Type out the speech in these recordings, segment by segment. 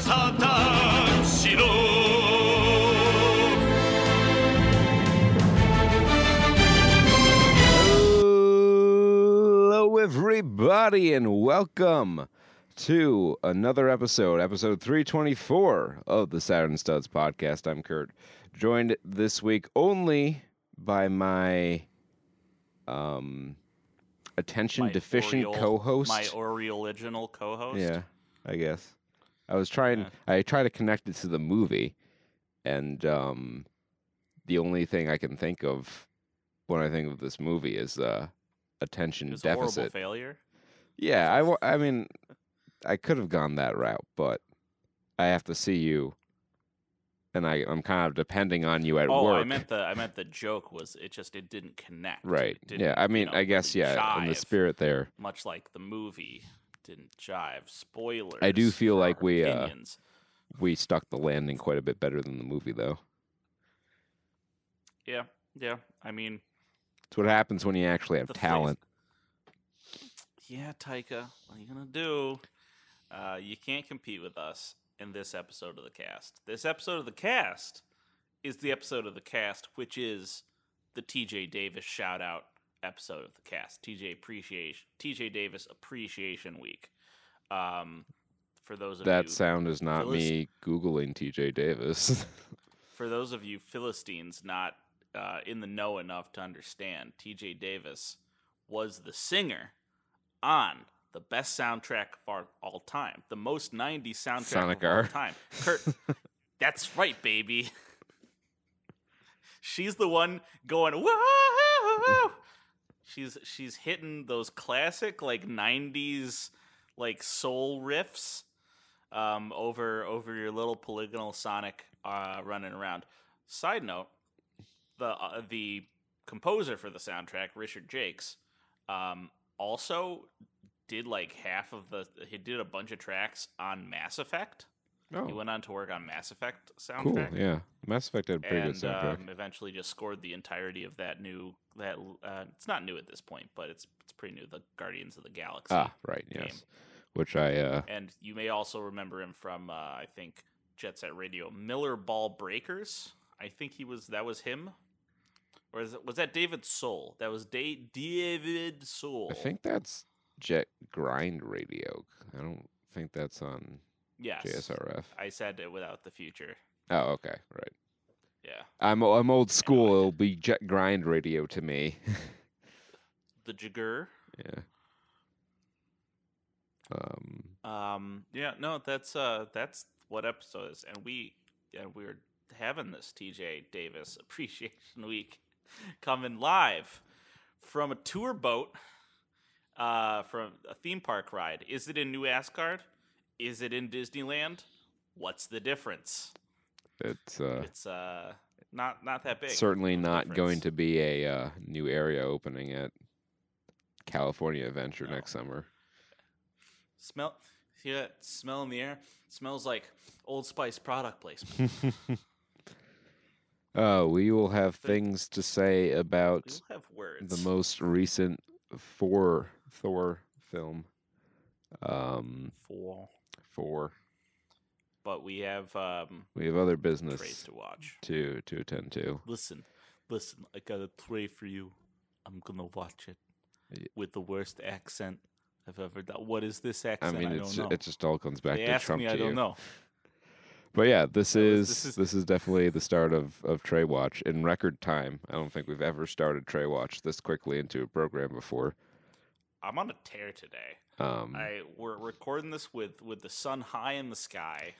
サタンしろ Hello, everybody, and welcome to another episode, episode 324 of the Saturn Studs podcast. I'm Kurt, joined this week only by my um, attention My deficient Oriole- co-host. My original co-host. Yeah, I guess. I was trying. Yeah. I tried to connect it to the movie, and um, the only thing I can think of when I think of this movie is uh, attention It was horrible deficit. failure. Yeah, I, I mean, I could have gone that route, but I have to see you, and I, I'm kind of depending on you at oh, work. I meant the I meant the joke was it just it didn't connect. right. Didn't, Yeah, I you mean, know, I guess yeah, in the spirit there. much like the movie didn't jive. Spoilers. I do feel like we, uh. We stuck the landing quite a bit better than the movie, though. Yeah, yeah. I mean, It's what happens when you actually have talent. yeah, Taika, what are you gonna do? Uh, you can't compete with us in this episode of the cast. This episode of the cast is the episode of the cast, which is the TJ Davis shout out episode of the cast. TJ appreciation TJ Davis appreciation week. Um, for those of That you sound is not me googling T.J. Davis. for those of you Philistines not uh, in the know enough to understand, T.J. Davis was the singer on the best soundtrack of all time, the most '90s soundtrack Sonic of all time. Kurt, that's right, baby. She's the one going whoa. She's she's hitting those classic like '90s like soul riffs um, over over your little polygonal Sonic uh, running around. Side note: the uh, the composer for the soundtrack, Richard Jacques, um, also did like half of the. He did a bunch of tracks on Mass Effect. He oh, went on to work on Mass Effect cool. Yeah, Mass Effect had a pretty And good soundtrack. um, eventually just scored the entirety of that new that uh, it's not new at this point, but it's it's pretty new. The Guardians of the Galaxy. ah, right. game. Yes. Which I uh, And you may also remember him from uh, I think Jet Set Radio, Miller Ball Breakers. I think he was that was him, or is it, was that David Soul? That was da- David Soul. I think that's Jet Grind Radio. I don't think that's on yes. JSRF. I said it without the future. Oh, okay, right. Yeah, I'm I'm old school. It'll be Jet Grind Radio to me. the Jagger. yeah. Um. Um, yeah, no, that's uh, that's what episode is, and we yeah, we're having this TJ Davis Appreciation Week coming live from a tour boat, uh, from a theme park ride. Is it in New Asgard? Is it in Disneyland? What's the difference? It's uh, It's uh, not not that big. certainly not going to be a uh, new area opening at California Adventure No. next summer. smell. Yeah, smell in the air. smells like Old Spice product placement. Uh, we will have things to say about We'll have words. the most recent Thor Thor film. Um, for four. but we have um We have other business to watch. to to attend to. Listen, listen, I got a tray for you. I'm gonna watch it with the worst accent I've ever done. What is this I accent? I, mean, don't it's it just all comes back they to Trump me, to I don't you. know. But yeah, this is, this this is is- definitely the start of of Trae Watch in record time. I don't think we've ever started Trae Watch this quickly into a program before. I'm on a tear today. Um, I we're recording this with with the sun high in the sky.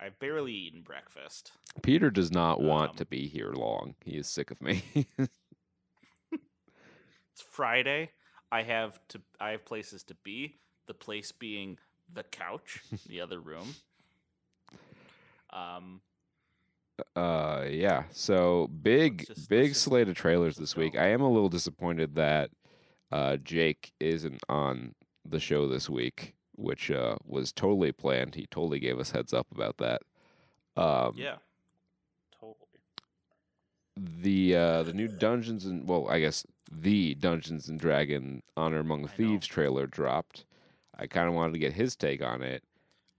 I've barely eaten breakfast. Peter does not want um, to be here long. He is sick of me. It's Friday. I have to I have places to be. The place being the couch, the other room. Um Uh, yeah. So big, big slate of trailers this week. I am a little disappointed that uh, Jake isn't on the show this week, which uh, was totally planned. He totally gave us heads up about that. Um, yeah. Totally. The uh, the new Dungeons and well, I guess the Dungeons and Dragon Honor Among. Thieves trailer dropped. I kind of wanted to get his take on it.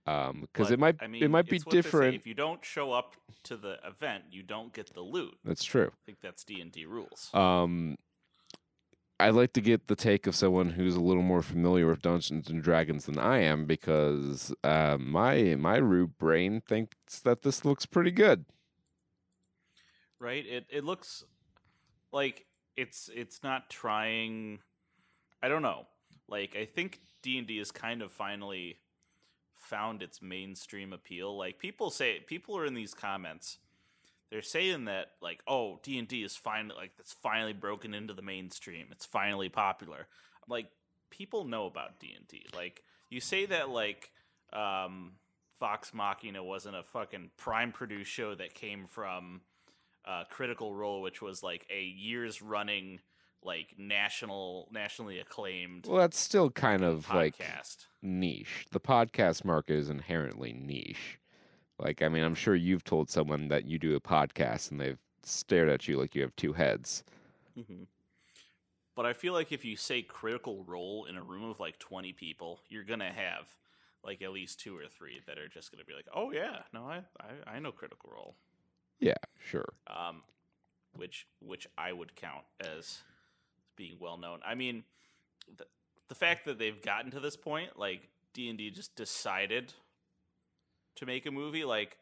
Um, because But, it might I mean, it might be it's what they say, different. If you don't show up to the event, you don't get the loot. That's true. I think that's D and D rules. Um, I'd like to get the take of someone who's a little more familiar with Dungeons and Dragons than I am because uh, my my root brain thinks that this looks pretty good. right? It it looks like it's it's not trying. I don't know. Like I think D and D has kind of finally found its mainstream appeal. Like people say, people are in these comments. They're saying that like, oh, D and D is finally like it's finally broken into the mainstream. It's finally popular. I'm like, people know about D and D. Like you say that like um, Vox Machina wasn't a fucking prime produced show that came from uh, Critical Role, which was like a years running like national nationally acclaimed Well, that's still kind of like podcast. niche. The podcast market is inherently niche. Like, I mean, I'm sure you've told someone that you do a podcast and they've stared at you like you have two heads. hmm But I feel like if you say Critical Role in a room of like 20 people, you're gonna have like at least two or three that are just gonna be like, "Oh yeah, no, I I, I know Critical Role," Yeah, sure. um, which which I would count as being well known. I mean, the, the fact that they've gotten to this point, like D and D just decided to make a movie, like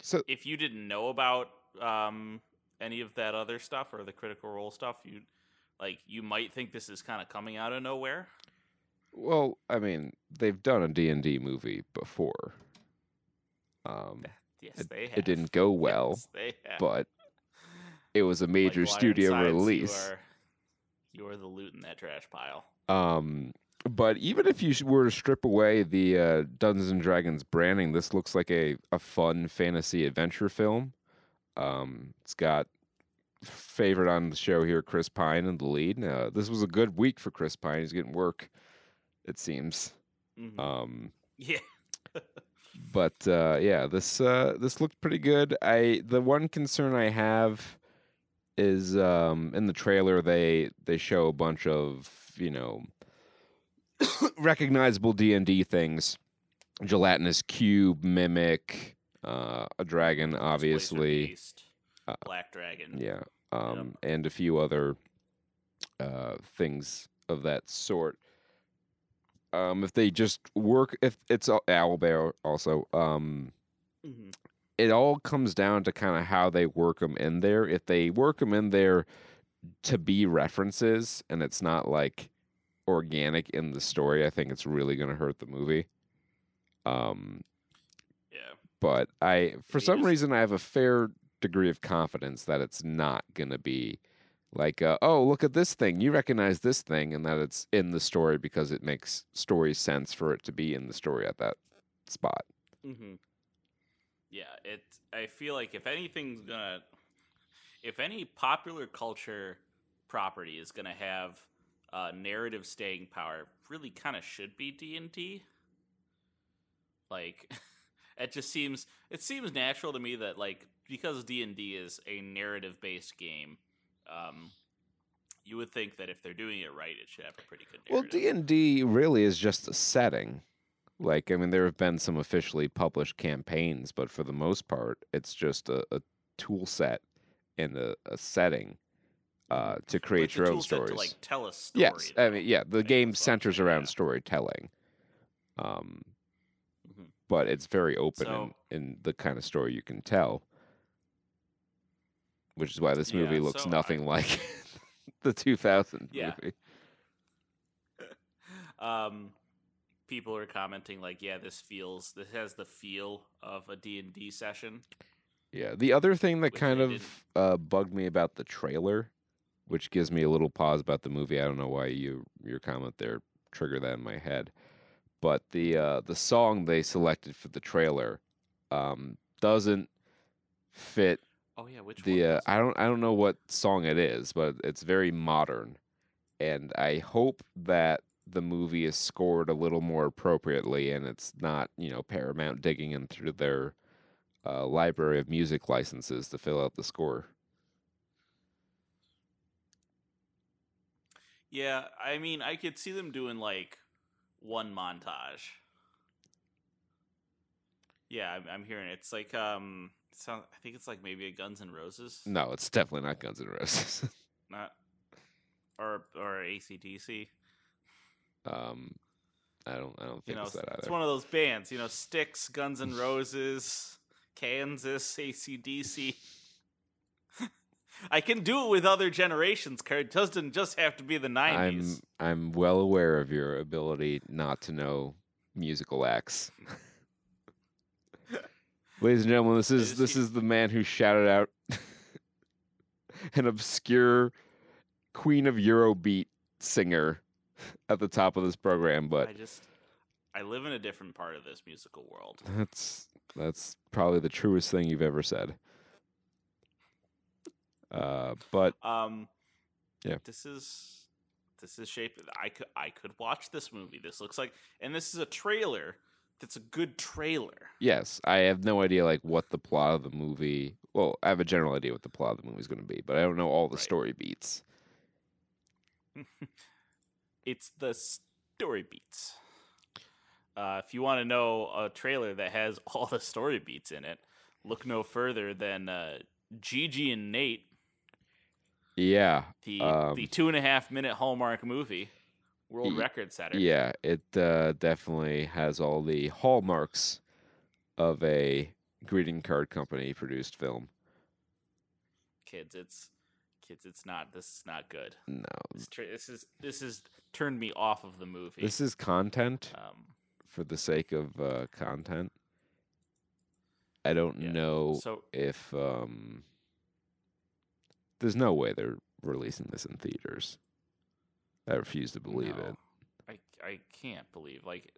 So- if you didn't know about um, any of that other stuff or the Critical Role stuff, you like you might think this is kind of coming out of nowhere. Well, I mean, they've done a D&D movie before. Um, Yes, it, they have. it didn't go well, Yes, but it was a major Lion studio release. You are, you are the loot in that trash pile. Um, but even if you were to strip away the uh, Dungeons and Dragons branding, this looks like a, a fun fantasy adventure film. Um, it's got favorite on the show here, Chris Pine in the lead. Uh, this was a good week for Chris Pine. He's getting work, it seems. Mhm. Um, yeah. but uh, yeah, this uh, this looked pretty good. I the one concern I have is um, in the trailer they they show a bunch of you know recognizable D and D things, gelatinous cube, mimic, uh, a dragon, obviously, Beast, uh, Black Dragon. yeah, um, and a few other uh, things of that sort. Um, if they just work, if it's owlbear also, um, Mhm. it all comes down to kind of how they work them in there. If they work them in there to be references and it's not like organic in the story, I think it's really going to hurt the movie. Um, Yeah. but I, for some reason, I have a fair degree of confidence that it's not going to be like, uh, oh, look at this thing. You recognize this thing, and that it's in the story because it makes story sense for it to be in the story at that spot. Mm-hmm. Yeah, it. I feel like if anything's gonna, if any popular culture property is gonna have uh, narrative staying power, really kind of should be D and D. Like, it just seems it seems natural to me that like because D and D is a narrative based game, um, you would think that if they're doing it right, it should have a pretty good Well. D and D really is just a setting. Like, I mean, there have been some officially published campaigns, but for the most part, it's just a, a tool set and a, a setting uh, to create your own stories. to like tell a story. yes, I mean, yeah, the game that's what I'm centers around yeah. storytelling, um, Mhm. but it's very open So- in, in the kind of story you can tell. Which is why this movie Yeah, looks so I- nothing like the 2000 Yeah. movie. um people are commenting like yeah this feels this has the feel of a d&d session Yeah. The other thing that Which kind of uh, bugged me about the trailer, which gives me a little pause about the movie. I don't know why you your comment there triggered that in my head, but the uh, the song they selected for the trailer um, doesn't fit oh yeah which the. one Uh. I don't I don't know what song it is, but it's very modern, and I hope that the movie is scored a little more appropriately, and it's not you know Paramount digging into their uh, library of music licenses to fill out the score. Yeah i mean i could see them doing like one montage Yeah, I'm, I'm hearing it. it's like um, I think it's like maybe a Guns N' Roses, No, it's definitely not Guns N' Roses. not or or ACDC. um, I don't. I don't You think know, it's that either. it's one of those bands. You know, Styx, Guns N' Roses, Kansas, ACDC. I can do it with other generations, Kurt. It doesn't just have to be the 90s. I'm 90s. I'm well aware of your ability not to know musical acts. Ladies and gentlemen, this is this is the man who shouted out an obscure Queen of Eurobeat singer at the top of this program, but I just, I live in a different part of this musical world. That's that's probably the truest thing you've ever said. Uh, but Um, Yeah. This is this is shaped. I could I could watch this movie. This looks like, and this is a trailer. That's a good trailer. yes, I have no idea like what the plot of the movie. Well, I have a general idea what the plot of the movie is going to be, but I don't know all the Right. story beats. It's the story beats. Uh, if you want to know a trailer that has all the story beats in it, look no further than uh, Gigi and Nate, Yeah, the Um, the two and a half minute Hallmark movie, world Ye- record setter. yeah, it uh, definitely has all the hallmarks of a greeting card company produced film. Kids, it's kids, it's not. This is not good. No, This, tra- this is this is turned me off of the movie. this is content um, for the sake of uh, content. I don't Yeah. know so if um there's no way they're releasing this in theaters. I refuse to believe no, it. I I can't believe like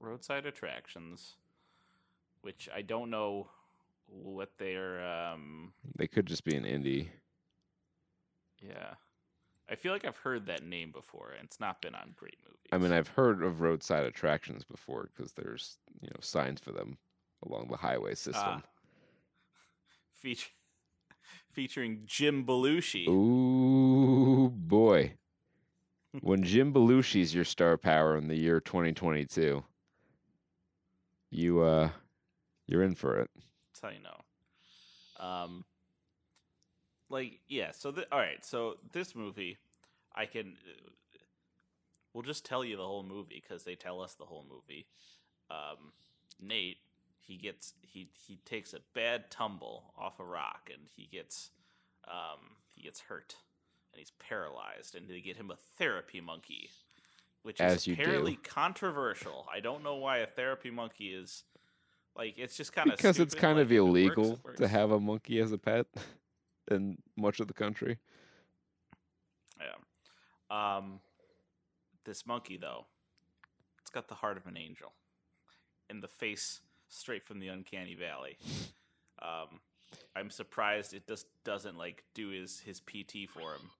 roadside attractions, which I don't know what they're. Um, They could just be an indie. yeah, I feel like I've heard that name before, and it's not been on great movies. I mean, I've heard of roadside attractions before because there's you know signs for them along the highway system. Ah. Feature, featuring Jim Belushi. Ooh boy, when Jim Belushi's your star power in the year 2022, you uh, you're in for it. That's how you know. Um, like yeah. So th- all right. So this movie, I can. We'll just tell you the whole movie because they tell us the whole movie. Um, Nate, he gets he he takes a bad tumble off a rock and he gets um he gets hurt and he's paralyzed and they get him a therapy monkey, which As is you do. apparently controversial. I don't know why a therapy monkey is. Like it's just kind of because it's kind of it works, illegal it works. to have a monkey as a pet in much of the country. Yeah. Um, this monkey though, it's got the heart of an angel, and the face straight from the uncanny valley. Um, I'm surprised it just doesn't like do his his PT for him.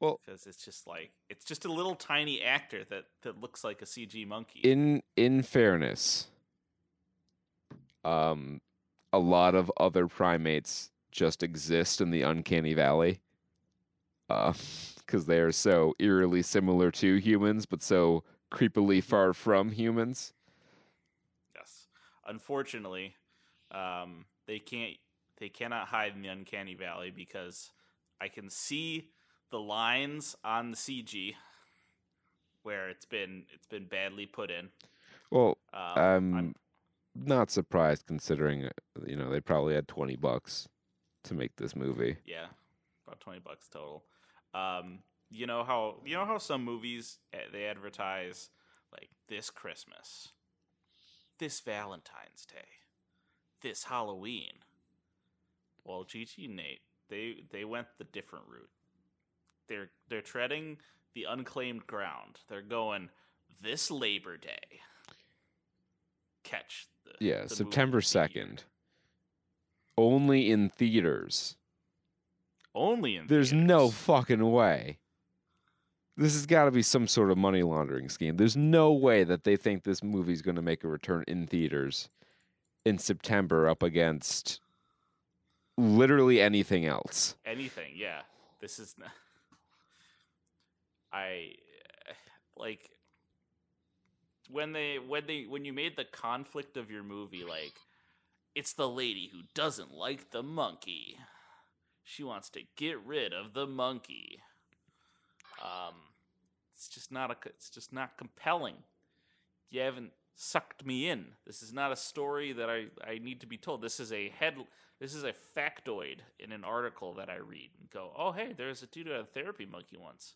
Well- because it's just like it's just a little tiny actor that that looks like a CG monkey. In in fairness, um, a lot of other primates just exist in the uncanny valley, Uh because they are so eerily similar to humans, but so creepily far from humans. Unfortunately, um, they can't. They cannot hide in the uncanny valley because I can see the lines on the CG where it's been it's been badly put in. Well, Um, I'm, I'm- not surprised considering you know they probably had twenty bucks to make this movie. yeah, about twenty bucks total. Um, you know how you know how some movies eh, they advertise like this Christmas, this Valentine's Day, this Halloween. Well, Gigi and Nate they they went the different route. They're they're treading the unclaimed ground. They're going this Labor Day. Catch the Yeah, the September movie of the year. second. Only in theaters. Only in There's no fucking way. This has got to be some sort of money laundering scheme. There's no way that they think this movie's going to make a return in theaters in September up against literally anything else. anything yeah this is I like when they when they when you made the conflict of your movie like It's the lady who doesn't like the monkey. She wants to get rid of the monkey. Um, it's just not a. It's just not compelling. You haven't sucked me in. This is not a story that I, I need to be told. This is a head. This is a factoid in an article that I read and go, oh hey, there's a dude who had a therapy monkey once.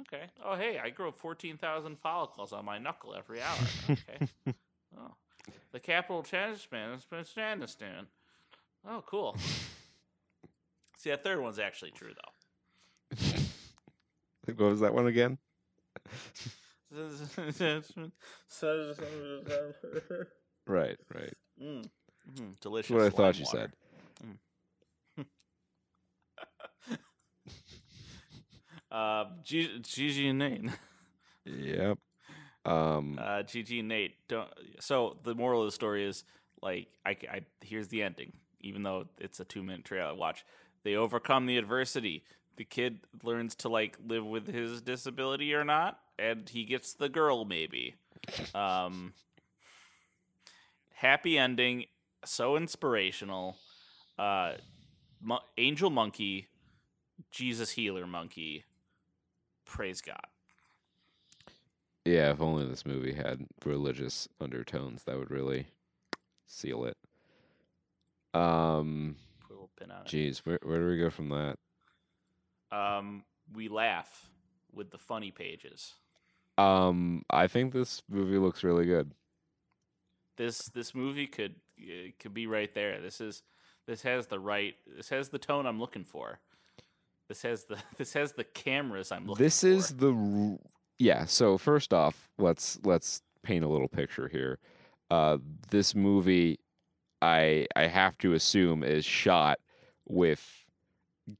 Okay. Oh hey, I grow fourteen thousand follicles on my knuckle every hour. Okay. oh, the capital Tajikistan is Afghanistan. Oh, cool. See, that third one's actually true though. What was that one again? Right, right. Mm, mhm, delicious. That's what I thought you water. said. Uh, G- Gigi and Nate. Yep. Um, Uh, Gigi and Nate don't. So the moral of the story is like I, I here's the ending. Even though it's a two minute trailer, watch. They overcome the adversity. The kid learns to like live with his disability or not, and he gets the girl maybe. Um, happy ending, so inspirational. Uh, Mo- Angel Monkey, Jesus Healer Monkey. Praise God. yeah, if only this movie had religious undertones, that would really seal it. Um, Put a little pin on it. geez, where where do we go from that? Um, we laugh with the funny pages. Um, I think this movie looks really good. This this movie could uh, could be right there. This is this has the right. This has the tone I'm looking for. This has the this has the cameras I'm looking This for. is the yeah. So first off, let's let's paint a little picture here. Uh, this movie, I I have to assume is shot with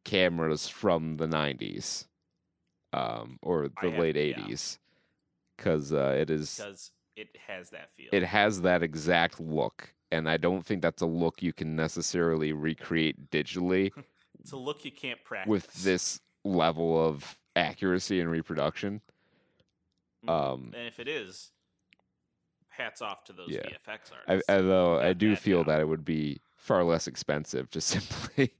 cameras from the '90s, um, or the have- late yeah. '80s, because uh, it is because it has that feel. it has that exact look, and I don't think that's a look you can necessarily recreate digitally it's a look you can't practice with this level of accuracy and reproduction. Mhm. Um, and if it is, hats off to those Yeah. VFX I, artists. although I do that feel that it would be far less expensive to simply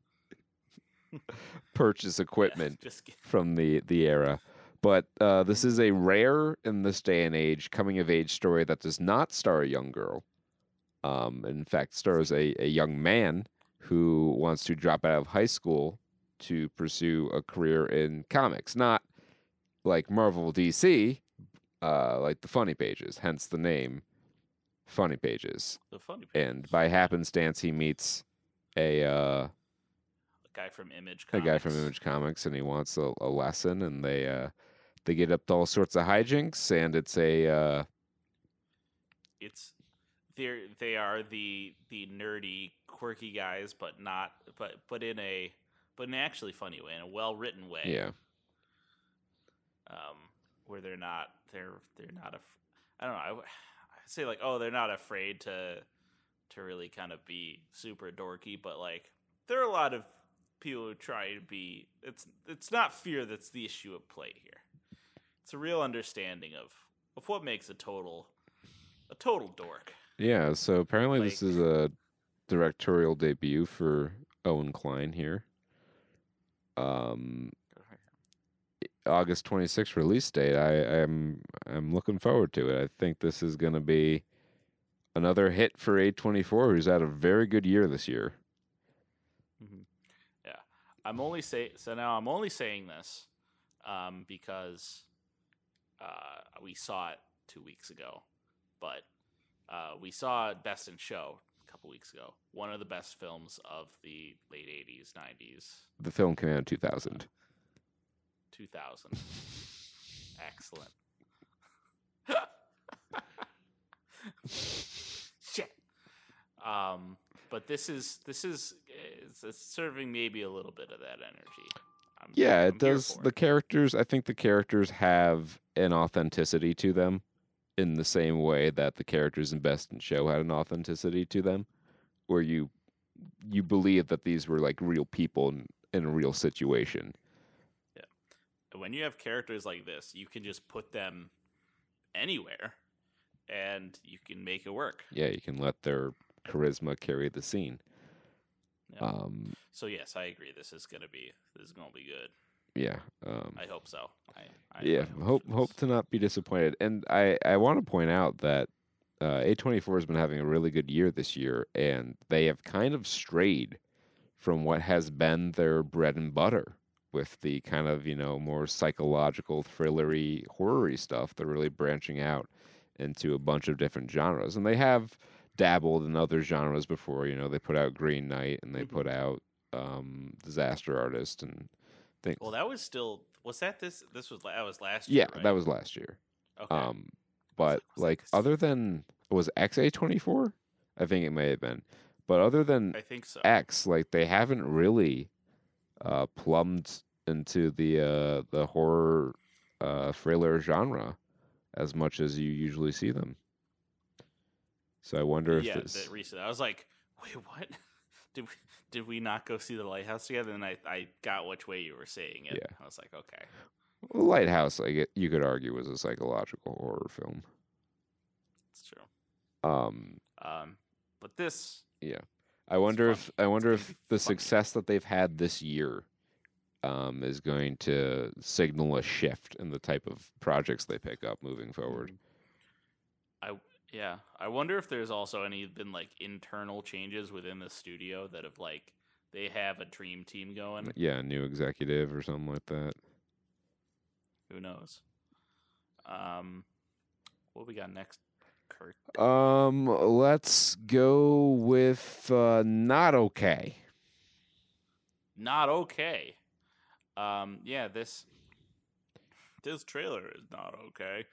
purchase equipment from the the era. But uh, this is a rare in this day and age coming of age story that does not star a young girl. Um, in fact, stars a, a young man who wants to drop out of high school to pursue a career in comics, not like Marvel DC, uh, like the funny pages, hence the name Funny Pages. the funny pages. And by happenstance, he meets a uh, a guy from Image. a guy from Image Comics, and he wants a, a lesson, and they uh, they get up to all sorts of hijinks, and it's a uh, it's they're they are the the nerdy quirky guys but not but but in a but in an actually funny way in a well written way yeah, um where they're not they're they're not af- i don't know I, w- say like oh they're not afraid to to really kind of be super dorky but like there are a lot of people who try to be it's it's not fear that's the issue at play here it's a real understanding of of what makes a total a total dork yeah. So apparently, this is a directorial debut for Owen Kline here. Um, August 26th release date. I am I'm looking forward to it. I think this is going to be another hit for A24, who's had a very good year this year. I'm only say so now. I'm only saying this um, because uh, we saw it two weeks ago, but uh, we saw Best in Show a couple weeks ago. One of the best films of the late '80s, '90s, The film came out in 2000. 2000. Excellent. Shit. Um, but this is this is it's, it's serving maybe a little bit of that energy. I'm, Yeah, I'm it does. The it. characters, I think the characters have an authenticity to them in the same way that the characters in Best in Show had an authenticity to them, where you you believe that these were like real people in, in a real situation. Yeah. When you have characters like this, you can just put them anywhere, and you can make it work. Yeah, you can let their charisma carry the scene. Yeah. Um, so yes, I agree. This is gonna be this is gonna be good. yeah. Um, I hope so. I, I yeah. I Hope hope to not be disappointed. And I I want to point out that uh, A24 has been having a really good year this year, and they have kind of strayed from what has been their bread and butter with the kind of you know more psychological, thrillery, horror stuff. They're really branching out into a bunch of different genres, and they have dabbled in other genres before. You know, they put out Green Knight, and they put out um, Disaster Artist, and things. Well, that was still was that this this was that was last yeah, year. right? that was last year. okay. Um, but was like like other than was XA twenty four, I think it may have been. But other than I think so. X, like they haven't really uh, plumbed into the uh, the horror uh, thriller genre as much as you usually see them. So I wonder if yeah, this. that recent. I was like, wait, what? Did we, did we not go see the lighthouse together? And I, I got which way you were saying it. Yeah. I was like, okay, Well, Lighthouse, like you could argue, was a psychological horror film. it's true. Um, Um, but this, Yeah. I wonder if I wonder if the success that they've had this year um, is going to signal a shift in the type of projects they pick up moving forward. I yeah, I wonder if there's also any been like internal changes within the studio that have like they have a dream team going. Yeah, a new executive or something like that. Who knows? Um, what we got next, Kurt? Um, let's go with uh, not okay. Not okay. Um, yeah, this this trailer is not okay.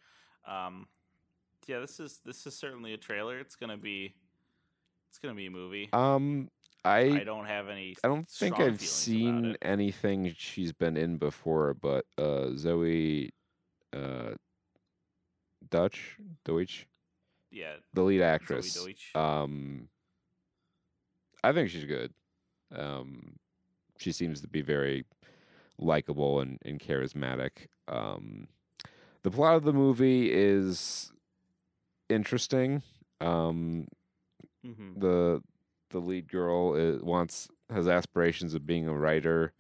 Um, yeah, this is this is certainly a trailer. It's gonna be it's gonna be a movie. Um, I I don't have any. I don't think I've seen anything she's been in before, but uh, Zoey, uh, Dutch, Deutsch, Yeah, the lead actress. Um, I think she's good. Um, she seems to be very likable and, and charismatic. Um, the plot of the movie is interesting. Um, Mhm. the the lead girl is, wants has aspirations of being a writer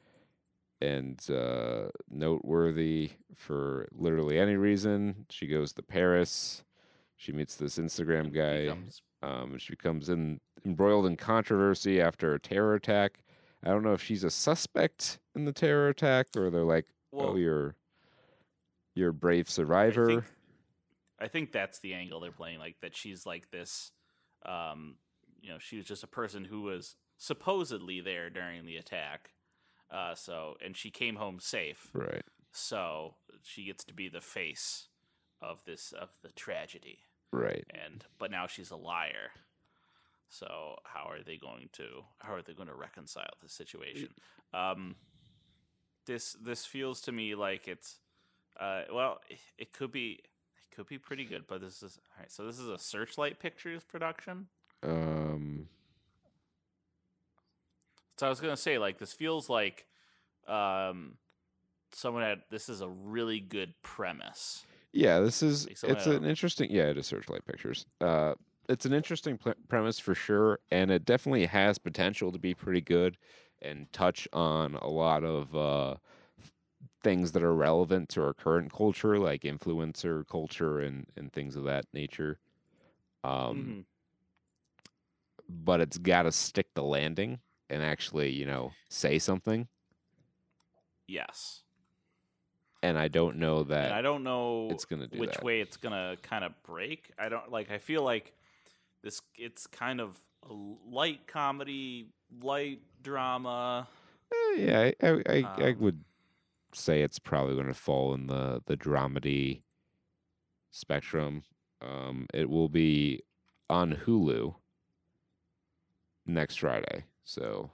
and uh, noteworthy for literally any reason. She goes to Paris. She meets this Instagram guy. becomes- Um, she becomes in, embroiled in controversy after a terror attack. I don't know if she's a suspect in the terror attack or they're like, "Oh, you're you're a brave survivor." I think that's the angle they're playing, like that she's like this. Um, you know, she was just a person who was supposedly there during the attack. Uh, so and she came home safe. right. So she gets to be the face of this of the tragedy. Right. And but now she's a liar. So how are they going to how are they going to reconcile the situation? Um, this this feels to me like it's uh, well, it, it could be could be pretty good, but this is all right. So this is a Searchlight Pictures production. Um. So I was gonna say like this feels like um, someone had this is a really good premise. Yeah, this is Like it's an interesting. Yeah, it is Searchlight Pictures. Uh, it's an interesting pl- premise for sure, and it definitely has potential to be pretty good and touch on a lot of uh, things that are relevant to our current culture, like influencer culture and and things of that nature. Um, Mhm. but it's got to stick the landing and actually, you know, say something. Yes, And I don't know and that I don't know it's gonna do which that. way it's gonna kind of break. I don't like. I feel like this. It's kind of a light comedy, light drama. Eh, yeah, I, I, I, I Um, would say it's probably going to fall in the the dramedy spectrum. Um, it will be on Hulu next Friday, so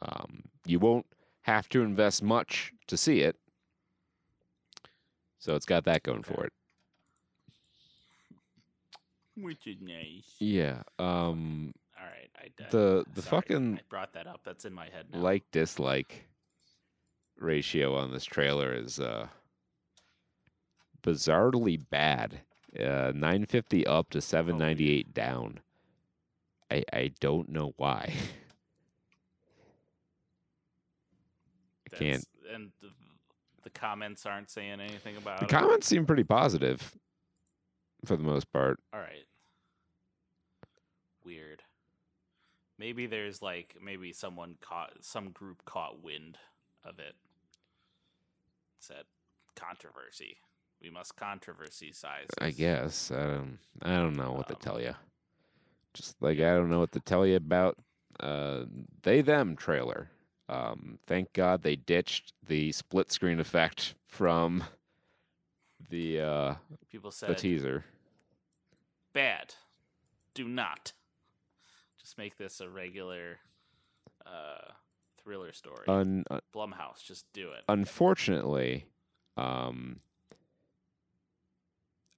um, you won't have to invest much to see it. So it's got that going for it. Which is nice. Yeah. Um, All right, I I- The- the sorry, fucking, I brought that up. That's in my head now. like dislike ratio on this trailer is uh bizarrely bad. Uh 950 up to 798 down. I I don't know why. I can't. And the, the comments aren't saying anything about The it. comments seem pretty positive for the most part. All right. Weird. Maybe there's like maybe someone caught some group caught wind of it. Said controversy. We must controversy size. I guess I don't. I don't know what to Um, tell you. Just like I don't know what to tell you about uh, they them trailer. Um, thank God they ditched the split screen effect from the uh, People said the teaser. bad. Do not. Just make this a regular uh, thriller story. Un- uh, Blumhouse, just do it. unfortunately, um,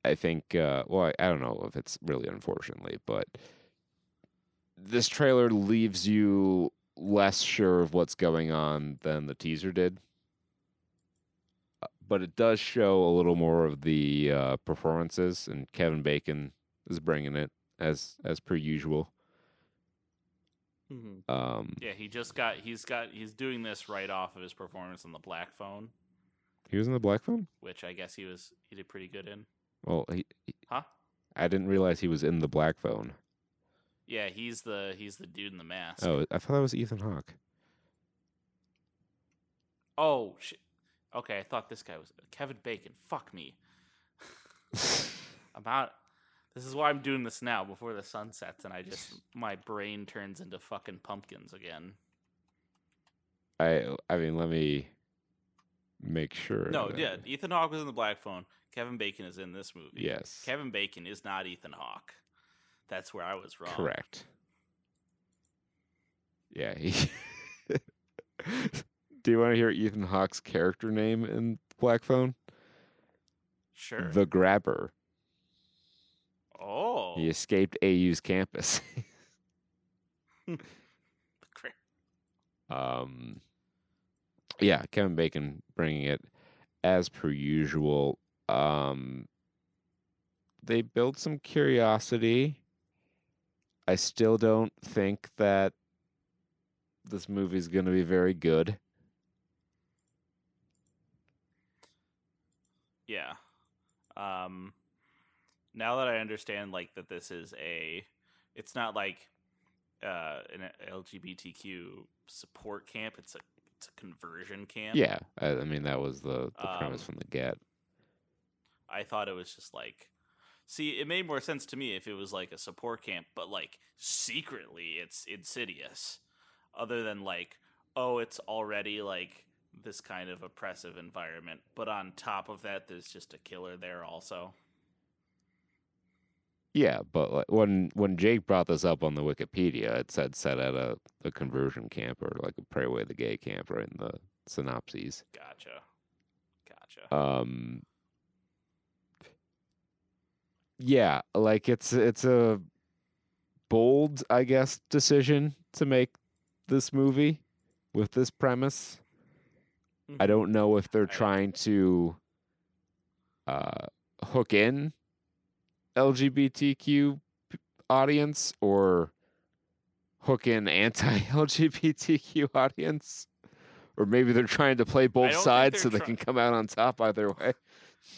I think. Uh, well, I, I don't know if it's really unfortunately, but this trailer leaves you less sure of what's going on than the teaser did. Uh, But it does show a little more of the uh, performances, and Kevin Bacon is bringing it as as per usual. Um, yeah, he just got. He's got. He's doing this right off of his performance on the Black Phone, he was in the Black Phone. which I guess he was. He did pretty good in. Well, he, he- Huh? I didn't realize he was in the Black Phone. Yeah, he's the he's the dude in the mask. Oh, I thought that was Ethan Hawke. Oh shit. Okay, I thought this guy was Kevin Bacon. Fuck me. I'm out. This is why I'm doing this now before the sun sets, and I just my brain turns into fucking pumpkins again. I I mean, let me make sure. No, that- yeah, Ethan Hawke was in the Black Phone. Kevin Bacon is in this movie. Yes. Kevin Bacon is not Ethan Hawke. That's where I was wrong. Correct. Yeah. He Do you want to hear Ethan Hawke's character name in Black Phone? Sure. The Grabber. Oh. He escaped AU's campus. Um, yeah, Kevin Bacon bringing it as per usual. Um, they build some curiosity. I still don't think that this movie's going to be very good. Yeah. Um now that I understand like that this is a it's not like uh an LGBTQ support camp, it's a it's a conversion camp. Yeah, I, I mean that was the, the premise Um, from the get. I thought it was just like See, it made more sense to me if it was like a support camp, but like secretly it's insidious. Other than like, oh, it's already like this kind of oppressive environment, but on top of that there's just a killer there also. Yeah, but like, when when Jake brought this up on the Wikipedia, it said set at a, a conversion camp or like a pray away the gay camp, right in the synopses. Gotcha. Gotcha. Um, yeah, like it's it's a bold, I guess, decision to make this movie with this premise. I don't know if they're trying to uh, hook in LGBTQ audience or hook in anti-LGBTQ audience, or maybe they're trying to play both sides so they can come out on top either way.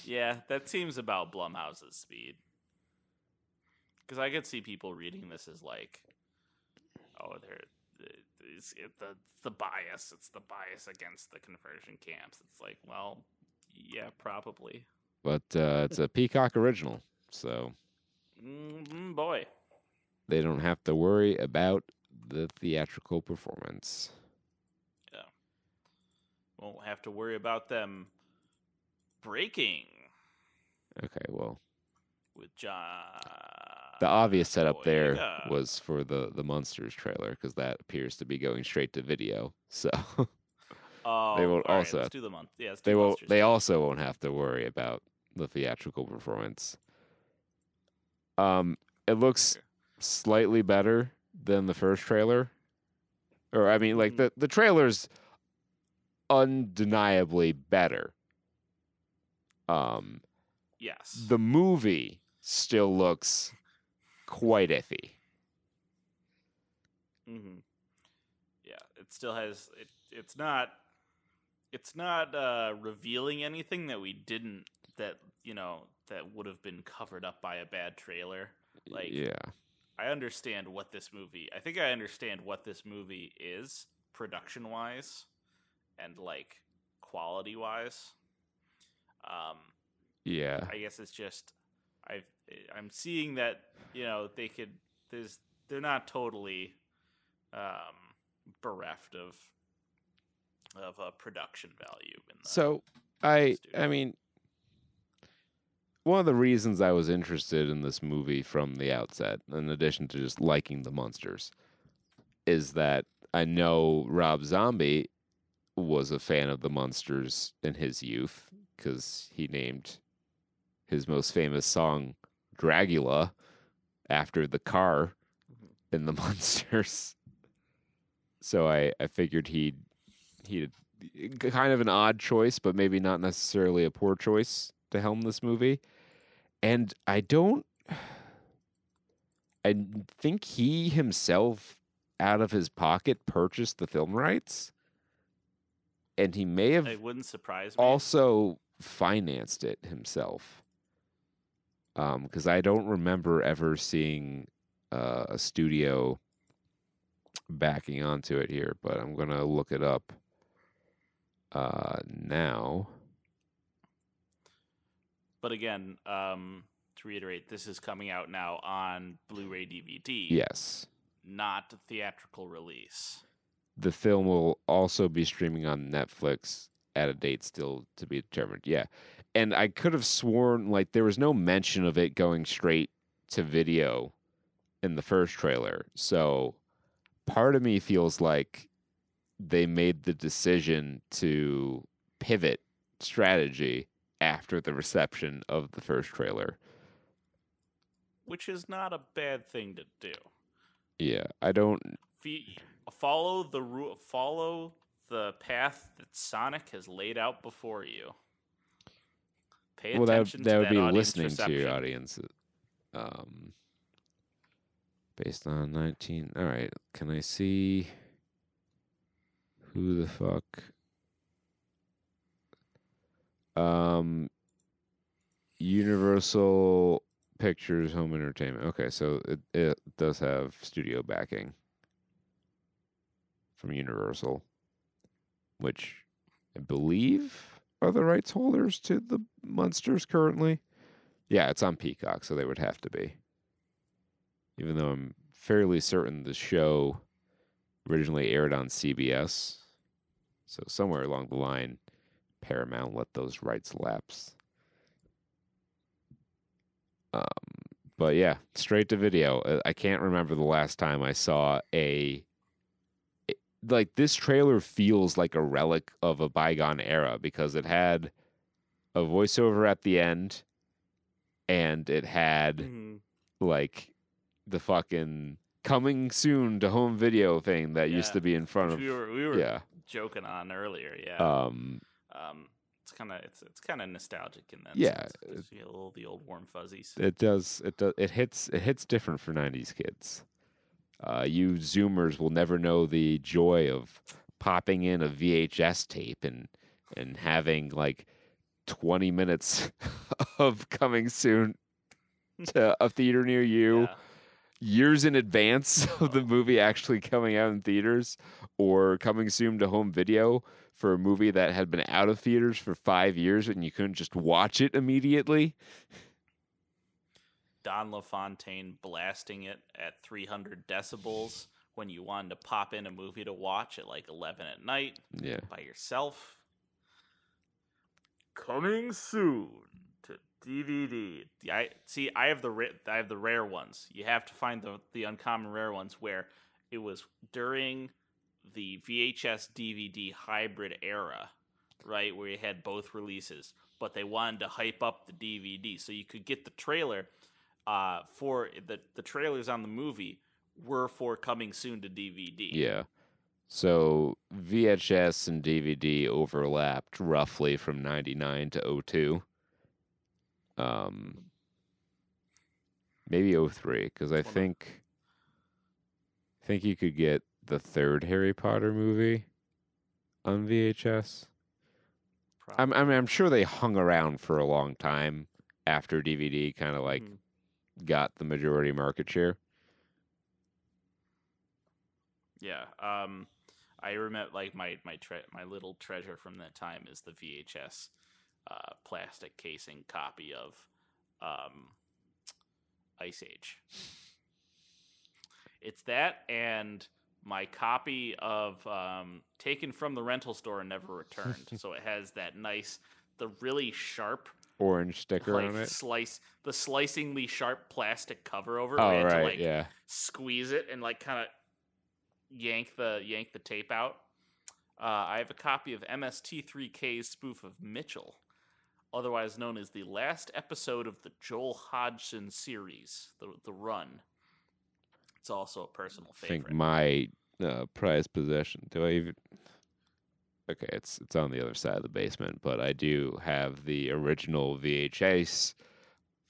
Yeah, that seems about Blumhouse's speed. Because I could see people reading this as like, oh, they're it's, it, the the bias. It's the bias against the conversion camps. It's like, well, yeah, probably. But uh, it's a Peacock original, so Mm, boy, they don't have to worry about the theatrical performance. Yeah, won't have to worry about them breaking Okay, well, with John. the obvious setup there Boyega. was for the the Monsters trailer because that appears to be going straight to video. So Oh, they right, also let's do the month. Yeah, let's do they will they also won't have to worry about the theatrical performance. Um, it looks slightly better than the first trailer, or I mean, like Mhm. the the trailer's undeniably better. Um, Yes. the movie still looks quite iffy. Mm-hmm. Yeah, it still has it. It's not. It's not uh, revealing anything that we didn't that you know that would have been covered up by a bad trailer. Like, yeah, I understand what this movie. I think I understand what this movie is production wise, and like quality wise. Um, yeah, I guess it's just I've I'm seeing that you know they could there's they're not totally um, bereft of of a production value. In the, So I I mean one of the reasons I was interested in this movie from the outset, in addition to just liking the monsters, is that I know Rob Zombie was a fan of the monsters in his youth because he named his most famous song Dragula after the car in the monsters. So I, I figured he'd he'd kind of an odd choice, but maybe not necessarily a poor choice to helm this movie. And I don't I think he himself out of his pocket purchased the film rights. And he may have it wouldn't surprise me. also financed it himself. Um, because I don't remember ever seeing uh, a studio backing onto it here, but I'm gonna look it up uh, now. But again, um, to reiterate, this is coming out now on Blu-ray DVD, Yes, not theatrical release. the film will also be streaming on Netflix at a date still to be determined. Yeah, and I could have sworn like there was no mention of it going straight to video in the first trailer. So part of me feels like they made the decision to pivot strategy after the reception of the first trailer. which is not a bad thing to do. Yeah, I don't Fe- follow the ru- follow the path that Sonic has laid out before you. Pay well that that to would be listening to your audience um based on 19 all right can i see who the fuck um universal pictures home entertainment. Okay so it, it does have studio backing from universal which i believe are the rights holders to the monsters currently. Yeah it's on peacock so they would have to be. Even though i'm fairly certain the show originally aired on cbs so somewhere along the line paramount let those rights lapse um, but yeah straight to video Uh, i can't remember the last time i saw a it- like this trailer feels like a relic of a bygone era because it had a voiceover at the end and it had Mhm. like the fucking coming soon to home video thing that used to be in front of we were we were yeah joking on earlier. Yeah. um um, it's kind of it's it's kind of nostalgic in that. Yeah, sense. It gives a little the old warm fuzzies. it does it does it hits it hits different for 90s kids uh you zoomers will never know the joy of popping in a VHS tape and and having like 20 minutes of coming soon to a theater near you Yeah. Years in advance of the movie actually coming out in theaters or coming soon to home video for a movie that had been out of theaters for five years and you couldn't just watch it immediately. Don LaFontaine blasting it at 300 decibels when you wanted to pop in a movie to watch at like 11 at night Yeah. by yourself. Coming soon DVD. I see. I have the I have the rare ones. You have to find the the uncommon rare ones where it was during the VHS DVD hybrid era, right, where you had both releases, but they wanted to hype up the DVD so you could get the trailer. Uh, for the the trailers on the movie were for coming soon to DVD. Yeah. So VHS and DVD overlapped roughly from 99 to 02. Um maybe 03 cuz I Well, no. think think you could get the third Harry Potter movie on VHS. I'm, I mean, I'm sure they hung around for a long time after DVD kind of like Mhm. got the majority market share. Yeah. Um, I remember like my my tre- my little treasure from that time is the VHS uh, plastic casing copy of um, Ice Age. It's that and my copy of um, Taken from the Rental Store and Never Returned. so it has that nice, the really sharp, Orange sticker like on it. slice, the slicingly sharp plastic cover over it. Oh right, to like yeah. squeeze it and like kind of yank the yank the tape out. Uh, I have a copy of MST3K's spoof of Mitchell, otherwise known as the last episode of the Joel Hodgson series, the the Run. It's also a personal I think my uh, prized possession. Do I even? Okay, it's it's on the other side of the basement, but I do have the original VHS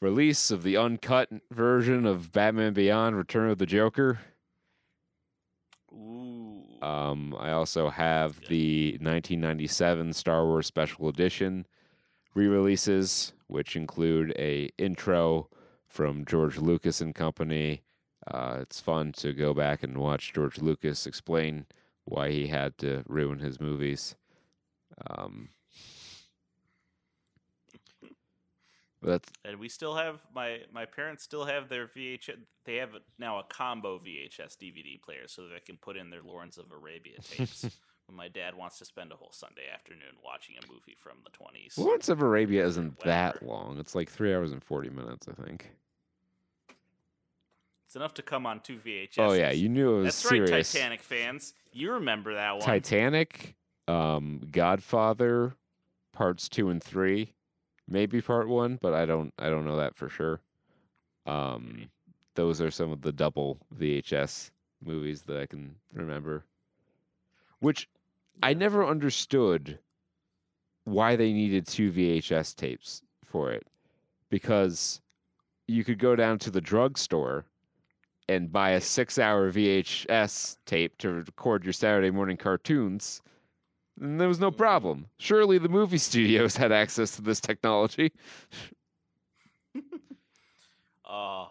release of the uncut version of Batman Beyond: Return of the Joker. Ooh, Um, I also have the 1997 Star Wars Special Edition re-releases, which include a intro from George Lucas and Company. Uh, it's fun to go back and watch George Lucas explain why he had to ruin his movies. Um, but that's and we still have my my parents still have their VHS. They have now a combo VHS DVD player, so that they can put in their Lawrence of Arabia tapes. when my dad wants to spend a whole Sunday afternoon watching a movie from the twenties. Lawrence of Arabia isn't that long. It's like three hours and forty minutes, I think. It's enough to come on two VHS. Oh yeah, you knew it was That's serious. right, Titanic fans. You remember that one? Titanic, um, Godfather, parts two and three, maybe part one, but I don't I don't know that for sure. Um, those are some of the double VHS movies that I can remember. Which I never understood why they needed two VHS tapes for it, because you could go down to the drugstore and buy a six-hour VHS tape to record your Saturday morning cartoons. And there was no problem. Surely the movie studios had access to this technology. Oh,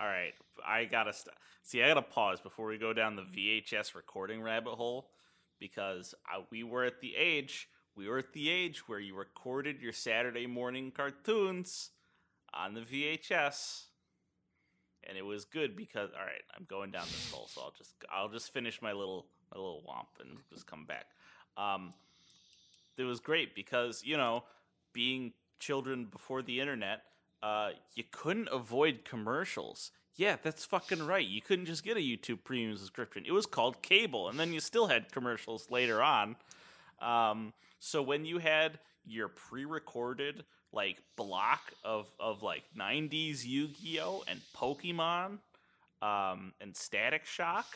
all right. I gotta st- see. I gotta pause before we go down the VHS recording rabbit hole because I, we were at the age. We were at the age where you recorded your Saturday morning cartoons on the VHS, and it was good because. All right, I'm going down this hole, so I'll just I'll just finish my little my little womp and just come back. Um, it was great because you know, being children before the internet, uh, you couldn't avoid commercials. Yeah, that's fucking right. You couldn't just get a YouTube premium subscription. It was called cable, and then you still had commercials later on. Um, so when you had your pre-recorded like block of of like '90s Yu-Gi-Oh and Pokemon, um, and Static Shock,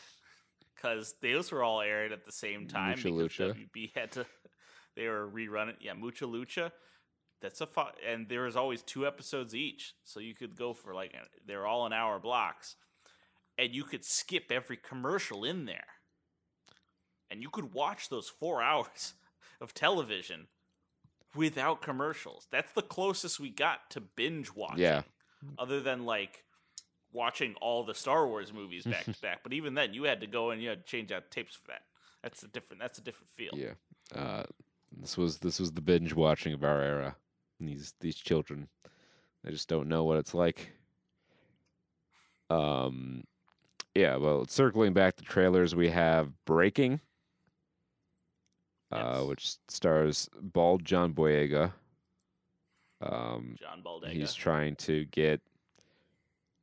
because those were all aired at the same time Mucha because Lucha. WB had to. They were rerunning. Yeah, Mucha Lucha. That's a fu- and there was always two episodes each, so you could go for like they're all an hour blocks, and you could skip every commercial in there, and you could watch those four hours of television without commercials. That's the closest we got to binge watching. Yeah. Other than like watching all the Star Wars movies back to back, but even then, you had to go and you had to change out tapes for that. That's a different. That's a different feel. Yeah. Uh, this was this was the binge watching of our era. These these children, they just don't know what it's like. Um, yeah. Well, circling back to trailers, we have Breaking, uh, which stars bald John Boyega. Um, John Baldega. he's trying to get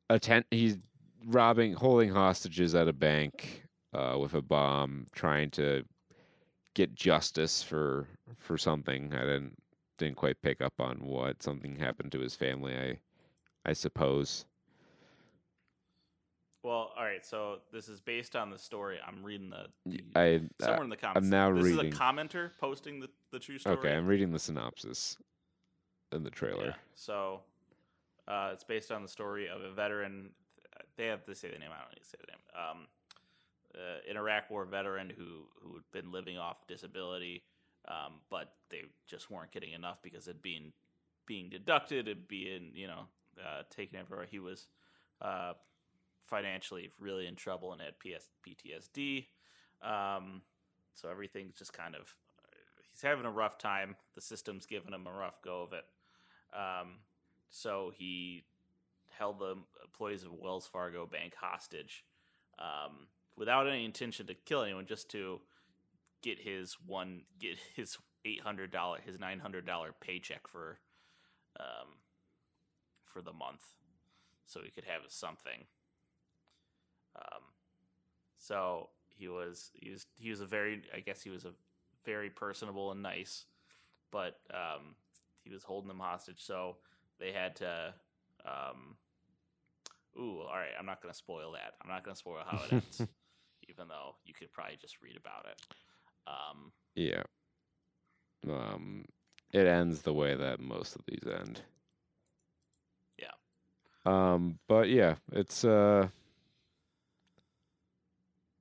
a atten- He's robbing, holding hostages at a bank uh, with a bomb, trying to get justice for for something. I didn't didn't quite pick up on what something happened to his family. I I suppose. Well, all right. So this is based on the story. I'm reading the, the I somewhere in the comments. I'm now this reading. is a commenter posting the, the true story. okay. I'm reading the synopsis in the trailer. Yeah. So uh, it's based on the story of a veteran. They have to say the name. I don't need to say the name. Um, uh, an Iraq War veteran who who had been living off disability, um, but they just weren't getting enough because it being being deducted and being you know uh, taken everywhere. He was uh, financially really in trouble and had PS- PTSD. Um, so everything's just kind of he's having a rough time. The system's giving him a rough go of it. Um, so he held the employees of Wells Fargo Bank hostage um, without any intention to kill anyone, just to get his one get his eight hundred dollar his nine hundred dollar paycheck for um, for the month, so he could have something. Um, so he was he was he was a very I guess he was a very personable and nice, but um, he was holding them hostage, so they had to. Um, ooh, all right. I'm not going to spoil that. I'm not going to spoil how it ends, even though you could probably just read about it. Um, Yeah. Um, it ends the way that most of these end. Yeah. Um, but yeah, it's uh,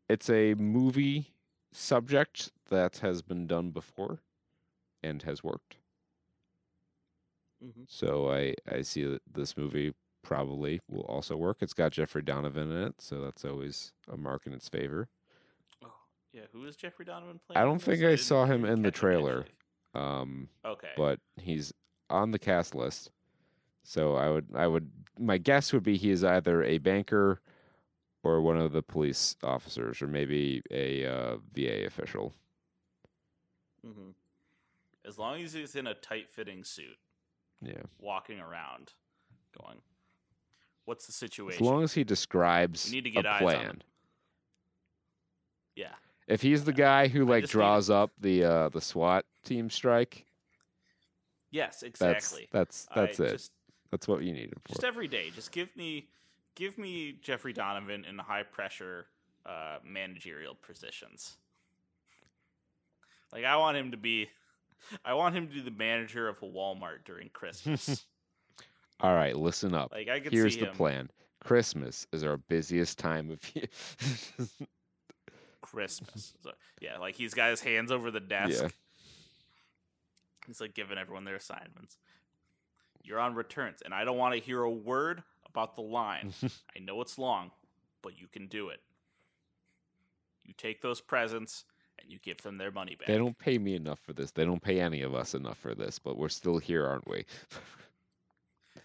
it's a movie subject that has been done before, and has worked. So I I see that this movie probably will also work. It's got Jeffrey Donovan in it, so that's always a mark in its favor. Yeah. Who is Jeffrey Donovan playing? I don't think I saw him in the trailer. Um, Okay. but he's on the cast list. So I would I would my guess would be he is either a banker or one of the police officers or maybe a uh, VA official. hmm As long as he's in a tight fitting suit, Yeah. walking around, going, "What's the situation?" As long as he describes We need to get a eyes on plan. yeah. If he's the guy who like just need- draws up the uh, the SWAT team strike, Yes. Exactly. that's that's I it. Just, that's what you need him for. just every day, just give me, give me Jeffrey Donovan in high pressure uh, managerial positions. Like I want him to be, I want him to be the manager of a Walmart during Christmas. All right, listen up. like I could Here's the plan. Christmas is our busiest time of year. Christmas. So, yeah, like he's got his hands over the desk. Yeah. He's like giving everyone their assignments. You're on returns, and I don't want to hear a word about the line. I know it's long, but you can do it. You take those presents and you give them their money back. They don't pay me enough for this. They don't pay any of us enough for this, but we're still here, aren't we?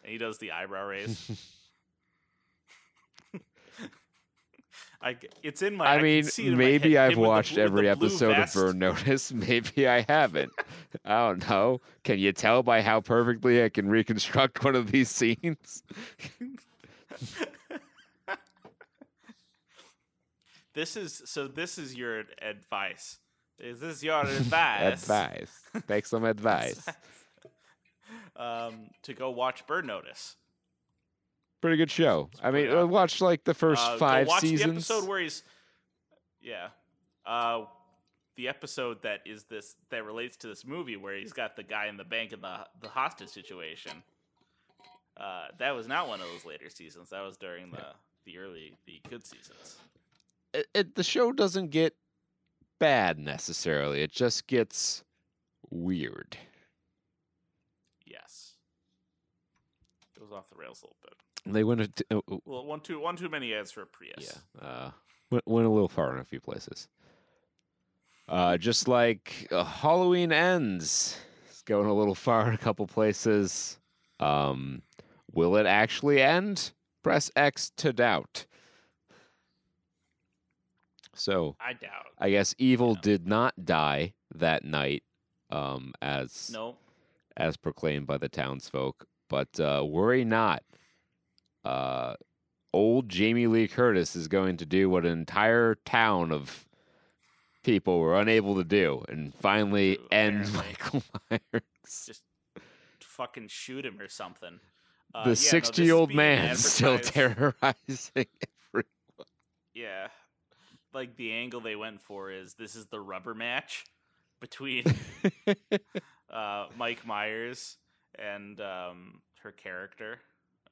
And he does the eyebrow raise. I, it's in my. I can mean, maybe I've him with the watched every episode vest. of Burn Notice. Maybe I haven't. I don't know. Can you tell by how perfectly I can reconstruct one of these scenes? This is so. This is your advice. Is this your advice? advice. Take some advice. um, to go watch Burn Notice. Pretty good show. I mean, I awesome. watched like the first Uh, five watch seasons. the episode where he's, yeah, uh, the episode that is this that relates to this movie where he's got the guy in the bank in the the hostage situation. Uh, that was not one of those later seasons. That was during the the early the good seasons. it, it, the show doesn't get bad necessarily. It just gets weird. Yes, goes off the rails a little bit. They went a t- uh, Well, one too one too many ads for a Prius. yeah, uh, went, went a little far in a few places. Uh, just like uh, Halloween ends, it's going a little far in a couple places. Um, will it actually end? Press X to doubt. So I doubt. I guess evil did not die that night, um, as No, as proclaimed by the townsfolk. But uh, worry not. Uh, old Jamie Lee Curtis is going to do what an entire town of people were unable to do, and finally True, end. Michael Myers. just fucking shoot him or something. Uh, the this is sixty-year-old being man still terrorizing everyone. Yeah. Like the angle they went for is this is the rubber match between uh, Mike Myers and um, her character.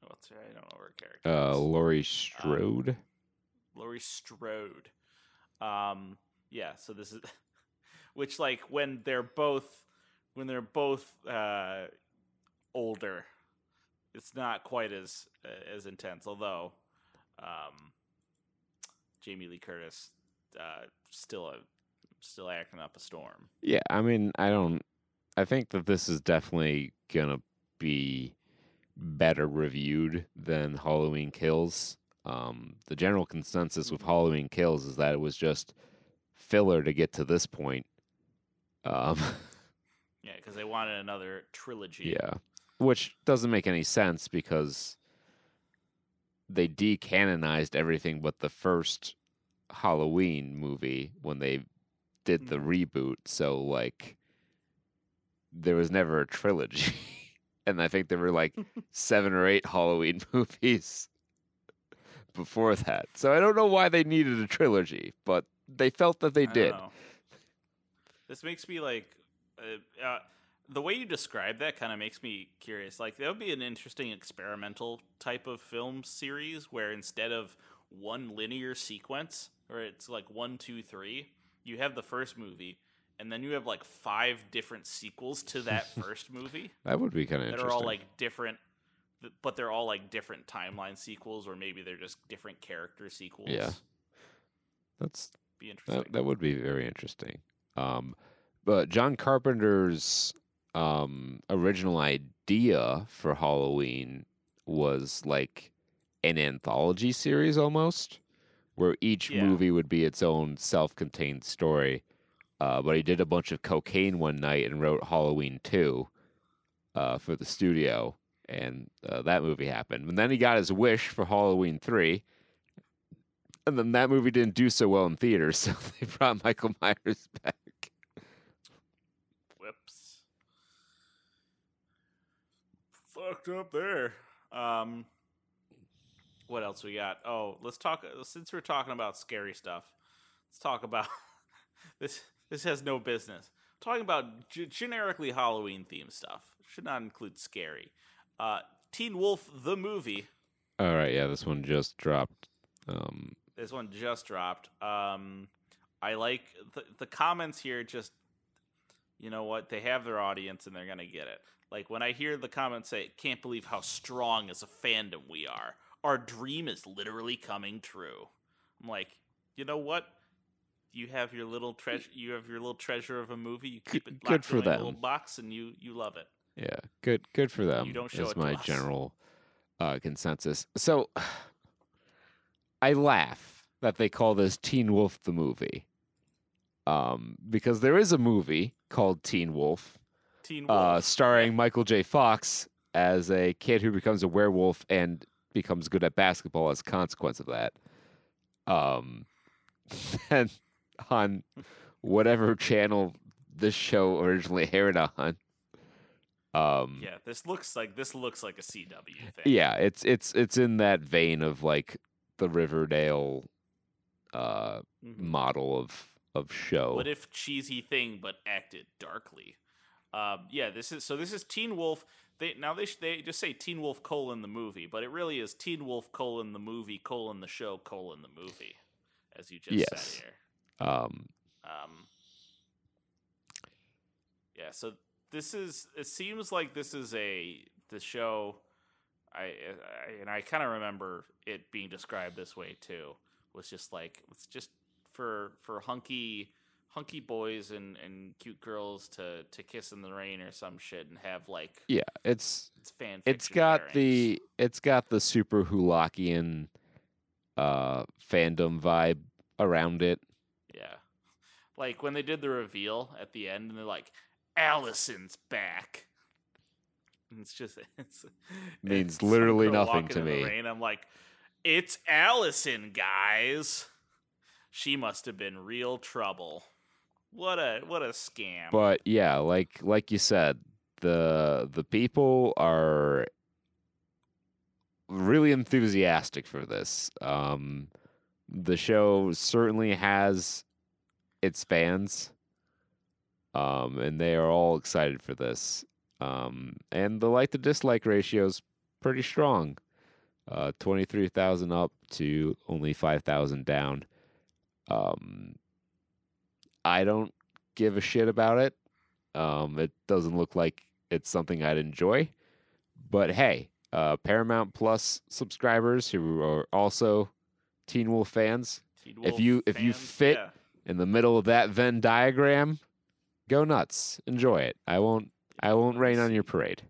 What's her? I don't know her character. uh. Laurie Strode. Laurie Strode. Um, yeah. So this is, which like when they're both when they're both uh, older, it's not quite as uh, as intense. Although, um, Jamie Lee Curtis uh, still a still acting up a storm. Yeah, I mean, I don't. I think that this is definitely gonna be better reviewed than Halloween Kills. Um, the general consensus with Halloween Kills is that it was just filler to get to this point. Um, Yeah, because they wanted another trilogy. yeah, which doesn't make any sense because they decanonized everything but the first Halloween movie when they did the reboot. So like, there was never a trilogy, and I think there were like seven or eight Halloween movies before that. So I don't know why they needed a trilogy, but they felt that they I did. This makes me like uh, uh, the way you describe that kind of makes me curious. Like that would be an interesting experimental type of film series where instead of one linear sequence, or it's like one, two, three, you have the first movie, and then you have like five different sequels to that first movie That would be kind of interesting. are all like different. But they're all like different timeline sequels, or maybe they're just different character sequels. Yeah. That's be interesting. That that would be very interesting. Um, but John Carpenter's um, original idea for Halloween was like an anthology series almost, where each Yeah. movie would be its own self-contained story. Uh, but he did a bunch of cocaine one night and wrote Halloween two uh, for the studio, and uh, that movie happened. And then he got his wish for Halloween three, and then that movie didn't do so well in theaters, so they brought Michael Myers back. Whoops. Fucked up there. Um, what else we got? Oh, let's talk. Since we're talking about scary stuff, let's talk about this. This has no business talking about g- generically Halloween themed stuff. Should not include scary. Uh, Teen Wolf the movie. All right, yeah, this one just dropped. Um, This one just dropped. Um, I like the, the comments here. Just you know what? They have their audience and they're gonna get it. Like when I hear the comments say, "Can't believe how strong as a fandom we are. Our dream is literally coming true." I'm like, you know what? You have your little treasure. You have your little treasure of a movie. You keep it Good for away in a them. little box, and you you love it. yeah, good, good for them. You don't show is it to my us. general uh, consensus. So, I laugh that they call this Teen Wolf the movie, um, because there is a movie called Teen Wolf, Teen Wolf. uh, starring Michael J. Fox as a kid who becomes a werewolf and becomes good at basketball as a consequence of that. Um, and on whatever channel this show originally aired on. Um, yeah, this looks like this looks like a CW thing. yeah, it's it's it's in that vein of like the Riverdale uh, Mhm. model of of show. What if cheesy thing but acted darkly? Um, yeah, this is so. This is Teen Wolf. They now they they just say Teen Wolf colon the movie, but it really is Teen Wolf colon the movie colon the show colon the movie, as you just Yes. said here. Um, Um, yeah, so this is. It seems like this is a the show. I, I and I kind of remember it being described this way too. Was just like it's just for for hunky hunky boys and and cute girls to to kiss in the rain or some shit and have like yeah, it's it's fan. it's got the it's got the super Hulakian uh fandom vibe around it. Like when they did the reveal at the end and they're like, Allison's back. And it's just it's Means it's literally nothing to me. rain. I'm like, it's Allison, guys. She must have been real trouble. What a what a scam. But yeah, like like you said, the the people are really enthusiastic for this. Um the show certainly has its fans. Um and they are all excited for this. Um and the like to dislike ratio is pretty strong. Uh 23,000 up to only 5,000 down. Um, I don't give a shit about it. Um, it doesn't look like it's something I'd enjoy. But hey, uh, Paramount Plus subscribers who are also Teen Wolf fans, Teen If you- if you fit- yeah. In the middle of that Venn diagram, go nuts. Enjoy it. I won't. I won't Let rain on your parade.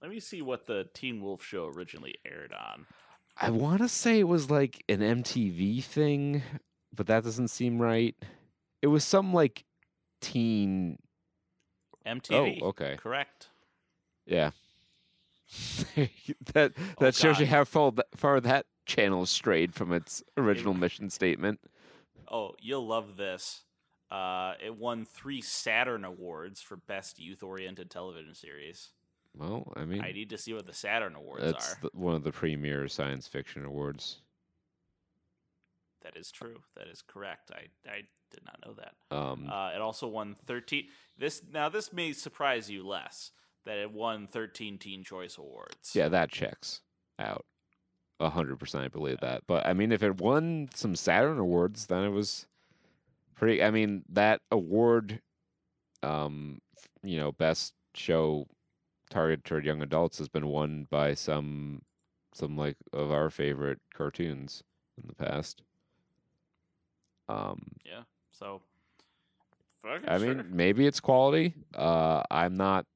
Let me see what the Teen Wolf show originally aired on. I want to say it was like an MTV thing, but that doesn't seem right. It was some like teen. MTV. Oh, okay. Correct. Yeah. that that Oh, shows you how far, th- far that channel strayed from its original mission statement. Oh, you'll love this. Uh, it won three Saturn Awards for Best Youth Oriented Television Series. Well, I mean, I need to see what the Saturn Awards that's are. the, one of the premier science fiction awards. That is true. That is correct. I, I did not know that. Um, Uh, it also won 13. This now this may surprise you less that it won 13 Teen Choice Awards. yeah, that checks out. A hundred percent, I believe that. But I mean, if it won some Saturn awards, then it was pretty. I mean, that award, um, you know, best show targeted toward young adults has been won by some, some like of our favorite cartoons in the past. Um, Yeah. So. fucking I mean, maybe it's quality. Uh, I'm not.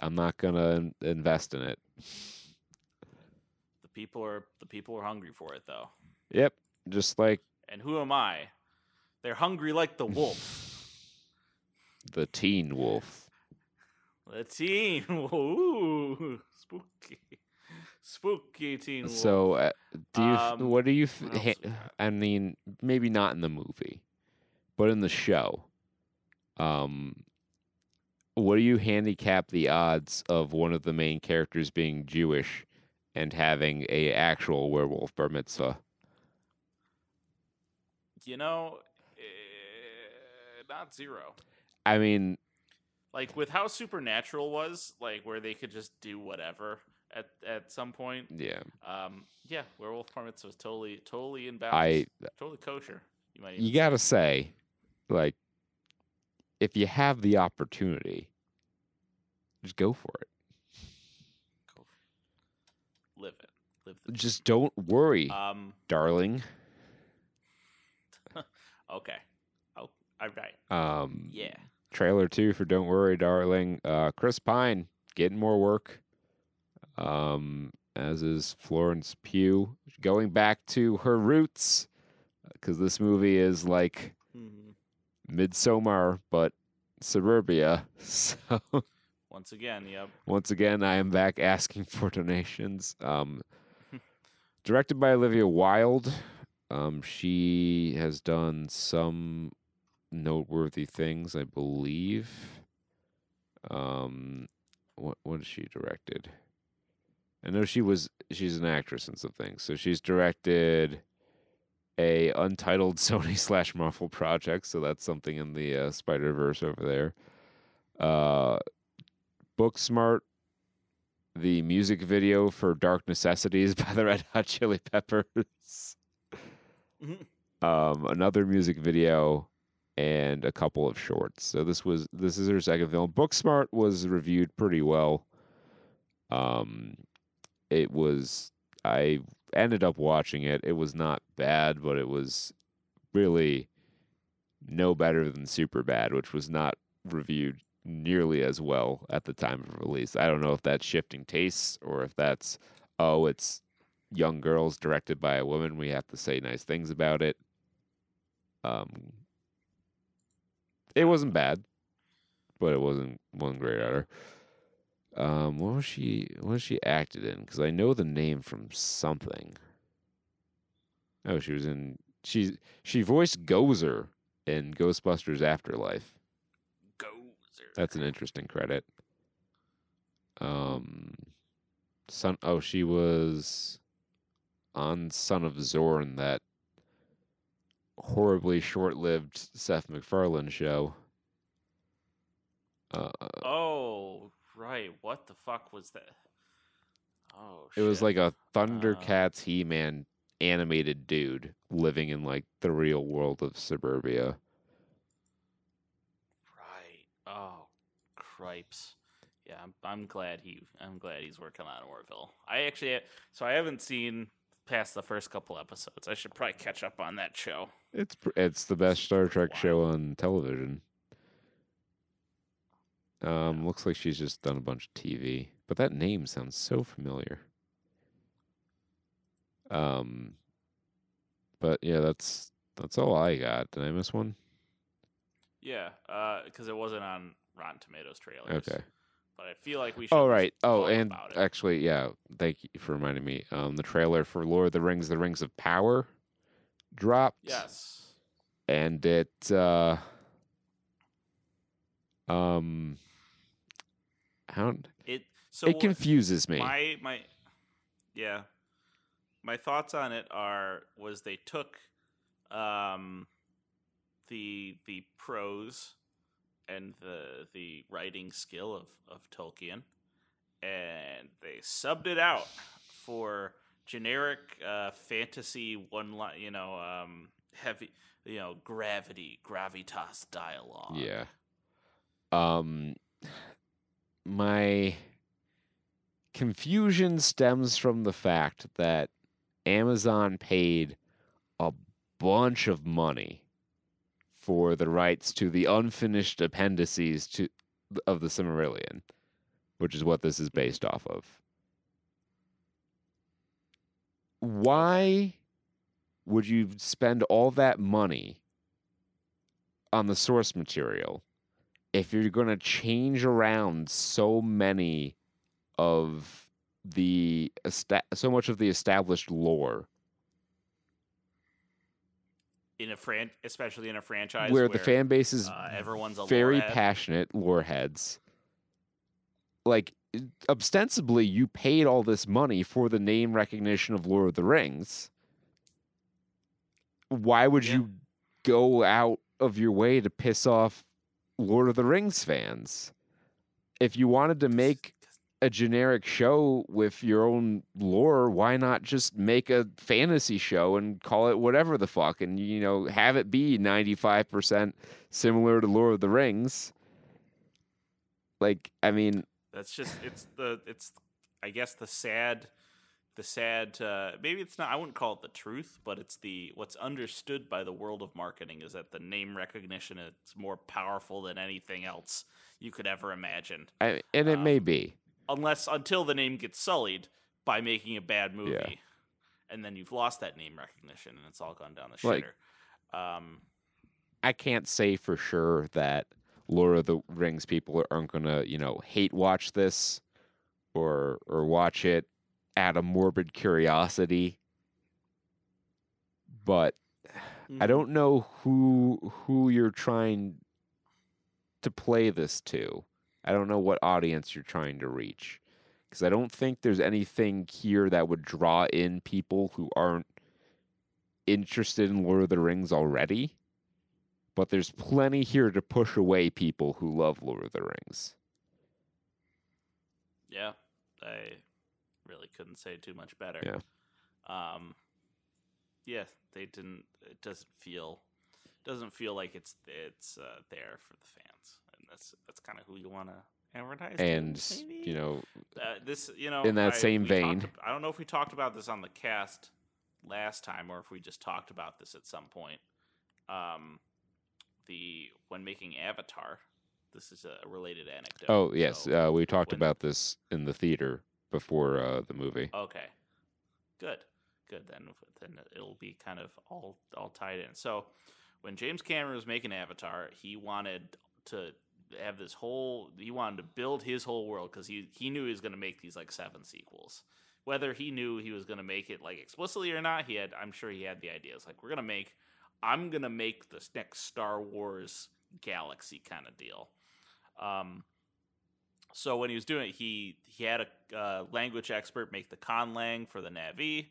I'm not gonna invest in it. People are the people are hungry for it though. Yep, just like And who am I? They're hungry like the wolf. the Teen Wolf. the teen. Ooh, spooky. Spooky teen wolf. So, uh, do you? Um, what do you? F- what ha- I mean, maybe not in the movie, but in the show. Um, what do you handicap the odds of one of the main characters being Jewish and having a actual werewolf bar mitzvah? you know, eh, not zero. I mean, Like with how supernatural was, like where they could just do whatever at at some point. yeah, Um, yeah, werewolf permits was totally totally in I totally kosher. You might. you gotta say, like, if you have the opportunity, just go for it. say. Go for- live the. Just don't worry, Um. darling. Okay. Oh, all right. Um, Yeah. trailer two for "Don't Worry, Darling." Uh, Chris Pine getting more work, um, as is Florence Pugh going back to her roots, because this movie is like Mhm. Midsommar but suburbia. So Once again, yep. once again, I am back asking for donations. Um, directed by Olivia Wilde. Um, she has done some noteworthy things, I believe. Um, what what has she directed? I know she was she's an actress in some things. So she's directed a untitled Sony slash Marvel project. So that's something in the uh, Spider Verse over there. Uh, Booksmart, the music video for Dark Necessities by the Red Hot Chili Peppers. Mhm. um, another music video and a couple of shorts. So this was this is her second film. Booksmart was reviewed pretty well. Um, it was I ended up watching it. It was not bad, but it was really no better than Superbad, which was not reviewed nearly as well at the time of release. I don't know if that's shifting tastes or if that's oh, it's young girls directed by a woman. We have to say nice things about it. Um, it wasn't bad, but it wasn't one great at her. Um, what was she? What was she acted in? Because I know the name from something. Oh, she was in. She she voiced Gozer in Ghostbusters Afterlife. That's an interesting credit. Um, son. Oh, she was on Son of Zorn, that horribly short-lived Seth MacFarlane show. Uh, Oh, right. What the fuck was that? Oh, it was like a Thundercats He-Man animated dude living in like the real world of suburbia. Right. Oh, cripes. Yeah, I'm, I'm glad he. I'm glad he's working on Orville. I actually, so I haven't seen past the first couple episodes. I should probably catch up on that show. It's it's the best Star Trek show on television. Um, looks like she's just done a bunch of TV, but that name sounds so familiar. Um, but yeah, that's that's all I got. Did I miss one? Yeah, because it wasn't on Rotten Tomatoes trailers. Okay. But I feel like we should. Oh right. Oh, and actually, yeah. Thank you for reminding me. Um, the trailer for Lord of the Rings: The Rings of Power dropped. yes. and it uh um how It so it confuses me my my yeah my thoughts on it are was they took um the the prose and the the writing skill of of Tolkien. And they subbed it out for generic uh fantasy one line you know um heavy you know gravity gravitas dialogue. Yeah. Um my confusion stems from the fact that Amazon paid a bunch of money for the rights to the unfinished appendices to of the Silmarillion, which is what this is mm-hmm. based off of. Why would you spend all that money on the source material if you're going to change around so many of the so much of the established lore in a fran especially in a franchise where, the fan base is uh, everyone's a very lorehead. passionate lore heads like ostensibly you paid all this money for the name recognition of lord of the rings why would Yeah. you go out of your way to piss off lord of the rings fans if you wanted to make a generic show with your own lore, why not just make a fantasy show and call it whatever the fuck and you know have it be 95% similar to Lord of the Rings? Like, I mean, That's just it's the it's I guess the sad the sad uh, maybe it's not I wouldn't call it the truth, but it's the what's understood by the world of marketing is that the name recognition is more powerful than anything else you could ever imagine. I, and it may Um, be. Unless until the name gets sullied by making a bad movie. Yeah. And then you've lost that name recognition and it's all gone down the Like- shitter. Um I can't say for sure that Lord of the Rings people aren't gonna, you know, hate watch this or or watch it out of morbid curiosity. But I don't know who who you're trying to play this to. I don't know what audience you're trying to reach because I don't think there's anything here that would draw in people who aren't interested in Lord of the Rings already. But there's plenty here to push away people who love Lord of the Rings. Yeah, I really couldn't say too much better. Yeah. Um, yeah, they didn't. It doesn't feel doesn't feel like it's it's uh, there for the fans, that's that's kind of who you want to advertise. And you know, uh, this you know in that I- same we talked vein- I don't know if we talked about this on the cast last time or if we just talked about this at some point. Um, the when making Avatar, this is a related anecdote. oh yes, so- uh, we talked when- about this in the theater before uh, the movie. Okay, good, good. Then then it'll be kind of all all tied in. So when James Cameron was making Avatar, he wanted to have this whole. He wanted to build his whole world because he he knew he was going to make these like seven sequels. Whether he knew he was going to make it like explicitly or not, he had. I'm sure he had the ideas. Like we're going to make. I'm going to make this next Star Wars galaxy kind of deal. Um, so when he was doing it, he he had a uh, language expert make the conlang for the Na'vi,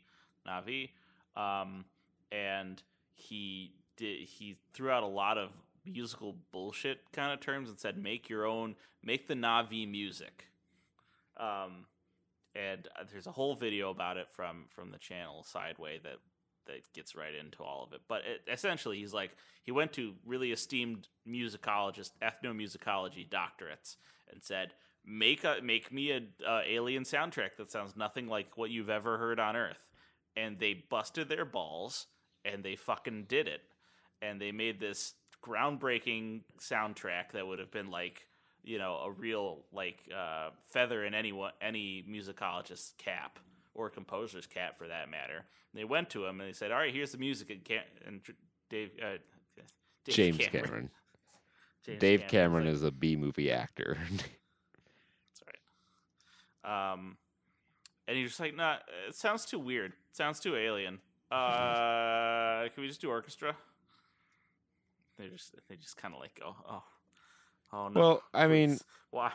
Na'vi, um, and he did he threw out a lot of musical bullshit kind of terms and said make your own, make the Na'vi music. Um, and uh, there's a whole video about it from from the channel Sideway that that gets right into all of it. But it, essentially, he's like he went to really esteemed musicologist, ethnomusicology doctorates, and said, "Make a make me a alien soundtrack that sounds nothing like what you've ever heard on Earth." And they busted their balls, and they fucking did it, and they made this groundbreaking soundtrack that would have been like you know a real like uh, feather in anyone any musicologist's cap or composer's cap for that matter. They went to him and they said, "All right, here's the music." And, Cam- and Dave, uh, Dave James Cameron. James Dave Cameron like, is a B movie actor. That's right. Um, and he's just like, "Nah, it sounds too weird. It sounds too alien. Uh, can we just do orchestra?" They just they just kind of like go, "Oh, oh no." well, I mean, please. why,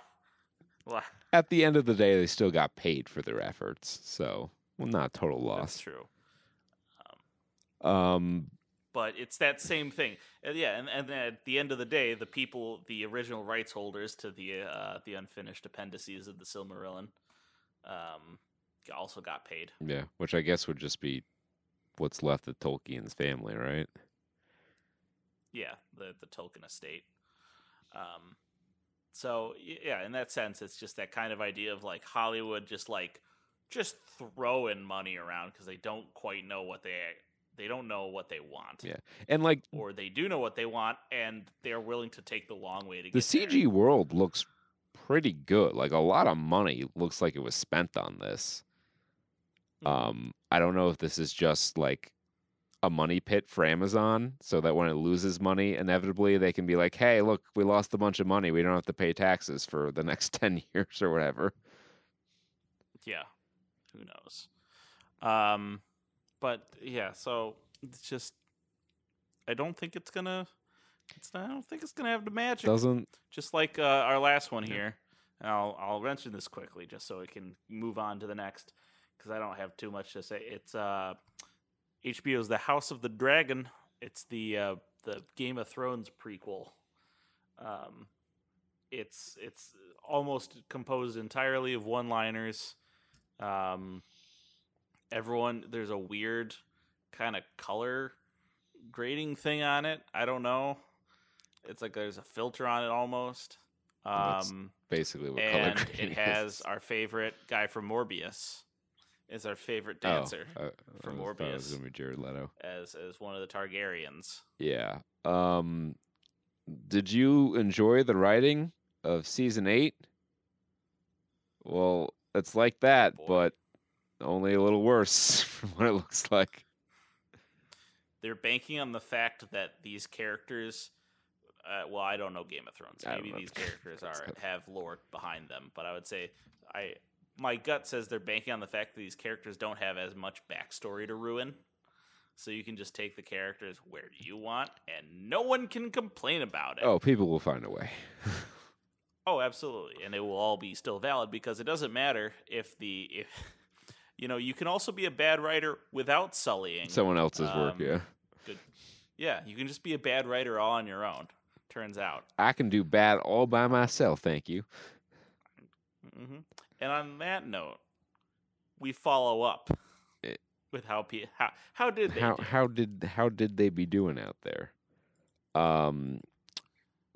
why? at the end of the day, they still got paid for their efforts, so well, not total That's loss. true. Um, but it's that same thing. And yeah, and, and then at the end of the day, the people, the original rights holders to the uh, the unfinished appendices of the Silmarillion, um, also got paid. yeah, which I guess would just be what's left of Tolkien's family, right? Yeah, the the Tolkien estate. Um, so yeah, in that sense, it's just that kind of idea of like Hollywood just like just throwing money around because they don't quite know what they they don't know what they want, Yeah. And like or they do know what they want and they're willing to take the long way to get the there. CG world looks pretty good. Like a lot of money looks like it was spent on this. Mhm. Um, I don't know if this is just like a money pit for Amazon, so that when it loses money, inevitably they can be like, "Hey, look, we lost a bunch of money. We don't have to pay taxes for the next ten years or whatever." yeah. Who knows? Um but yeah so it's just i don't think it's gonna it's i don't think it's gonna have the magic. Doesn't just like uh, our last one here and i'll i'll mention this quickly just so we can move on to the next because i don't have too much to say. It's uh hbo's the house of the dragon. It's the uh the game of thrones prequel. Um it's it's almost composed entirely of one liners um everyone there's a weird kind of color grading thing on it. I don't know. It's like there's a filter on it almost. Um basically what color and grading it has is. our favorite guy from morbius is our favorite Oh, dancer uh, from I it was gonna be Jared Leto. as as one of the targaryens Yeah. Um, did you enjoy the writing of season eight? Well, it's like that, Boy. but only a little worse from what it looks like. they're banking on the fact that these characters uh, well i don't know game of thrones maybe these characters are have lore behind them but i would say i my gut says they're banking on the fact that these characters don't have as much backstory to ruin so you can just take the characters where you want and no one can complain about it Oh, people will find a way. Oh, absolutely, and it will all be still valid because it doesn't matter if the if you know you can also be a bad writer without sullying Someone else's work, Um, yeah. Good. Yeah, you can just be a bad writer all on your own. Turns out. I can do bad all by myself, thank you. hmm And on that note, we follow up It- with how pe- how how did they how do? how did how did they be doing out there? Um,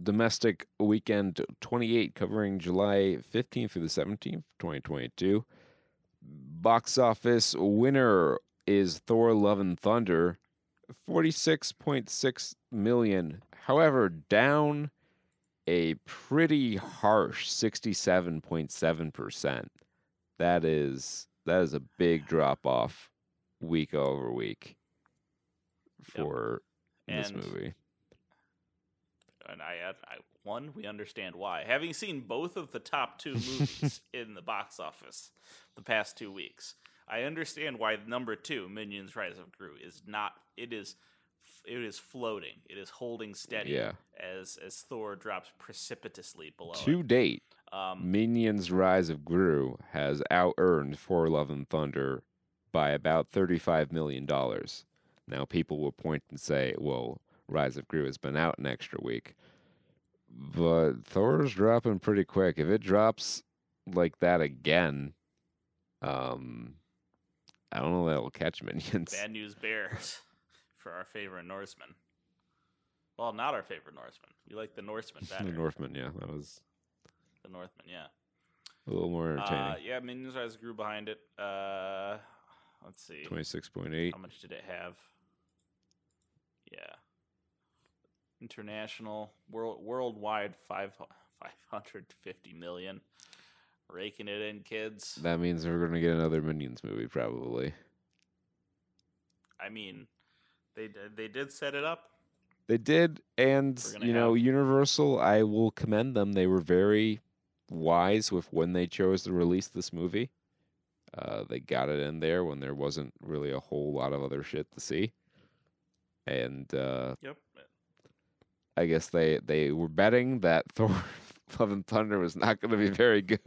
domestic weekend 28 covering July 15th through the 17th, 2022. Box office winner is Thor: Love and Thunder, 46.6 million. However, down a pretty harsh 67.7%. That is that is a big drop off week over week for this And- movie. and I, I one we understand why. Having seen both of the top two movies in the box office the past two weeks, I understand why number two, Minions: Rise of Gru, is not. It is. It is floating. It is holding steady Yeah. as as Thor drops precipitously below. it. To date, Um, Minions Rise of Gru has out earned Thor Love and Thunder by about $35 million. Now, people will point and say, well, Rise of Gru has been out an extra week. But Thor's dropping pretty quick. If it drops like that again, um, I don't know that'll catch minions. Bad News Bears for our favorite Norseman. Well, not our favorite Norseman. We like the Norseman better. the Northman, yeah, that was The Northman, yeah. a little more entertaining. Uh, yeah, Minions Rise Gru behind it. Uh, let's see. Twenty six point eight. How much did it have? Yeah. International, world, worldwide, five, 550 million. Raking it in, kids. That means we're gonna get another Minions movie probably. I mean, they did- they did set it up. They did, and you know, have- Universal. I will commend them. They were very wise with when they chose to release this movie. Uh, they got it in there when there wasn't really a whole lot of other shit to see, and uh, Yep. I guess they they were betting that Thor: Love and Thunder was not going to be very good,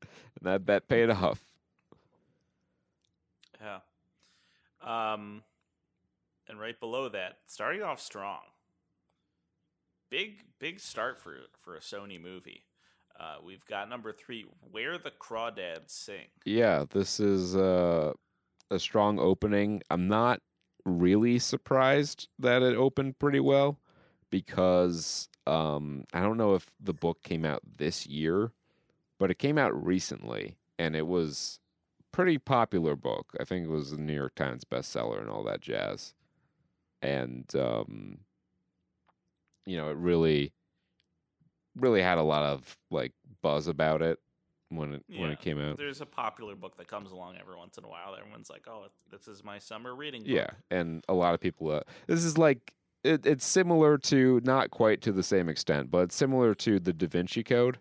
and that bet paid off. Yeah. Um, and right below that, starting off strong. Big big start for for a Sony movie. Uh, we've got number three, Where the Crawdads Sing. Yeah, this is uh, a strong opening. I'm not really surprised that it opened pretty well because um, I don't know if the book came out this year, but it came out recently and it was pretty popular book. I think it was a New York Times bestseller and all that jazz. And um, you know, it really really had a lot of like buzz about it when it when it came out. There's a popular book that comes along every once in a while. Everyone's like, "Oh, this is my summer reading." Book. Yeah, and a lot of people. Uh, this is like it, it's similar to not quite to the same extent, but it's similar to the Da Vinci Code.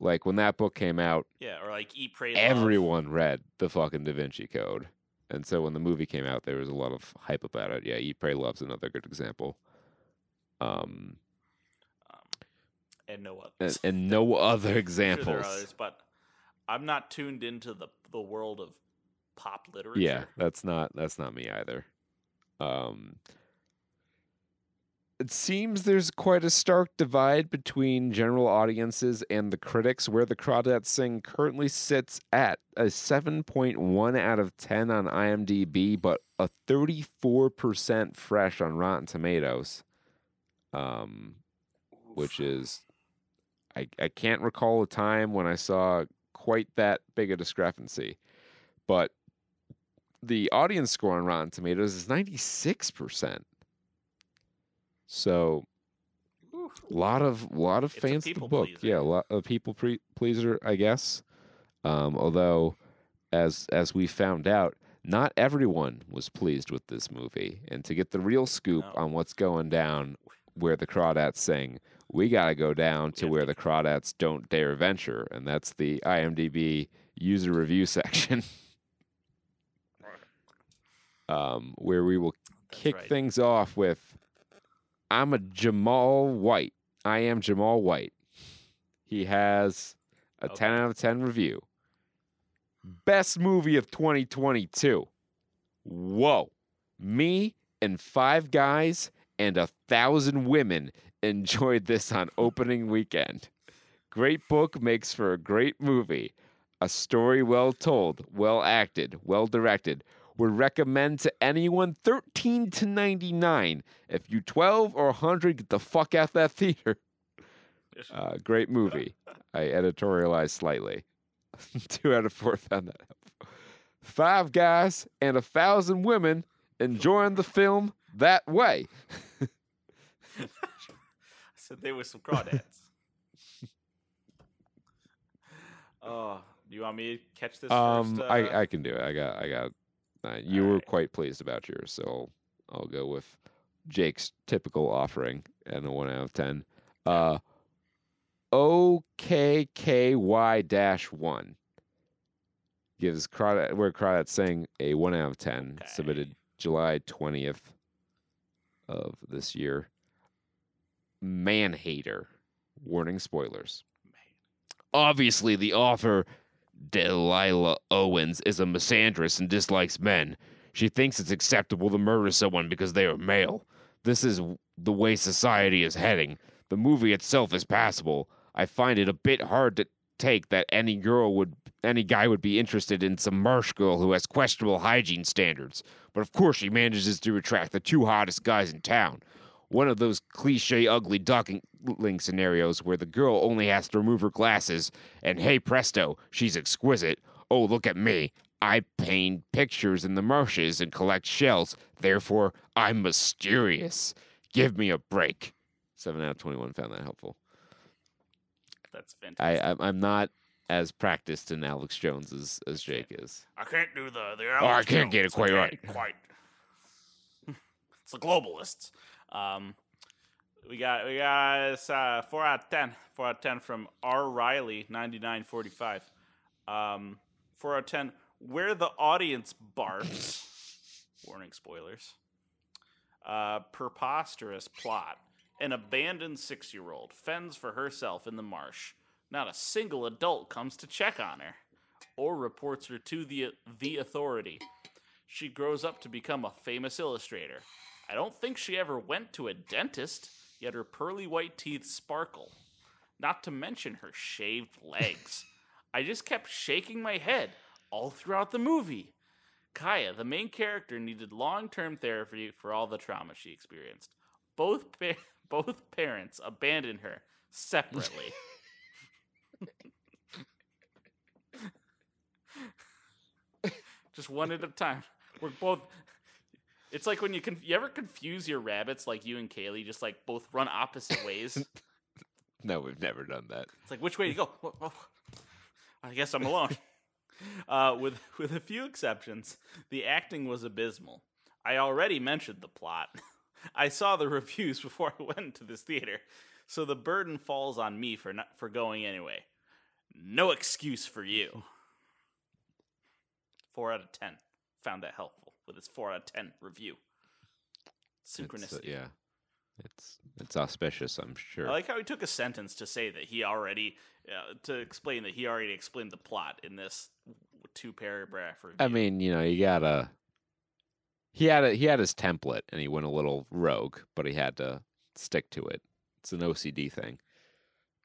Like when that book came out, yeah, or like Eat, Pray, Love. everyone read the fucking Da Vinci Code, and so when the movie came out, there was a lot of hype about it. Yeah, Eat, Pray, Love's another good example. Um, um, and no others. and, and no other sure examples. are others, but I'm not tuned into the the world of pop literature. Yeah, that's not that's not me either. Um it seems there's quite a stark divide between general audiences and the critics, where the Crawdads Sing currently sits at a 7.1 out of 10 on IMDb, but a 34% fresh on Rotten Tomatoes. Um, which is, I, I can't recall a time when I saw quite that big a discrepancy. But the audience score on Rotten Tomatoes is 96%. So a lot of lot of It's fans of the book. pleaser. Yeah, a lot of people pre- pleaser, I guess. Um, although, as as we found out, not everyone was pleased with this movie. And to get the real scoop No. on what's going down, where the crawdads sing, we gotta go down to where the crawdads don't dare venture, and that's the IMDb user review section, um, where we will That's kick right. things off with I'm a Jamal White. I am Jamal White. He has a 10 out of 10 review. Best movie of 2022. Whoa. Me and five guys and a thousand women enjoyed this on opening weekend. Great book makes for a great movie. A story well told, well acted, well directed. Would recommend to anyone 13 to 99. If you 12 or 100, get the fuck out that theater. Uh, great movie. I editorialized slightly. Two out of four found that helpful. Five guys and a thousand women enjoying the film that way. I said they were some crawdads. Oh, do you want me to catch this Um, first? uh, I I can do it. I got I got. Uh, you were quite pleased about yours, so I'll, go with Jake's typical offering and a one out of ten. Uh, OKKY dash one gives Crawdad where Crawdad saying a one out of ten Okay. submitted July twentieth of this year. Man hater. Warning spoilers. Obviously, the author, Delilah Owens, is a misandrist and dislikes men. She thinks it's acceptable to murder someone because they are male. This is the way society is heading. The movie itself is passable. I find it a bit hard to take that any girl would, any guy would be interested in some marsh girl who has questionable hygiene standards. But of course, she manages to attract the two hottest guys in town. One of those cliche ugly duckling scenarios where the girl only has to remove her glasses, and hey presto, she's exquisite. Oh, look at me. I paint pictures in the marshes and collect shells. Therefore, I'm mysterious. Give me a break. Seven out of twenty-one found that helpful. That's fantastic. I'm, I'm not as practiced in Alex Jones as, as Jake is. I, can't do the the. Oh, I can't get it quite can't right. Quite. it's the globalists. Um, we got we got uh, four out of ten. Four out of ten from R Riley ninety nine forty five. Um, four out of ten. Where the audience barfs. Warning spoilers. Uh, preposterous plot. An abandoned six year old fends for herself in the marsh. Not a single adult comes to check on her or reports her to the, the authority. She grows up to become a famous illustrator. I don't think she ever went to a dentist, yet her pearly white teeth sparkle. Not to mention her shaved legs. I just kept shaking my head all throughout the movie. Kaya, the main character, needed long-term therapy for all the trauma she experienced. Both pa- both parents abandoned her separately. Just one at a time. We're both. It's like when you conf- you ever confuse your rabbits, like you and Kaylee, just like both run opposite ways. No, we've never done that. It's like which way to go? Whoa, whoa. I guess I'm alone. uh, with with a few exceptions, the acting was abysmal. I already mentioned the plot. I saw the reviews before I went to this theater, so the burden falls on me for not for going anyway. No excuse for you. Four out of ten. Found that helpful with its four out of ten review. It's, uh, Synchronicity. yeah, it's it's auspicious. I'm sure. I like how he took a sentence to say that he already uh, to explain that he already explained the plot in this two paragraph review. I mean, you know, you gotta. He had a he had his template, and he went a little rogue, but he had to stick to it. It's an OCD thing.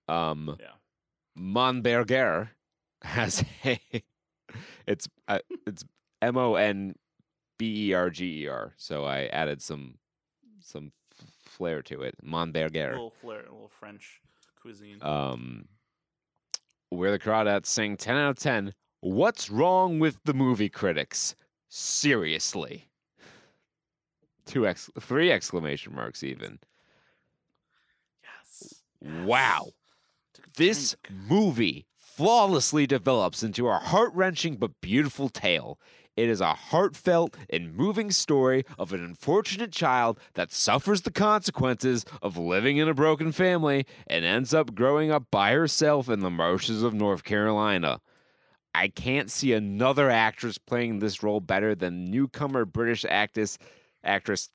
Um, yeah, Monberger has a. It's uh, it's M O N B E R G E R. So I added some some flair to it. a Monberger. little flair, a little French cuisine. Um, where the Crawdads sing 10 out of 10. What's wrong with the movie critics? Seriously. Two ex, three exclamation marks, even. yes. Wow. This movie flawlessly develops into a heart wrenching but beautiful tale. It is a heartfelt and moving story of an unfortunate child that suffers the consequences of living in a broken family and ends up growing up by herself in the marshes of North Carolina. I can't see another actress playing this role better than newcomer British actress actress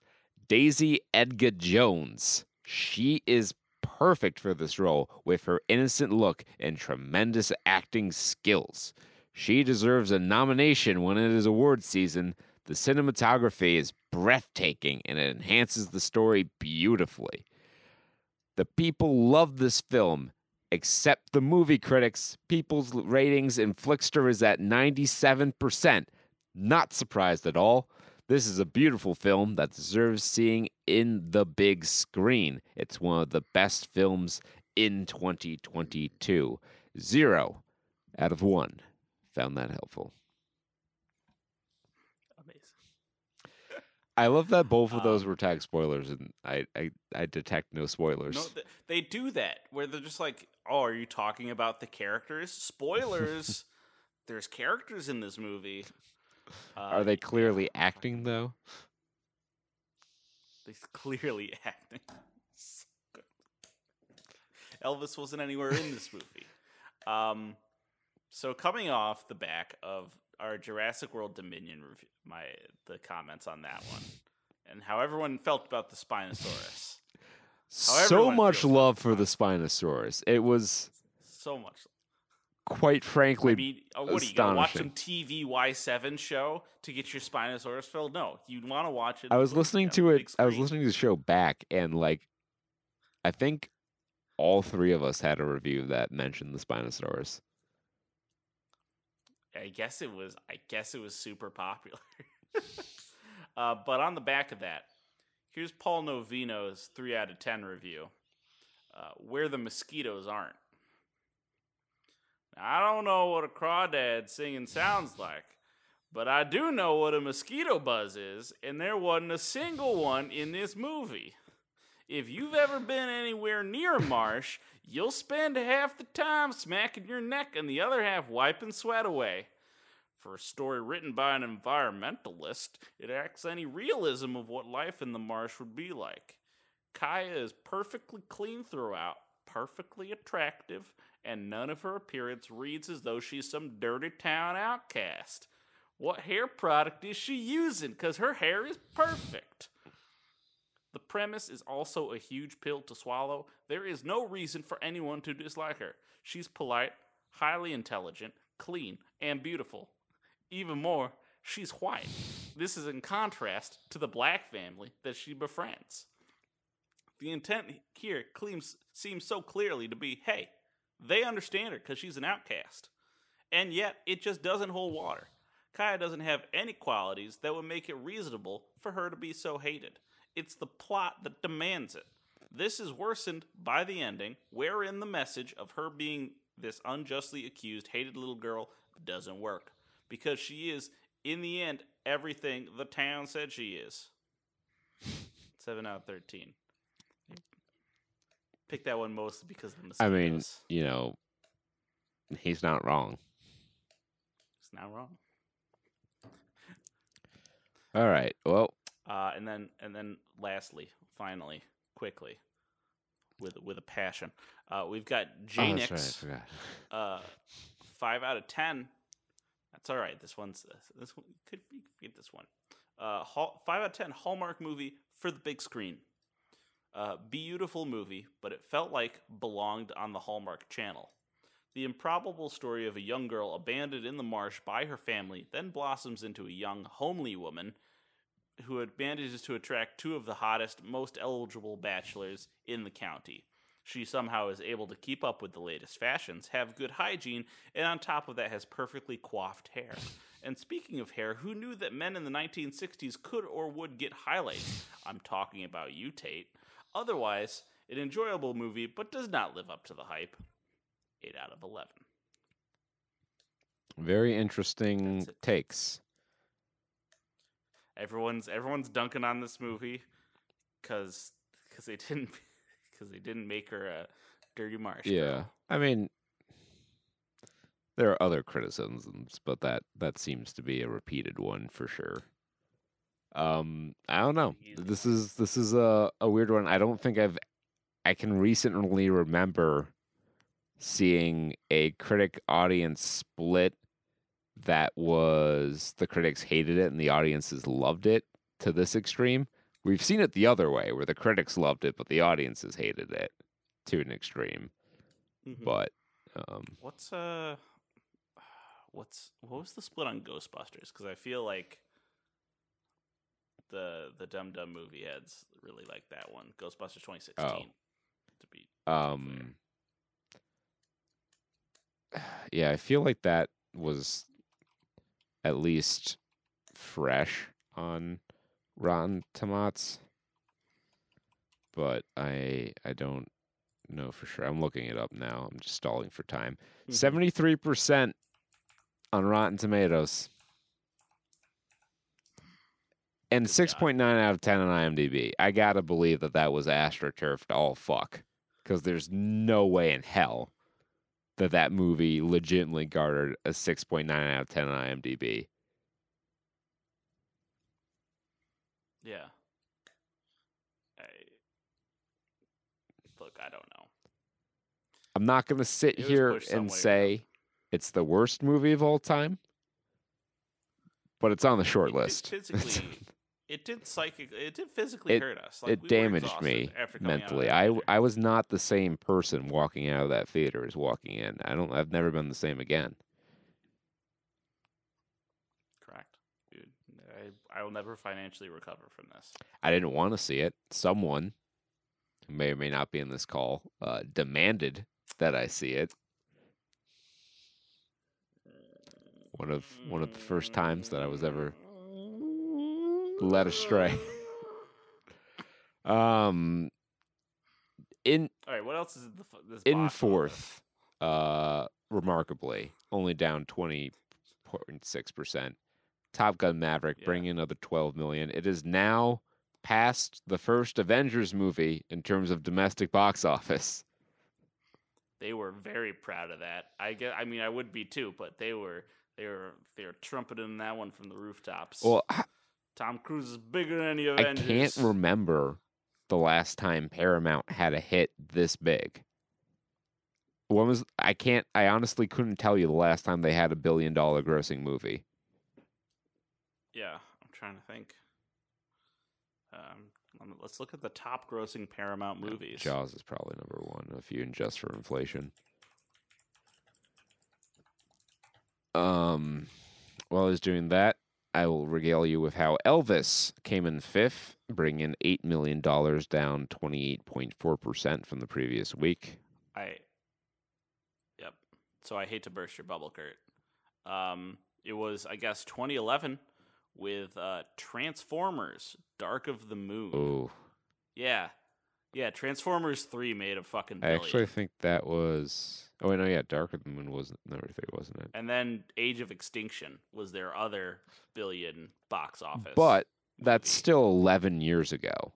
Daisy Edgar Jones. She is perfect for this role with her innocent look and tremendous acting skills. She deserves a nomination when it is award season. The cinematography is breathtaking and it enhances the story beautifully. The people love this film, except the movie critics. People's ratings in Flixster is at 97%. Not surprised at all. This is a beautiful film that deserves seeing in the big screen. It's one of the best films in 2022. Zero out of one. Found that helpful. Amazing. I love that both of those Um, were tag spoilers, and I, I, I detect no spoilers. No, th- they do that where they're just like, "Oh, are you talking about the characters?" Spoilers. There's characters in this movie. Uh, Are they clearly acting though? They're clearly acting. Elvis wasn't anywhere in this movie. Um, so coming off the back of our Jurassic World Dominion review, my the comments on that one, and how everyone felt about the Spinosaurus. So much love for the Spinosaurus. It was So much. quite frankly I mean, uh, what are you gonna watch some. TV Y7 show to get your Spinosaurus filled? No, you'd want to watch it. I was listening to it. I was listening to the show back, and like, I think all three of us had a review that mentioned the Spinosaurus. I guess it was. I guess it was super popular. uh, but on the back of that, here's Paul Novino's three out of ten review. Uh, where the mosquitoes aren't. Now, I don't know what a crawdad singing sounds like, but I do know what a mosquito buzz is, and there wasn't a single one in this movie. If you've ever been anywhere near a marsh, you'll spend half the time smacking your neck and the other half wiping sweat away. For a story written by an environmentalist, it lacks any realism of what life in the marsh would be like. Kaya is perfectly clean throughout, perfectly attractive, and none of her appearance reads as though she's some dirty town outcast. What hair product is she using? Because her hair is perfect. The premise is also a huge pill to swallow. There is no reason for anyone to dislike her. She's polite, highly intelligent, clean, and beautiful. Even more, she's white. This is in contrast to the black family that she befriends. The intent here seems, seems so clearly to be hey, they understand her because she's an outcast. And yet, it just doesn't hold water. Kaya doesn't have any qualities that would make it reasonable for her to be so hated. It's the plot that demands it. This is worsened by the ending, wherein the message of her being this unjustly accused, hated little girl doesn't work. Because she is, in the end, everything the town said she is. 7 out of 13. Pick that one mostly because of the I mean, you know, he's not wrong. it's not wrong. All right. Well, Uh, and then and then lastly, finally, quickly, with with a passion, uh, we've got oh, that's right, I forgot. uh, five out of ten. That's all right. This one's this one could could get this one. Uh, Hall, five out of ten Hallmark movie for the big screen. Uh, beautiful movie, but it felt like belonged on the Hallmark Channel. The improbable story of a young girl abandoned in the marsh by her family then blossoms into a young, homely woman who had manages to attract two of the hottest, most eligible bachelors in the county. She somehow is able to keep up with the latest fashions, have good hygiene, and on top of that has perfectly coiffed hair. And speaking of hair, who knew that men in the 1960s could or would get highlights? I'm talking about you, Tate. Otherwise, an enjoyable movie, but does not live up to the hype. 8 out of 11. Very interesting takes. Everyone's everyone's dunking on this movie cuz cuz they didn't cuz they didn't make her a dirty marsh. girl. Yeah. I mean, there are other criticisms, but that that seems to be a repeated one for sure. Um, I don't know. This is this is a a weird one. I don't think I've I can recently remember seeing a critic audience split that was the critics hated it and the audiences loved it to this extreme. We've seen it the other way where the critics loved it but the audiences hated it to an extreme. Mhm. But um What's uh what's what was the split on Ghostbusters? Because I feel like the the Dum Dum movie heads really like that one. Ghostbusters 2016. To be um yeah, I feel like that was at least fresh on Rotten Tomatoes. But I I don't know for sure. I'm looking it up now. I'm just stalling for time. Mhm. 73% on Rotten Tomatoes. And 6.9 out of 10 on IMDb. I got to believe that that was astroturfed all fuck. Because there's no way in hell that that movie legitimately garnered a 6.9 out of 10 on IMDb. Yeah. I look. I don't know. I'm not going to sit It here and say it's the worst movie of all time, but it's on the short list. physically. it did psychic. It did physically It- hurt us. Like, it we damaged me after coming out of mentally. I. I was not the same person walking out of that theater as walking in. I don't. I've never been the same again. correct, dude. I I will never financially recover from this. I didn't want to see it. Someone who may or may not be in this call uh, demanded that I see it. One of one of the first times that I was ever led astray. um, in All right, what else is in the this in fourth, uh, remarkably, only down twenty point six percent. Top Gun Maverick Yeah. bringing another twelve million. It is now past the first Avengers movie in terms of domestic box office. They were very proud of that. I get. I mean, I would be too, but they were. They were. They were trumpeting that one from the rooftops. Well, Tom Cruise is bigger than the I can't remember the last time Paramount had a hit this big. When was I can't I honestly couldn't tell you the last time they had a billion dollar grossing movie. Yeah, I'm trying to think. Um, let's look at the top grossing Paramount movies. Jaws is probably number one if you adjust for inflation. Um, while I was doing that, I will regale you with how Elvis came in fifth, bringing eight million dollars, down twenty eight point four percent from the previous week. I. Yep. So I hate to burst your bubble, Kurt. Um, it was I guess 2011 with uh, Transformers: Dark of the Moon. Oh, Yeah, yeah. Transformers Three made a fucking I actually think that was. Oh, wait, no, yeah, Dark of the Moon wasn't number three, wasn't it? and then Age of Extinction was their other billion box office. But that's movie. still eleven years ago.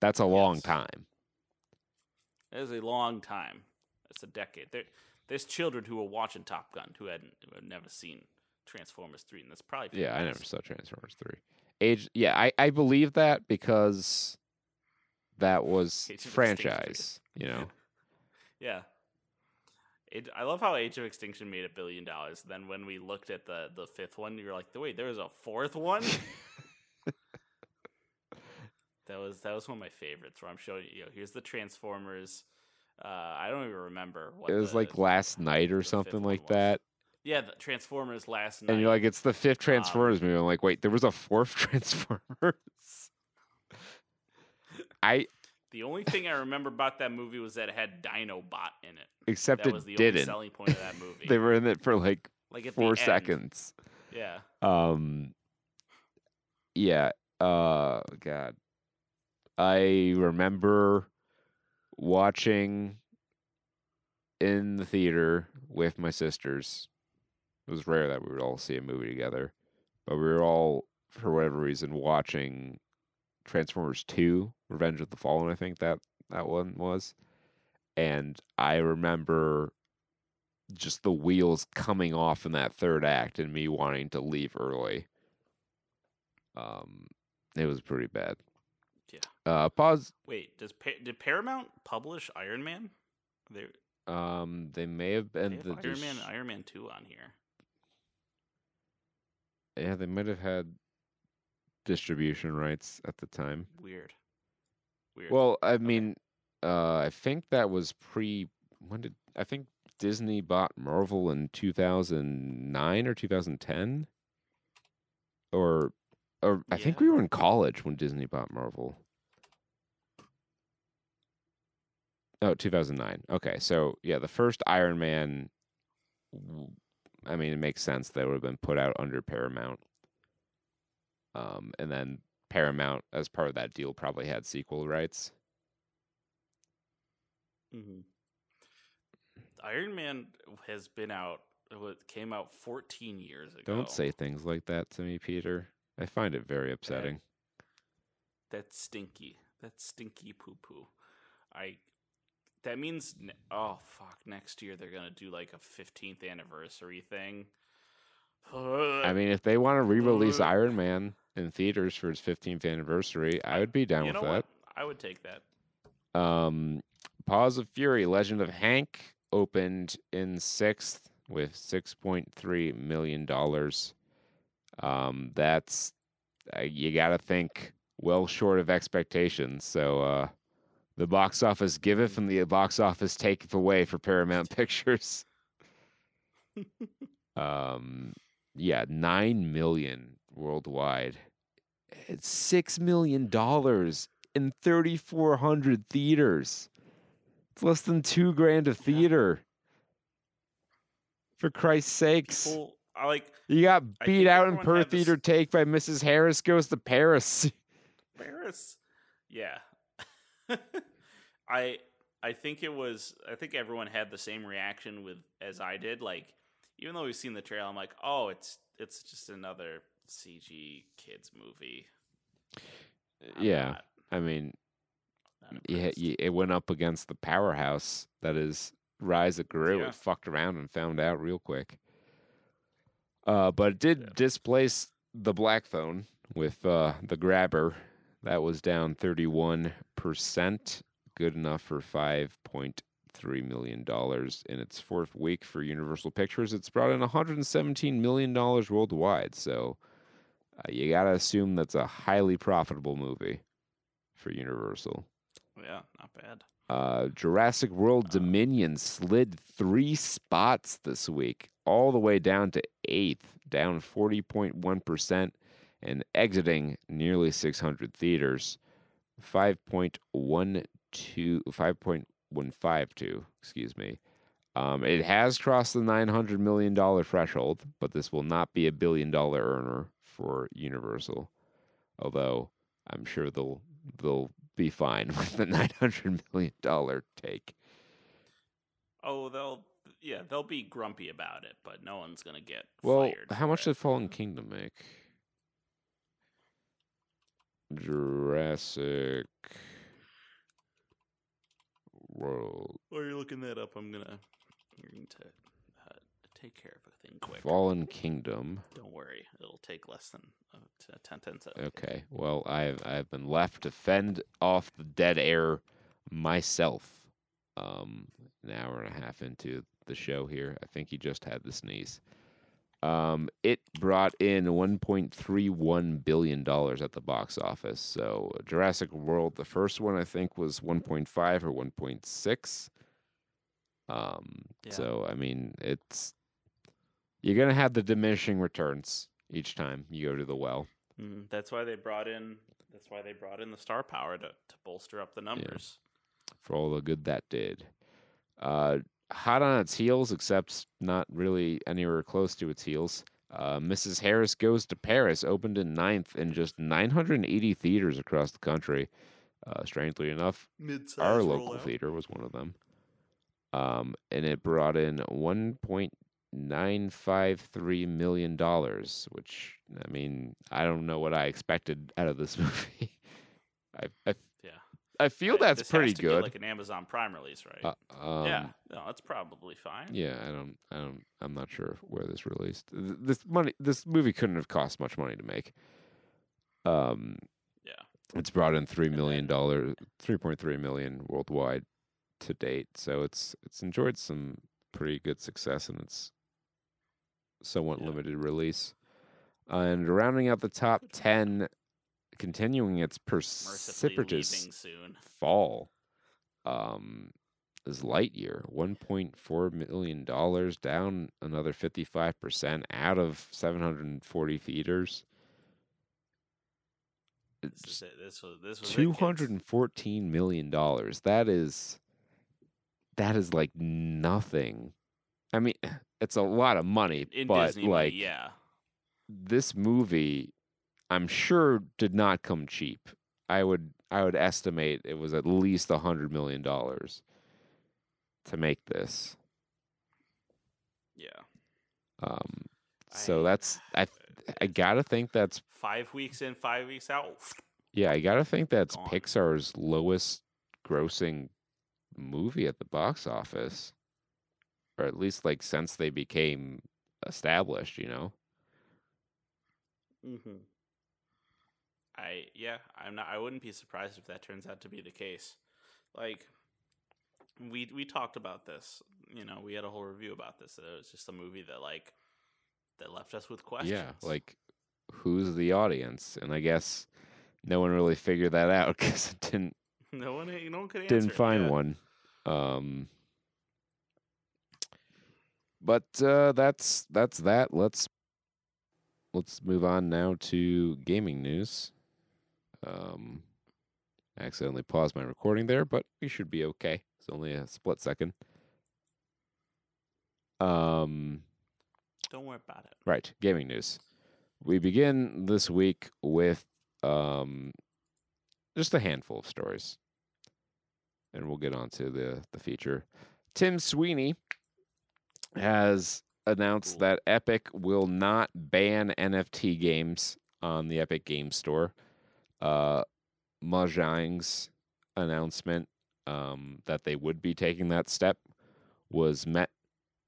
That's a long time. That is a long time. That's a decade. There, there's children who were watching Top Gun who hadn't who had never seen Transformers Three, and that's probably Yeah, I never saw Transformers three. Age, yeah, I I believe that because that was franchise. You know, Yeah. Age, I love how Age of Extinction made a billion dollars. Then when we looked at the the fifth one, you were like, "Wait, there was a fourth one." that was that was one of my favorites. Where I'm showing you, you know, here's the Transformers. Uh, I don't even remember what it was the- like last night or something like that. Yeah, the Transformers last night. And you're like, it's the fifth Um, Transformers movie. I'm like, wait, there was a fourth Transformers. I the only thing I remember about that movie was that it had Dinobot in it. except That was it the only didn't. selling point of that movie. They were in it for like like at the four seconds. Yeah. Um yeah, uh god. I remember watching in the theater with my sisters. It was rare that we would all see a movie together, but we were all for whatever reason watching Transformers 2 Revenge of the Fallen I think that that one was. And I remember just the wheels coming off in that third act and me wanting to leave early. Um, it was pretty bad. Yeah. Uh, pause. Wait, does pa- did Paramount publish Iron Man? They, Um, they may have been the Iron Man, Iron Man two on here. yeah, they might have had distribution rights at the time. Weird. Weird. Well, I mean, uh, I think that was pre. When did I think Disney bought Marvel in two thousand nine or two thousand ten? Or, or I think we were in college when Disney bought Marvel. Oh, 2009. Okay, so yeah, the first Iron Man. I mean, it makes sense that it would have been put out under Paramount. Um, and then Paramount, as part of that deal, probably had sequel rights. Mhm. Iron Man has been out. It came out 14 years ago. Don't say things like that to me, Peter. I find it very upsetting. That's stinky. That's stinky poo poo. I. That means oh fuck! Next year they're gonna do like a 15th anniversary thing. I mean, if they want to re-release Iron Man in theaters for its 15th anniversary, I would be down you with that. what? I would take that. Um, Paws of Fury: Legend of Hank opened in sixth with six point three million dollars. Um, that's uh, you got to think well short of expectations. So uh, the box office giveth and the box office taketh away for Paramount Pictures. um, yeah, nine million worldwide. It's six million dollars in 3,400 theaters. It's less than two grand a theater. For Christ's sakes. People, I like You got beat out in per Perth this- Theater Take by Mrs. Harris Goes to Paris. Paris. Yeah. I I think it was I think everyone had the same reaction with as I did. Like even though we've seen the trailer, I'm like, oh, it's it's just another CG kids movie. I'm yeah. not- I mean, yeah, it went up against the powerhouse that is Rise of Gru. Yeah. It fucked around and found out real quick. Uh, but it did Yeah. displace the Black Phone with uh, the Grabber. That was down 31%, good enough for $5.3 million in its fourth week for Universal Pictures. It's brought in $117 million worldwide. So uh, you got to assume that's a highly profitable movie for Universal. Yeah, not bad. Uh, Jurassic World Dominion slid three spots this week, all the way down to eighth, down 40.1%, and exiting nearly 600 theaters. 5.12, 5.152, excuse me. Um, it has crossed the $900 million threshold, but this will not be a billion dollar earner for Universal. Although I'm sure they'll they'll be fine with the nine hundred million dollar take. Oh, they'll yeah, they'll be grumpy about it, but no one's gonna get Well, fired. how much it. did Fallen Kingdom make? Jurassic World While you're looking that up, I'm gonna you're going to uh, take care of a thing quick. Fallen Kingdom. Don't worry, it'll take less than uh, t- 10 10 seconds. Okay. Well, I've I've been left to fend off the dead air myself. Um, an hour and a half into the show here, I think he just had the sneeze. Um, it brought in 1.31 billion dollars at the box office. So Jurassic World, the first one, I think was 1.5 or 1.6. Um, Yeah. so I mean, it's you're gonna have the diminishing returns each time you go to the well. Mm, that's why they brought in. That's why they brought in the star power to, to bolster up the numbers. for all the good that did. Uh, hot on its heels, except not really anywhere close to its heels. Uh, Mrs. Harris Goes to Paris opened in ninth in just 980 theaters across the country. Uh, strangely enough, Mid-size our local theater was one of them. Um, and it brought in $1.953 million, which, I mean, I don't know what I expected out of this movie. I, I, Yeah. I feel that's pretty has to get, good. like an Amazon Prime release, right? Uh, um, yeah, no, that's probably fine. Yeah, I don't, I don't, I'm not sure where this released. This money, this movie couldn't have cost much money to make. Um, Yeah. it's brought in three And million dollars, three point three million worldwide to date. So it's it's enjoyed some pretty good success in its somewhat Yeah. limited release. and rounding out the top ten, continuing its precipitous fall um is Lightyear, one point four million dollars, down another fifty five percent out of seven hundred and forty theaters. This It's is. This was this was it, two kids. hundred and fourteen million dollars. That is that is like nothing. I mean, it's a lot of money, in but Disney like yeah. this movie I'm sure did not come cheap. I would I would estimate it was at least a hundred million dollars to make this. Yeah. Um, so I- that's I I gotta think that's Five weeks in, five weeks out. yeah I gotta think that's Gone. Pixar's lowest grossing movie at the box office, or at least like since they became established. You know. Mm-hmm. I yeah, I'm not. I wouldn't be surprised if that turns out to be the case. Like we we talked about this. You know, we had a whole review about this. It was just a movie that like that left us with questions. Yeah, like who's the audience? And I guess no one really figured that out because it didn't no one no one could answer. didn't find one. Um, but uh, that's that's that. Let's let's move on now to gaming news. Um, I accidentally paused my recording there, but we should be okay. It's only a split second. Um, Don't worry about it. Right, gaming news. We begin this week with um, just a handful of stories, and we'll get on to the the feature. Tim Sweeney has announced Cool. that Epic will not ban NFT games on the Epic Game Store. Uh, Mojang's announcement um, that they would be taking that step was met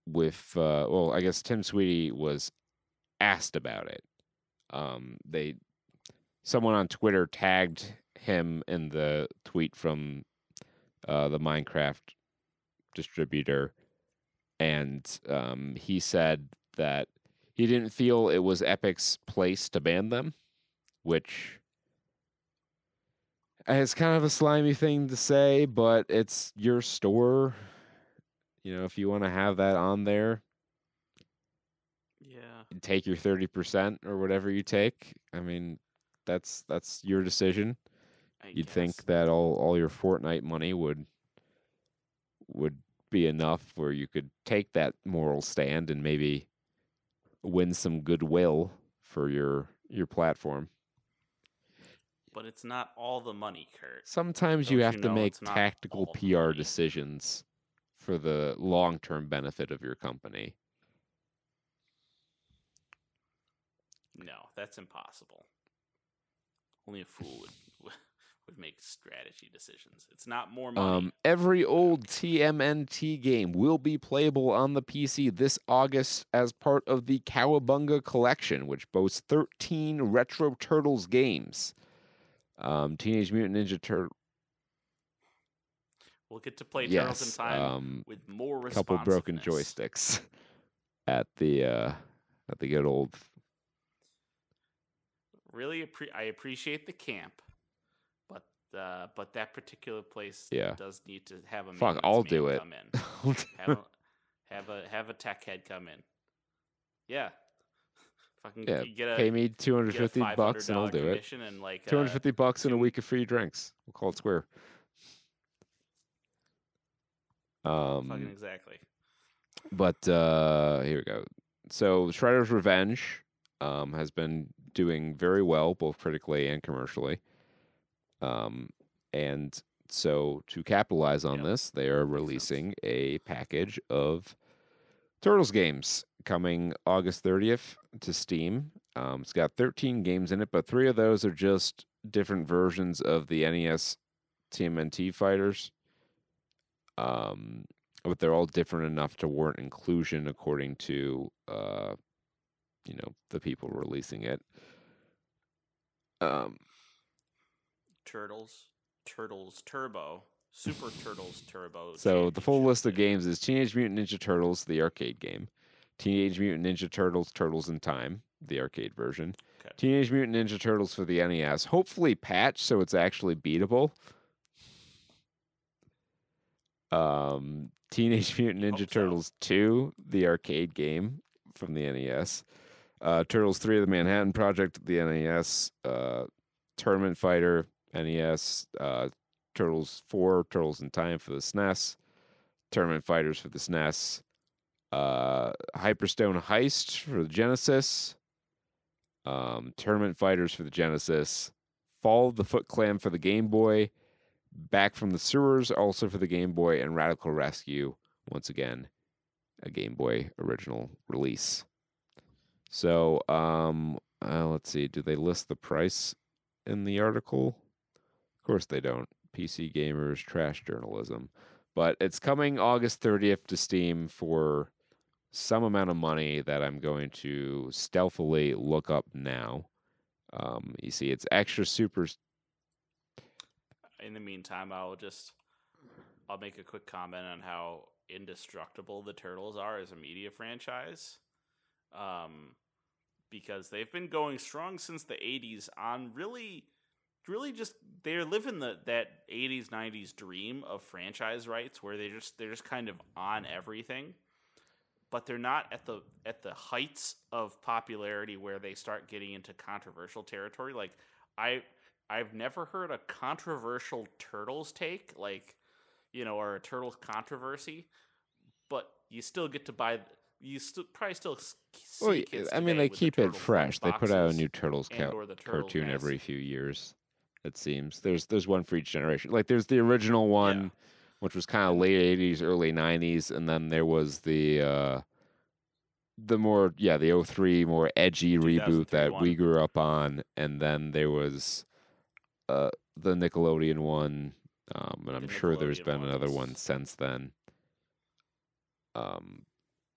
with uh, well, I guess Tim Sweeney was asked about it. Um, they someone on Twitter tagged him in the tweet from uh, the Minecraft distributor, and um, he said that he didn't feel it was Epic's place to ban them, which is kind of a slimy thing to say, but it's your store. You know, if you want to have that on there, Yeah. take your 30% or whatever you take. I mean, that's that's your decision. I You'd guess. think that all all your Fortnite money would would be enough where you could take that moral stand and maybe win some goodwill for your your platform. But it's not all the money, Kurt. Sometimes Don't you you have to know make tactical PR decisions for the long-term benefit of your company. No, that's impossible. Only a fool would would make strategy decisions. It's not more money. Um, every old TMNT game will be playable on the PC this August as part of the Cowabunga collection, which boasts 13 Retro Turtles games. Um, Teenage Mutant Ninja Turtle. we'll get to play Turtles Yes, in Time um, with more a couple broken joysticks at the uh, at the good old. Really, appre- I appreciate the camp, uh, but that particular place Yeah. does need to have a Fuck, I'll man do it. Come in. have a have a have a tech head come in. Yeah, fucking Yeah, get a Pay me 250 bucks and I'll do it. and like uh, 250 bucks and a week of free drinks. We'll call it square. Um, fucking exactly. but uh here we go so shredder's revenge um has been doing very well both critically and commercially um and so to capitalize on Yep. this they are releasing a package of turtles games coming august 30th to steam. Um it's got 13 games in it but three of those are just different versions of the nes tmnt fighters. Um but they're all different enough to warrant inclusion according to uh you know the people releasing it. Um Turtles, Turtles Turbo, Super Turtles Turbo. so the full list of games is teenage mutant ninja turtles the arcade game teenage mutant ninja turtles turtles in time the arcade version Okay. teenage mutant ninja turtles for the nes hopefully patched so it's actually beatable um teenage mutant ninja Hope so. turtles 2 the arcade game from the nes uh, Turtles 3 of the Manhattan Project, the NES, uh, Tournament Fighter, NES, uh, Turtles 4, Turtles in Time for the SNES, Tournament Fighters for the SNES, uh, Hyperstone Heist for the Genesis, um, Tournament Fighters for the Genesis, Fall of the Foot Clan for the Game Boy, Back from the Sewers also for the Game Boy, and Radical Rescue, once again, a Game Boy original release. So, um, uh, let's see. Do they list the price in the article? Of course they don't. PC gamers trash journalism, but it's coming August 30th to Steam for some amount of money that I'm going to stealthily look up now. Um, you see, it's extra super. In the meantime, I'll just I'll make a quick comment on how indestructible the Turtles are as a media franchise. Um, because they've been going strong since the 80s on really really just they're living the that 80s 90s dream of franchise rights where they just they're just kind of on everything but they're not at the at the heights of popularity where they start getting into controversial territory like i i've never heard a controversial turtles take like you know or a turtles controversy but you still get to buy you st- probably still Well, kids I mean, they keep it fresh. They put out a new Turtles ca- or the turtle cartoon mask. every few years. It seems. There's there's one for each generation. Like there's the original one, which was kind of late '80s, early '90s, and then there was the uh, the more yeah the 03 more edgy reboot 2003 that we grew up on, and then there was uh, the Nickelodeon one, um, and I'm The sure there's been another one since then. Um,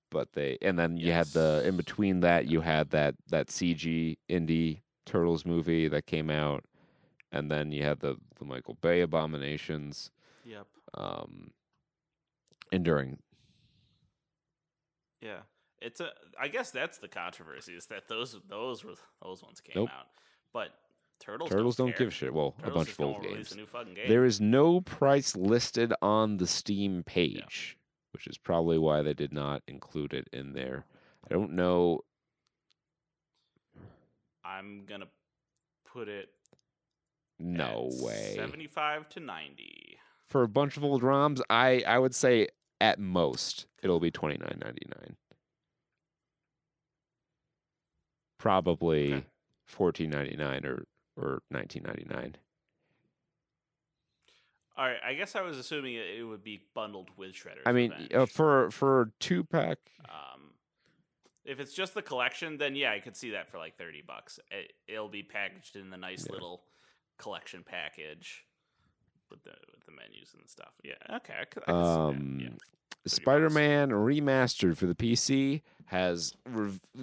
but they and then you had the in between that you had that that CG indie Turtles movie that came out, and then you had the the Michael Bay abominations. Yep. Um, and during Yeah. It's a. I guess that's the controversy is that those those were those ones came Nope. out, but turtles Turtles don't, care. give a shit. Well, Turtles a bunch of old games. A new fucking game. There is no price listed on the Steam page, which is probably why they did not include it in there. I don't know. I'm gonna put it. No way. Seventy-five to ninety. For a bunch of old ROMs, I I would say at most it'll be twenty nine ninety nine. Probably Okay. fourteen ninety nine or or nineteen ninety nine. All right. I guess I was assuming it, would be bundled with Shredder's. I mean, uh, for for two pack, Um, if it's just the collection, then yeah, I could see that for like thirty bucks. It, it'll be packaged in the nice Yeah. little collection package with the with the menus and stuff. Yeah, okay. I I um. Yeah. Spider Man remastered for the PC has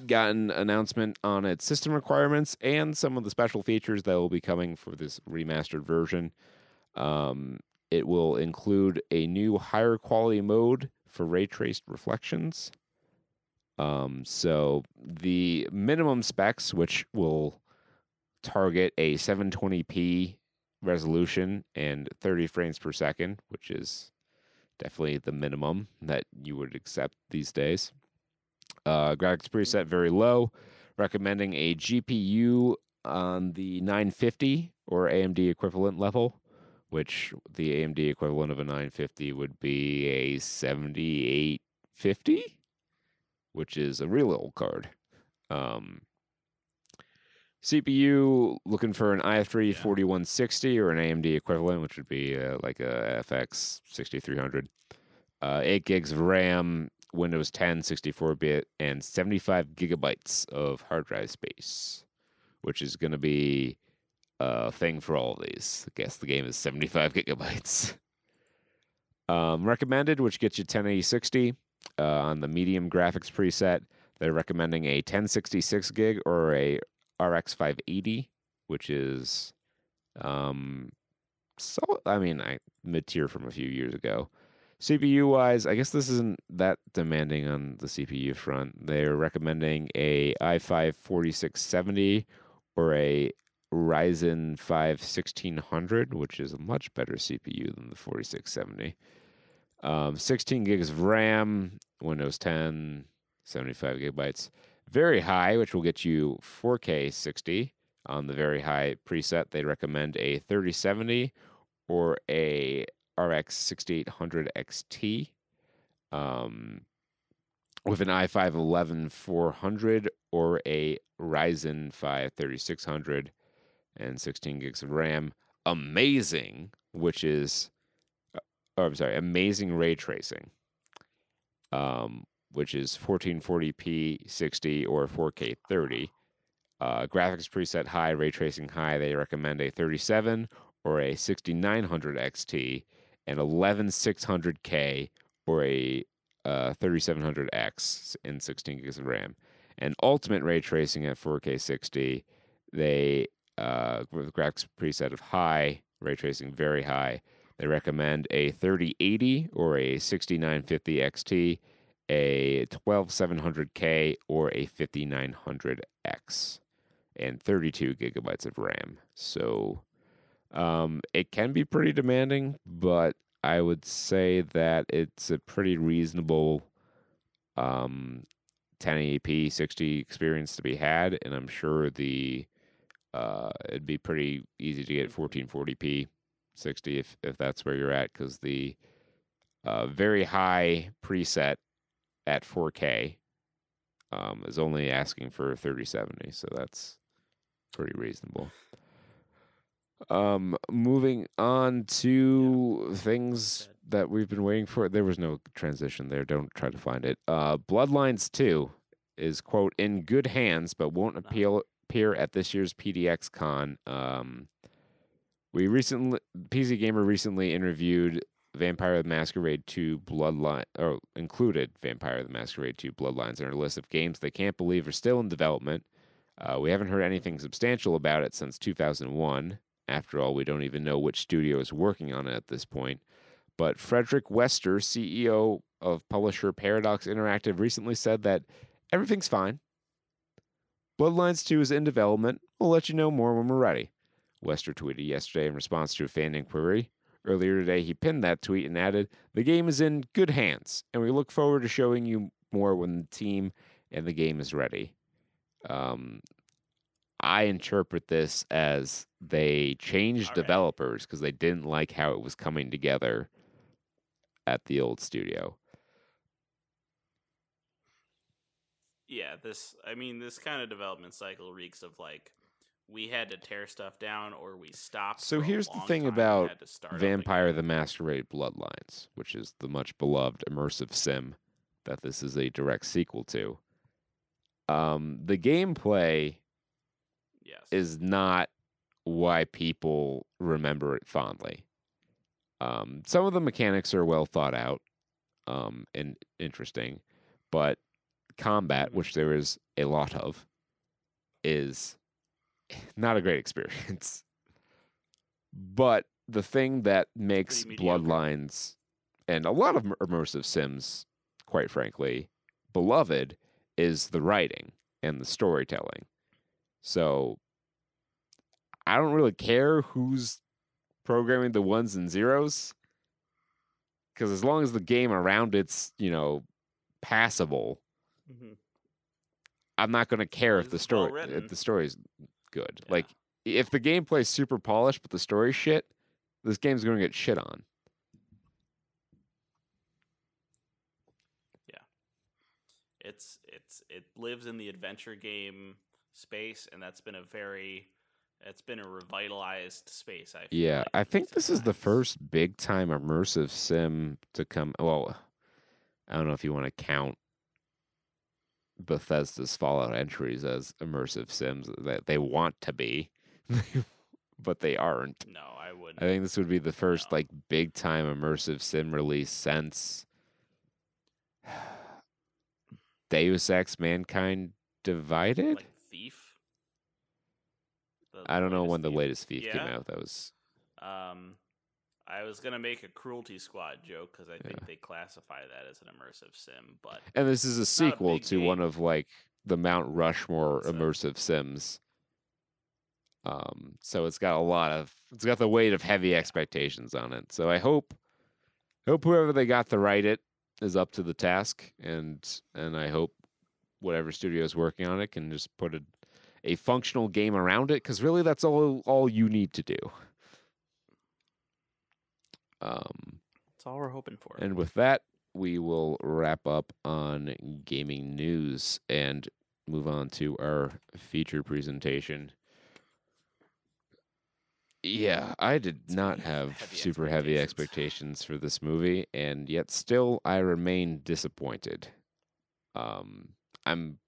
gotten announcement on its system requirements and some of the special features that will be coming for this remastered version. Um, it will include a new higher quality mode for ray traced reflections. Um, so the minimum specs, which will target a 720p resolution and 30 frames per second, which is definitely the minimum that you would accept these days. Uh, graphics preset very low, recommending a GPU on the 950 or AMD equivalent level, which the AMD equivalent of a 950 would be a 7850, which is a real old card. Um, CPU looking for an i3 Yeah. 4160 or an AMD equivalent, which would be uh, like a FX 6300. Uh, 8 gigs of RAM, Windows 10 64 bit, and 75 gigabytes of hard drive space, which is going to be a thing for all of these. I guess the game is 75 gigabytes. Um, recommended, which gets you 1080 uh, on the medium graphics preset. They're recommending a 1066 gig or a RX 580, which is, um, so I mean, I mid tier from a few years ago. CPU wise, I guess this isn't that demanding on the CPU front. They're recommending a i5 4670 or a Ryzen 5 1600, which is a much better CPU than the 4670. Um, 16 gigs of RAM, Windows 10, 75 gigabytes. Very high, which will get you 4K 60 on the very high preset. They recommend a 3070 or a RX 6800 XT um, with an i5 11400 or a Ryzen 5 3600 and 16 gigs of RAM. Amazing, which is, uh, oh, I'm sorry, amazing ray tracing, um, which is 1440p 60 or 4K 30. Uh, graphics preset high, ray tracing high. They recommend a 37 or a 6900 XT and 11600K or a uh, 3700X in 16 gigs of RAM. And ultimate ray tracing at 4K 60. They uh, with graphics preset of high, ray tracing very high. They recommend a 3080 or a 6950 XT, a 12700K or a 5900X, and 32 gigabytes of RAM. So um, it can be pretty demanding, but I would say that it's a pretty reasonable um, 1080p 60 experience to be had, and I'm sure the uh, it'd be pretty easy to get 1440p 60 if if that's where you're at, because the uh, very high preset at 4K um, is only asking for 3070, so that's pretty reasonable. Um, moving on to things that we've been waiting for. There was no transition there. Don't try to find it. Uh, Bloodlines 2 is quote in good hands, but won't appeal appear at this year's PDX Con. Um, we recently PC Gamer recently interviewed Vampire the Masquerade 2 Bloodline or included Vampire the Masquerade 2 Bloodlines in our list of games they can't believe are still in development. Uh, we haven't heard anything substantial about it since 2001. After all, we don't even know which studio is working on it at this point. But Fredrik Wester, CEO of publisher Paradox Interactive, recently said that everything's fine. Bloodlines 2 is in development. We'll let you know more when we're ready. Wester tweeted yesterday in response to a fan inquiry. Earlier today, he pinned that tweet and added, The game is in good hands, and we look forward to showing you more when the team and the game is ready. Um, I interpret this as they changed right. developers because they didn't like how it was coming together at the old studio. Yeah, this. I mean, this kind of development cycle reeks of like we had to tear stuff down or we stopped. So here's the thing about had to start up Vampire the Masquerade Bloodlines, which is the much beloved immersive sim that this is a direct sequel to. Um, the gameplay Yes. is not why people remember it fondly. Um, some of the mechanics are well thought out um, and interesting, but combat, Mhm. which there is a lot of, is not a great experience. But the thing that makes Bloodlines and a lot of immersive sims, quite frankly, beloved is the writing and the storytelling. So I don't really care who's programming the ones and zeros because as long as the game around it's, you know, passable, Mhm. I'm not going to care if the story well-written. if the story's good. Yeah. Like if the gameplay's super polished but the story's shit, this game's going to get shit on. Yeah. It's it's it lives in the adventure game space, and that's been a very it's been a revitalized space. I feel Yeah, like I think this is the first big time immersive sim to come. Well, I don't know if you want to count Bethesda's Fallout entries as immersive sims that they want to be, but they aren't. No, I wouldn't. I think this would be the first No. like big time immersive sim release since Deus Ex Mankind Divided. like Thief. The I don't know when the Thief. latest Thief came out. That was Um, I was gonna make a Cruelty Squad joke because I think Yeah. they classify that as an immersive sim, but And this is a a sequel big to one of like the Mount Rushmore a- immersive sims. Um, so it's got a lot of it's got the weight of heavy expectations on it. So I hope hope whoever they got to write it is up to the task and and I hope whatever studio is working on it can just put a a functional game around it because really that's all all you need to do. Um that's all we're hoping for. and with that, we will wrap up on gaming news and move on to our feature presentation. Yeah, I did not have heavy super heavy expectations. expectations for this movie, and yet still I remain disappointed. Um, I'm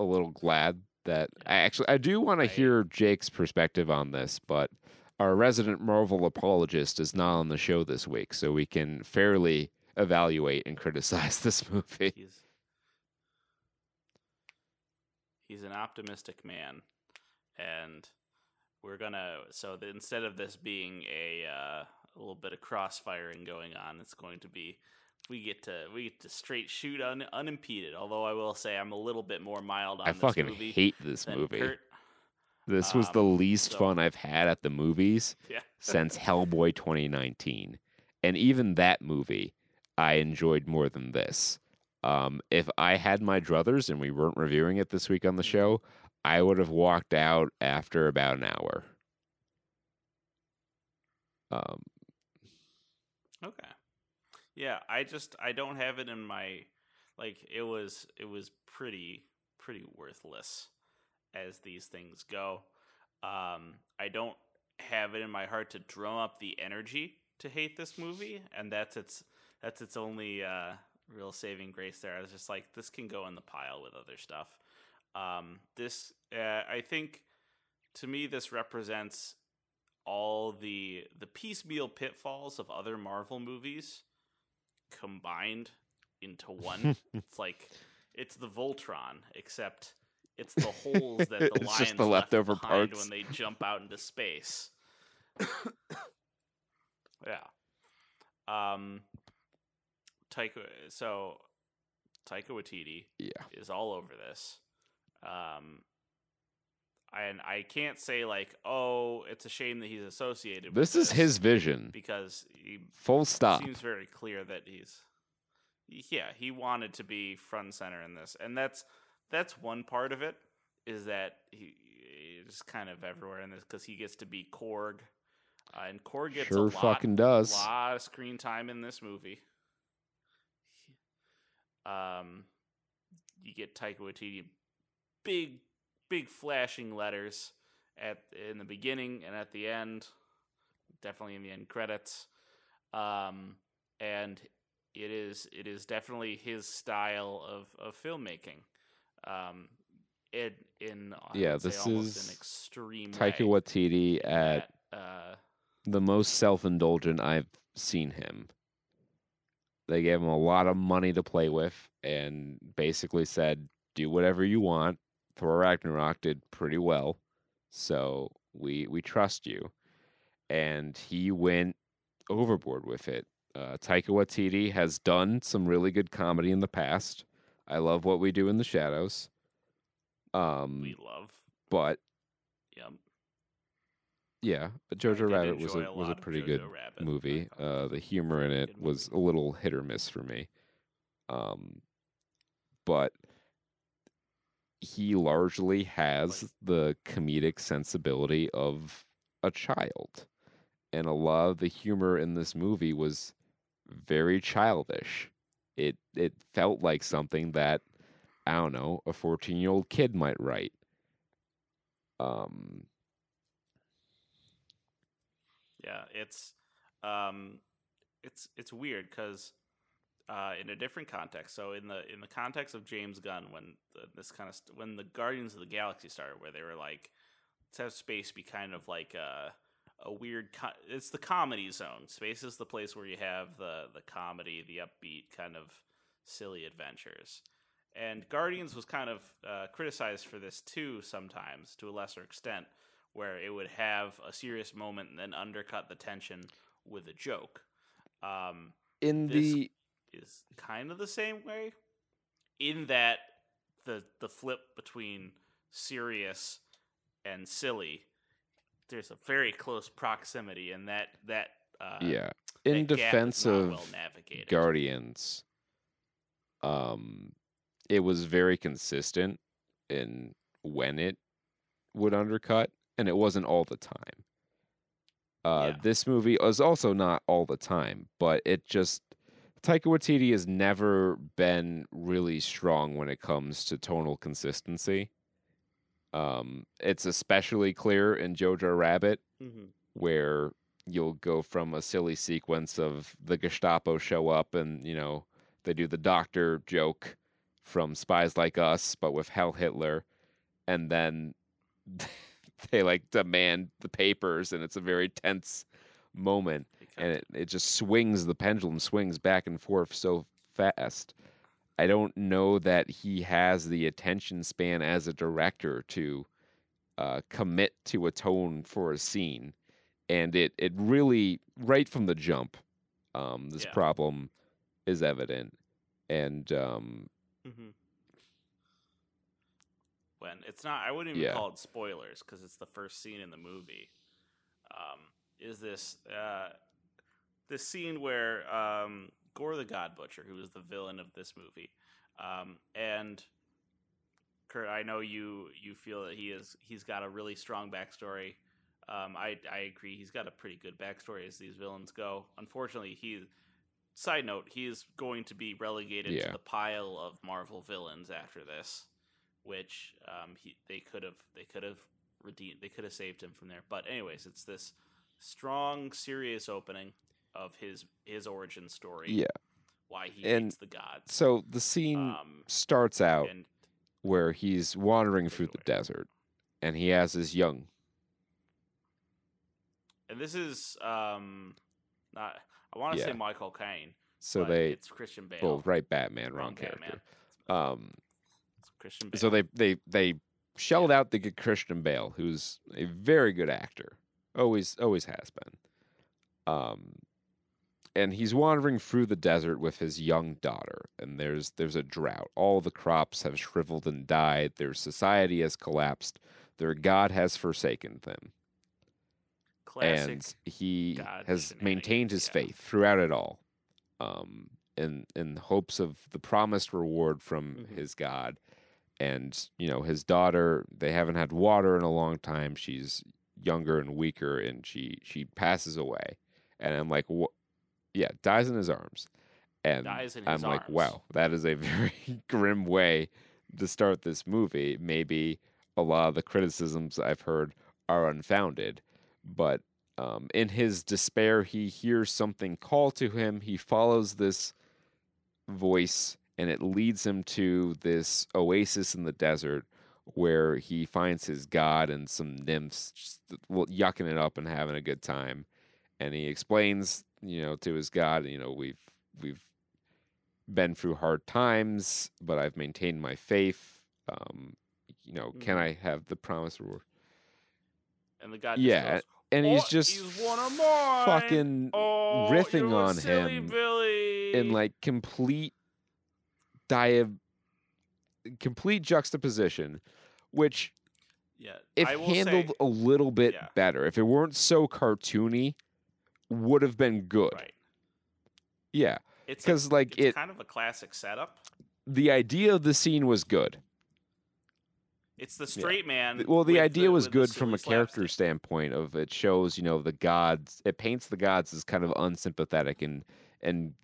a little glad that I actually I do want to hear Jake's perspective on this, but our resident Marvel apologist is not on the show this week, so we can fairly evaluate and criticize this movie. he's he's an optimistic man, and we're gonna so that instead of this being a uh, a little bit of crossfiring going on, it's going to be we get to we get to straight shoot un, unimpeded. Although I will say I'm a little bit more mild on I fucking movie hate this movie. Kurt. This was the Um, least so- fun I've had at the movies Yeah, since Hellboy 2019. And even that movie I enjoyed more than this. Um, if I had my druthers and we weren't reviewing it this week on the show, I would have walked out after about an hour. Um, Okay. Yeah, I just I don't have it in my like it was it was pretty pretty worthless as these things go. Um, I don't have it in my heart to drum up the energy to hate this movie, and that's its that's its only uh, real saving grace. There, I was just like, this can go in the pile with other stuff. Um, this, uh, I think, to me, this represents all the the piecemeal pitfalls of other Marvel movies combined into one. it's like it's the Voltron, except it's the holes that the It's lions just the left leftover behind parts. when they jump out into space. yeah. Um. Taika. So, Taika Waititi Yeah. is all over this. Um. And I can't say like, oh, it's a shame that he's associated. with This is his vision. because he Full stop. seems very clear that he's yeah he wanted to be front center in this and that's that's one part of it is that he is kind of everywhere in this because he gets to be korg uh, and korg gets a Sure lot, fucking does. a lot of screen time in this movie um you get taika waititi big big flashing letters at in the beginning and at the end definitely in the end credits um, and it is it is definitely his style of, of filmmaking. Um, it in I Yeah, this is an extreme Taika Waititi in at uh, the most self-indulgent I've seen him. They gave him a lot of money to play with and basically said, "Do whatever you want." Thor Ragnarok did pretty well, so we we trust you. And he went overboard with it. Uh, Taika Waititi has done some really good comedy in the past. I love what we do in the shadows. Um, we love. but yeah, yeah, but Jojo Rabbit was enjoy a was a pretty good Rabbit. Movie. thought it was Uh, the humor in it was a little hit or miss for me. Um, but he largely has the comedic sensibility of a child, and a lot of the humor in this movie was very childish. It it felt like something that I don't know a fourteen year old kid might write. Um, Yeah, it's um, it's it's weird because uh, in a different context. So in the in the context of James Gunn, when the, this kind of st- when the Guardians of the Galaxy started, where they were like, let's have space be kind of like a a weird. Co- it's the comedy zone. Space is the place where you have the the comedy, the upbeat kind of silly adventures. And Guardians was kind of uh, criticized for this too, sometimes to a lesser extent, where it would have a serious moment and then undercut the tension with a joke. Um, in the is kind of the same way, in that the the flip between serious and silly, there's a very close proximity, and that that uh, yeah. in defense of well guardians um it was very consistent in when it would undercut and it wasn't all the time. Uh Yeah. this movie was also not all the time but it just Taika Waititi has never been really strong when it comes to tonal consistency um it's especially clear in Jojo Rabbit Mhm. where you'll go from a silly sequence of the Gestapo show up and, you know, they do the doctor joke from Spies Like Us, but with Heil Hitler. And then they like demand the papers, and it's a very tense moment. And it, it just swings, the pendulum swings back and forth so fast. I don't know that he has the attention span as a director to uh, commit to a tone for a scene and it it really right from the jump um this Yeah. problem is evident and um Mhm. When it's not, I wouldn't even Yeah. call it spoilers because it's the first scene in the movie. Um, is this uh, this scene where um, Gorr the God Butcher, who is the villain of this movie, um, and Kurt, I know you you feel that he is he's got a really strong backstory. Um, I I agree. He's got a pretty good backstory as these villains go. Unfortunately, he. Side note: He is going to be relegated Yeah. to the pile of Marvel villains after this, which um, he they could have they could have redeemed they could have saved him from there. But anyways, it's this strong, serious opening of his his origin story. Yeah. why he And hates the gods. So the scene Um, starts out and where he's wandering through the desert, and he has his young. and this is um not I want to Yeah. say Michael Caine. So they, it's Christian Bale. well, right, Batman, wrong, Wrong character. Batman. Um, It's Christian Bale. so they they they shelled out the good Christian Bale, who's a very good actor, always always has been. Um, and he's wandering through the desert with his young daughter, and there's there's a drought. All the crops have shriveled and died. Their society has collapsed. Their God has forsaken them, classic. and he God has maintained his yeah. faith throughout it all, um, in in hopes of the promised reward from Mhm. his God. And you know, his daughter, they haven't had water in a long time. She's younger and weaker, and she she passes away. And I'm like, what? Yeah, dies in his arms. And in I'm his like, arms. wow, that is a very grim way to start this movie. Maybe a lot of the criticisms I've heard are unfounded, but um, in his despair, he hears something call to him. He follows this voice, and it leads him to this oasis in the desert where he finds his god and some nymphs just well, yucking it up and having a good time. And he explains, you know, to his god, you know, we've we've been through hard times, but I've maintained my faith. Um, you know, can Mhm. I have the promised reward? and the God Yeah, just goes, And "Oh, he's just he's fucking oh, riffing on him Billy. in like complete dia complete juxtaposition, which yeah, if handled say, a little bit Yeah. better, if it weren't so cartoony, would have been good. right. Yeah, It's because like it's it, kind of a classic setup. the idea of the scene was good. It's the straight man. well, the idea was good from a character slapstick. standpoint of it shows, you know, the gods. It paints the gods as kind of unsympathetic and and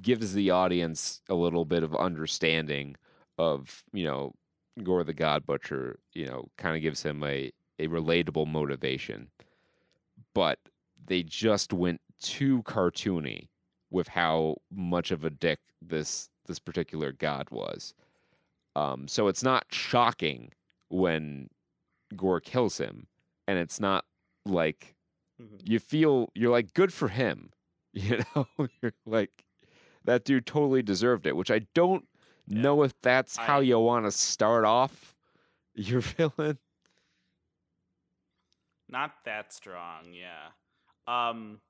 gives the audience a little bit of understanding of, you know, Gorr the God Butcher. You know, kind of gives him a a relatable motivation. But they just went too cartoony with how much of a dick this this particular god was. Um, so it's not shocking when Gorr kills him, and it's not like Mhm. you feel you're like good for him, you know. you're like that dude totally deserved it, which I don't Yeah. know if that's how you want to start off your villain. Not that strong, yeah. Um,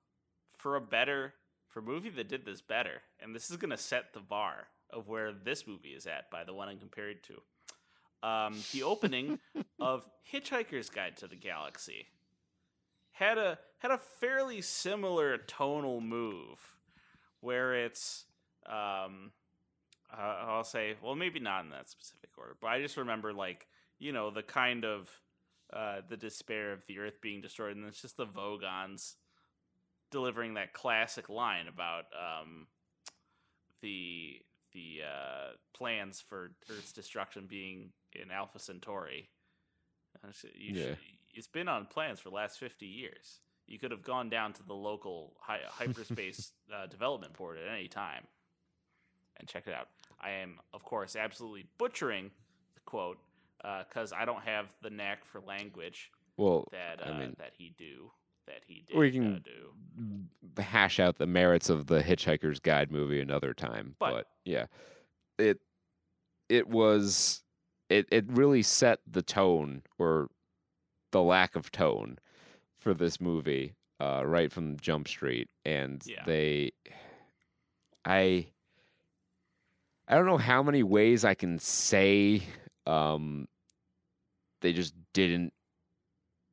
for a better, for a movie that did this better, and this is gonna set the bar of where this movie is at by the one I'm compared to. Um, the opening of Hitchhiker's Guide to the Galaxy had a had a fairly similar tonal move, where it's um, uh, I'll say, well, maybe not in that specific order, but I just remember like you know the kind of uh, the despair of the Earth being destroyed, and it's just the Vogons delivering that classic line about um, the the uh, plans for Earth's destruction being in Alpha Centauri. You Yeah. should- it's been on plans for the last fifty years. You could have gone down to the local hy- hyperspace uh, development board at any time and checked it out. I am, of course, absolutely butchering the quote because I don't have the knack for language Well, that I uh, mean- that he do that he did We can- uh, do. hash out the merits of the Hitchhiker's Guide movie another time. But, But- yeah, it it was it it really set the tone or the lack of tone for this movie uh, right from Jump Street, and Yeah. they I I don't know how many ways I can say um, they just didn't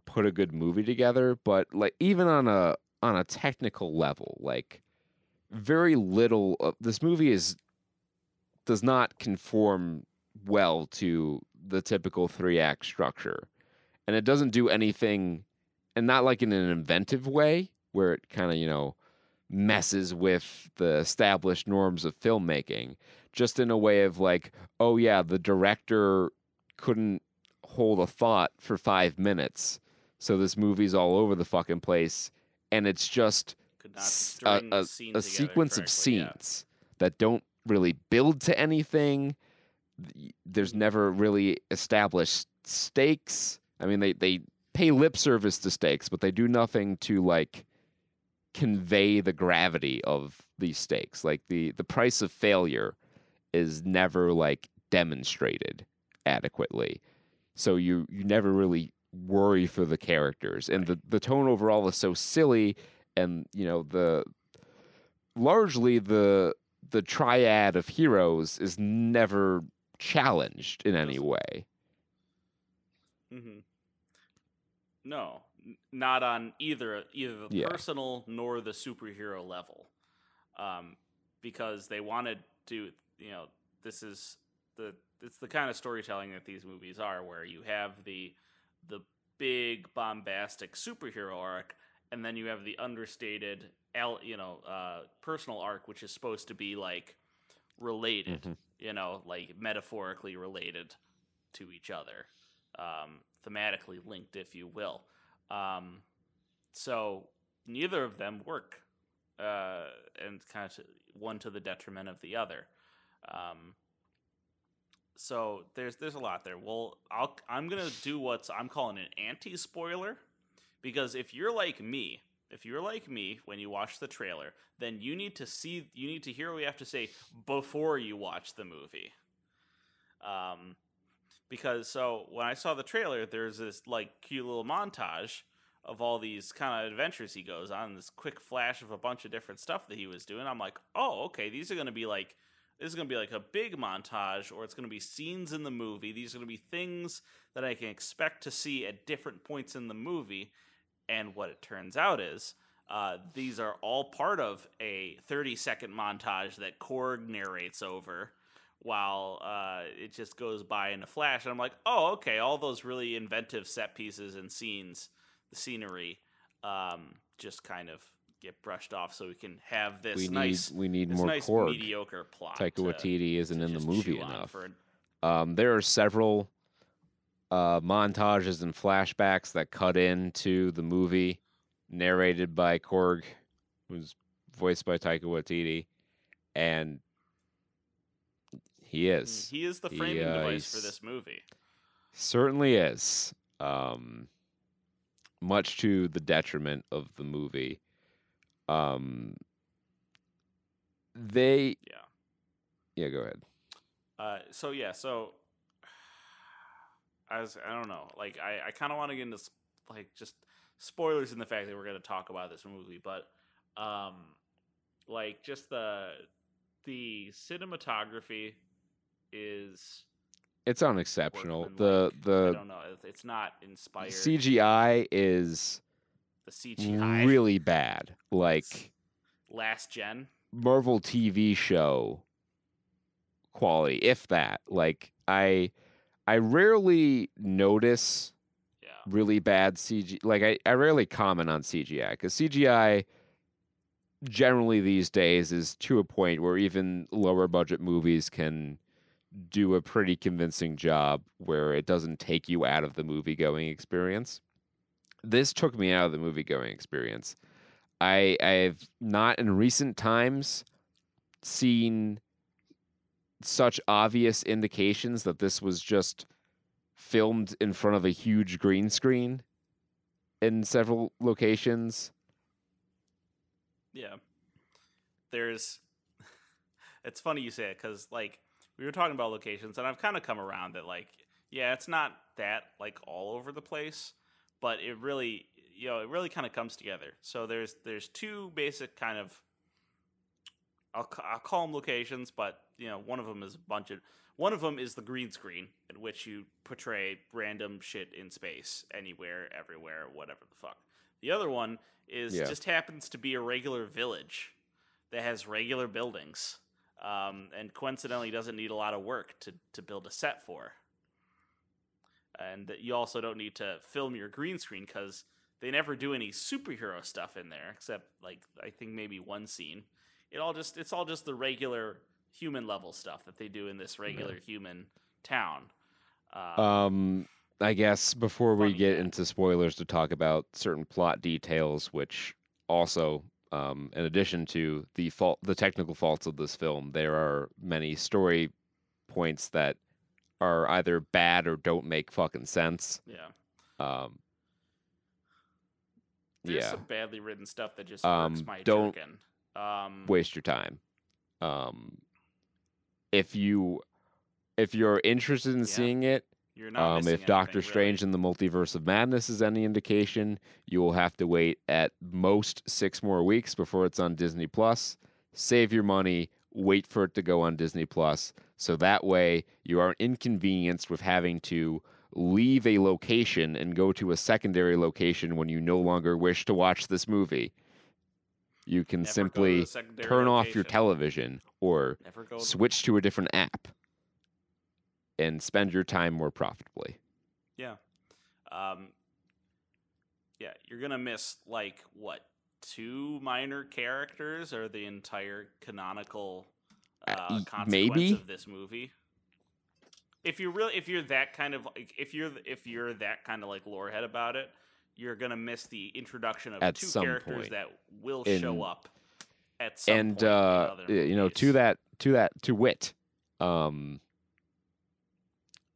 put a good movie together, but like even on a on a technical level, like very little of this movie is does not conform well to the typical three act structure. And it doesn't do anything and not like in an inventive way where it kind of, you know, messes with the established norms of filmmaking, just in a way of like, oh yeah, the director couldn't hold a thought for five minutes. So this movie's all over the fucking place, and it's just Could not s- a, a- a sequence of correctly, yeah. scenes that don't really build to anything. There's never really established stakes. I mean, they they pay lip service to stakes, but they do nothing to like convey the gravity of these stakes. Like the the price of failure is never like demonstrated adequately. So you you never really worry for the characters and the the tone overall is so silly and you know the largely the the triad of heroes is never challenged in any way. hmm No, not on either either the Yeah. personal nor the superhero level, um, because they wanted to. You know, this is the it's the kind of storytelling that these movies are, where you have the the big bombastic superhero arc, and then you have the understated, you know, uh, personal arc, which is supposed to be like related Mhm. you know, like metaphorically related to each other, um, thematically linked, if you will. Um, so neither of them work, uh, and kind of one to the detriment of the other. Um, so there's there's a lot there. Well, I'll I'm gonna do what's I'm calling an anti spoiler, because if you're like me, if you're like me when you watch the trailer, then you need to see you need to hear what we have to say before you watch the movie. Um, because so when I saw the trailer, there's this like cute little montage of all these kind of adventures he goes on, this quick flash of a bunch of different stuff that he was doing. I'm like, oh, okay, these are gonna be like this is gonna be like a big montage, or it's gonna be scenes in the movie. These are gonna be things that I can expect to see at different points in the movie. And what it turns out is uh, these are all part of a 30 second montage that Korg narrates over while uh, it just goes by in a flash. And I'm like, oh, okay, all those really inventive set pieces and scenes, the scenery, um, just kind of get brushed off so we can have this we nice, need we need more nice Korg. mediocre plot. Taika Waititi isn't in the movie enough. Um, there are several uh, montages and flashbacks that cut into the movie, narrated by Korg, who's voiced by Taika Waititi, and he is He is the He, framing uh, device for this movie. certainly is. Um, much to the detriment of the movie. Um, they Yeah. yeah, go ahead. Uh, so yeah, so I was I don't know, like I, I kind of want to get into like just spoilers in the fact that we're going to talk about this movie, but um, like just the the cinematography is It's unexceptional. The workmanlike. I the don't know, it's- it's not inspired. CGI is the CGI really bad. Like last gen. Marvel TV show quality, if that. Like I I rarely notice Yeah, really bad CG like I, I rarely comment on CGI because CGI generally these days is to a point where even lower budget movies can do a pretty convincing job where it doesn't take you out of the movie going experience. This took me out of the movie going experience. I I've not in recent times seen such obvious indications that this was just filmed in front of a huge green screen in several locations. Yeah. There's. It's funny you say it because, like, we were talking about locations, and I've kind of come around that, like, yeah, it's not that, like, all over the place, but it really, you know, it really kind of comes together. So there's there's two basic kind of. I'll, I'll call them locations, but you know, one of them is a bunch of one of them is the green screen in which you portray random shit in space, anywhere, everywhere, whatever the fuck. The other one is Yeah. just happens to be a regular village that has regular buildings, um, and coincidentally doesn't need a lot of work to to build a set for. And that you also don't need to film your green screen because they never do any superhero stuff in there, except like I think maybe one scene. It all just it's all just the regular human level stuff that they do in this regular human town. Uh, Um, I guess before we get guy. into spoilers to talk about certain plot details, which also, um, in addition to the fault, the technical faults of this film, there are many story points that are either bad or don't make fucking sense. yeah. Um, There's yeah, some badly written stuff that just Um, my don't. Um, waste your time. Um, if you if you're interested in Yeah. seeing it, you're not Um, if Doctor Strange and the Multiverse of Madness is any indication, you will have to wait at most six more weeks before it's on Disney Plus. Save your money, wait for it to go on Disney Plus, so that way you aren't inconvenienced with having to leave a location and go to a secondary location when you no longer wish to watch this movie. You can Never simply turn off your television or To, switch to a different app and spend your time more profitably. yeah. Um. Yeah, you're gonna miss like what two minor characters or the entire canonical Uh, uh, consequence maybe? of this movie. If you're really, if you're that kind of like, if you're if you're that kind of like lorehead about it, you're gonna miss the introduction of At two some characters that will In- show up at some and uh you know to that to that to wit um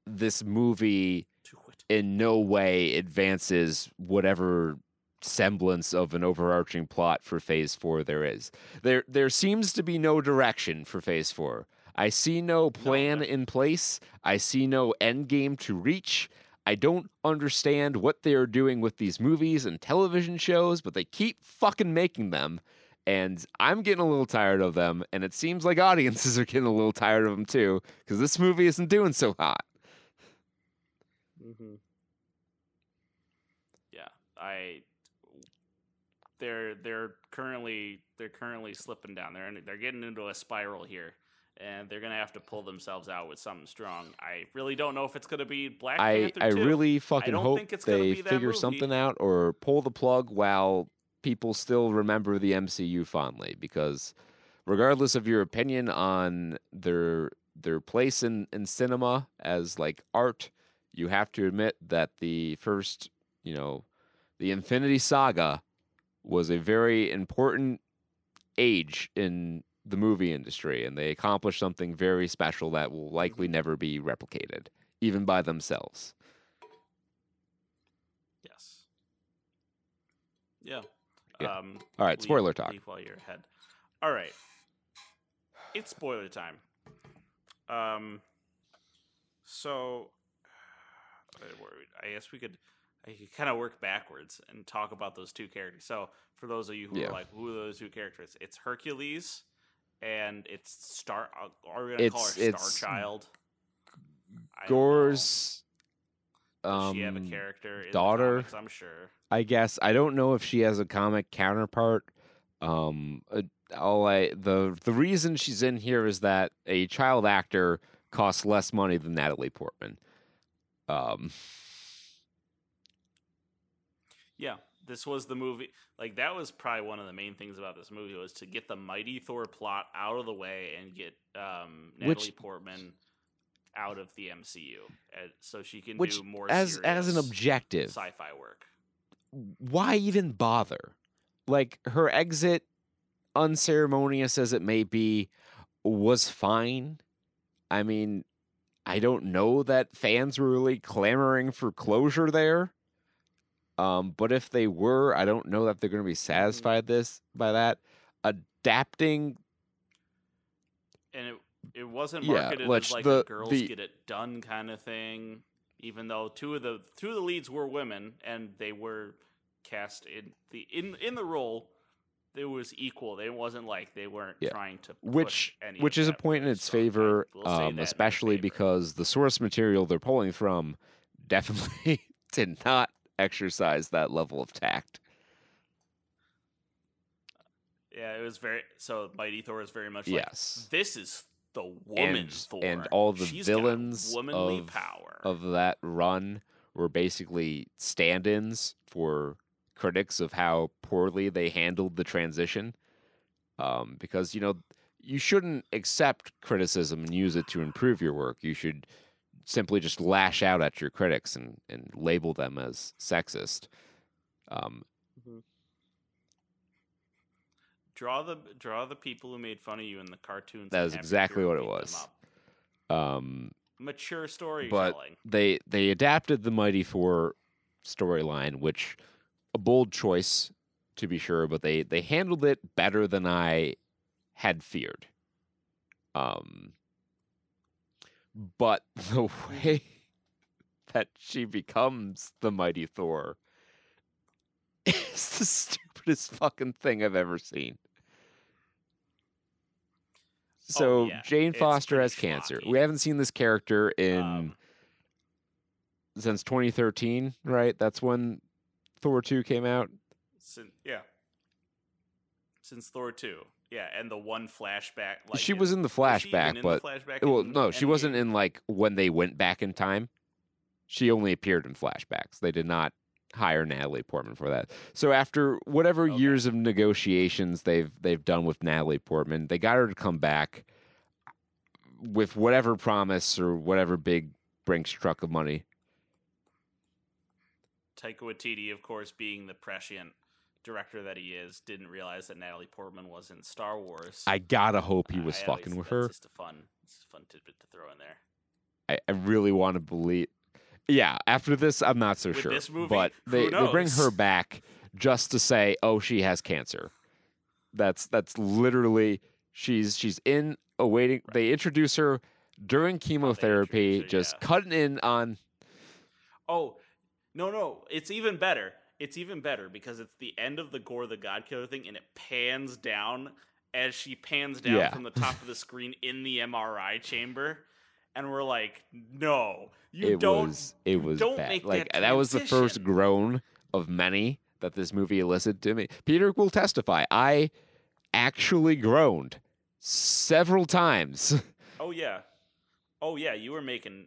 this movie To wit. in no way advances whatever semblance of an overarching plot for phase 4 there is there there seems to be no direction for phase 4 i see no plan no. in place i see no end game to reach I don't understand what they're doing with these movies and television shows, but they keep fucking making them. And I'm getting a little tired of them. And it seems like audiences are getting a little tired of them too, because this movie isn't doing so hot. Mm-hmm. Yeah, I. They're they're currently they're currently slipping down. They're in, they're getting into a spiral here, and they're gonna have to pull themselves out with something strong. I really don't know if it's gonna be Black I, Panther. I 2. really fucking don't hope think it's gonna they figure movie. something out or pull the plug while people still remember the MCU fondly. Because regardless of your opinion on their their place in, in cinema as like art, you have to admit that the first, you know, the Infinity Saga was a very important age in the movie industry, and they accomplished something very special that will likely never be replicated, even by themselves. Yes. Yeah. Yeah. Um, All right, leave- spoiler talk. Leave while you're ahead. All right. It's spoiler time. Um. So, I guess we could, I could kind of work backwards and talk about those two characters. So, for those of you who Yeah. are like, who are those two characters? It's Hercules, and it's Star. uh, Are we gonna call her It's- it's Star Child? Gorr's Does um, she have a character? In daughter? Comics, I'm sure. I guess I don't know if she has a comic counterpart. Um, uh, all I the the reason she's in here is that a child actor costs less money than Natalie Portman. Um, Yeah, this was the movie. Like that was probably one of the main things about this movie was to get the Mighty Thor plot out of the way and get um, Natalie Which- Portman out of the MCU, so she can which do more as as an objective, sci-fi work. why even bother? Like her exit, unceremonious as it may be, was fine. I mean, I don't know that fans were really clamoring for closure there. Um, but if they were, I don't know that they're going to be satisfied this by that. Adapting, And it it wasn't Yeah, marketed which as like the- a girls the- get it done kind of thing. Even though two of the two of the leads were women and they were cast in the in in the role, it was equal. They wasn't like they weren't Yeah. trying to push which any which is a point in its. I favor, will um, that in their especially favor. because the source material they're pulling from definitely did not exercise that level of tact. Yeah, it was very so. Mighty Thor is very much like yes. this is the woman's and, Thor, and all the She's villains womanly of, power. of that run were basically stand-ins for critics of how poorly they handled the transition. Um, because you know you shouldn't accept criticism and use it to improve your work. You should simply just lash out at your critics and, and label them as sexist. Um, Draw the draw the people who made fun of you in the cartoons. That is exactly what it was. um, Mature storytelling. But they they adapted the Mighty Thor storyline, which a bold choice to be sure, but they they handled it better than I had feared. Um, but the way that she becomes the Mighty Thor is the stupidest fucking thing I've ever seen. So Oh, yeah, Jane Foster has cancer. We haven't seen this character in Um, since 2013, right? That's when Thor 2 came out. sin- yeah. Since Thor two, yeah, and the one flashback. Like she was in the was she even flashback, in the but flashback well, in no, she wasn't Endgame? in like when they went back in time. She only appeared in flashbacks. They did not hire Natalie Portman for that. So after whatever Okay. years of negotiations they've they've done with Natalie Portman, they got her to come back with whatever promise or whatever big Brinks truck of money. Taika Waititi, of course, being the prescient director that he is, didn't realize that Natalie Portman was in Star Wars. I gotta hope he Uh, was I fucking with her. Just a fun, it's a fun tidbit to throw in there. I, I really want to believe. Yeah, after this, I'm not so With sure. this movie, but they, they bring her back just to say, "Oh, she has cancer." That's that's literally she's she's in awaiting. waiting. They introduce her during chemotherapy, introduce her, just yeah. cutting in on. Oh, no, no, it's even better. It's even better because it's the end of the Gorr the God Killer thing, and it pans down as she pans down Yeah. from the top of the screen in the MRI chamber, and we're like, no, you it don't. was it was don't bad. make like that was the first groan of many that this movie elicited to me. Peter will testify. I actually groaned several times. Oh yeah, oh yeah, you were making,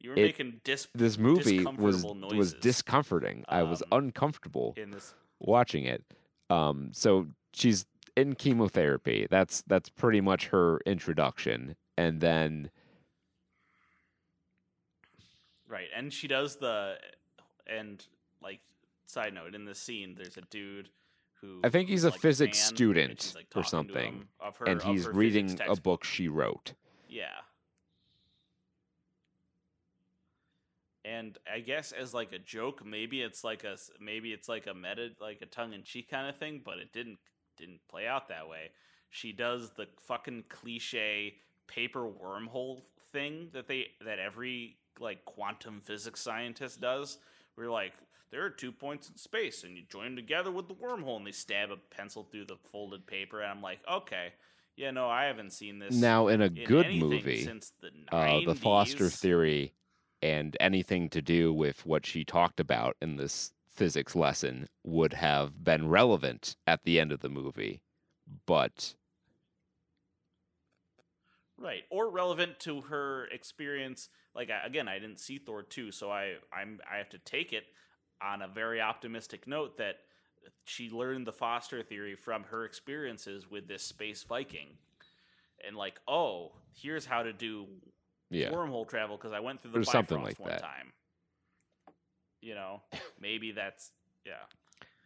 you were It- making dis this movie was discomfortable was noises discomforting. I was Um, uncomfortable in this. watching it. Um, so she's in chemotherapy. That's that's pretty much her introduction, and then Right, and she does the, and like side note in this scene, there's a dude who I think he's a like, physics fan, student like, or something, her, and he's reading a book she wrote. Yeah. And I guess as like a joke, maybe it's like a maybe it's like a meta like a tongue in cheek kind of thing, but it didn't didn't play out that way. She does the fucking cliche paper wormhole thing that they that every like quantum physics scientist does. Where like there are two points in space and you join them together with the wormhole and they stab a pencil through the folded paper and I'm like, okay, yeah, no, I haven't seen this Now, in a in good movie, since the uh, the Foster theory and anything to do with what she talked about in this physics lesson would have been relevant at the end of the movie. But right or relevant to her experience like again i didn't see thor 2 so i i'm i have to take it on a very optimistic note that she learned the foster theory from her experiences with this space viking and like oh here's how to do yeah, wormhole travel because i went through the Or something like one that. time you know maybe that's yeah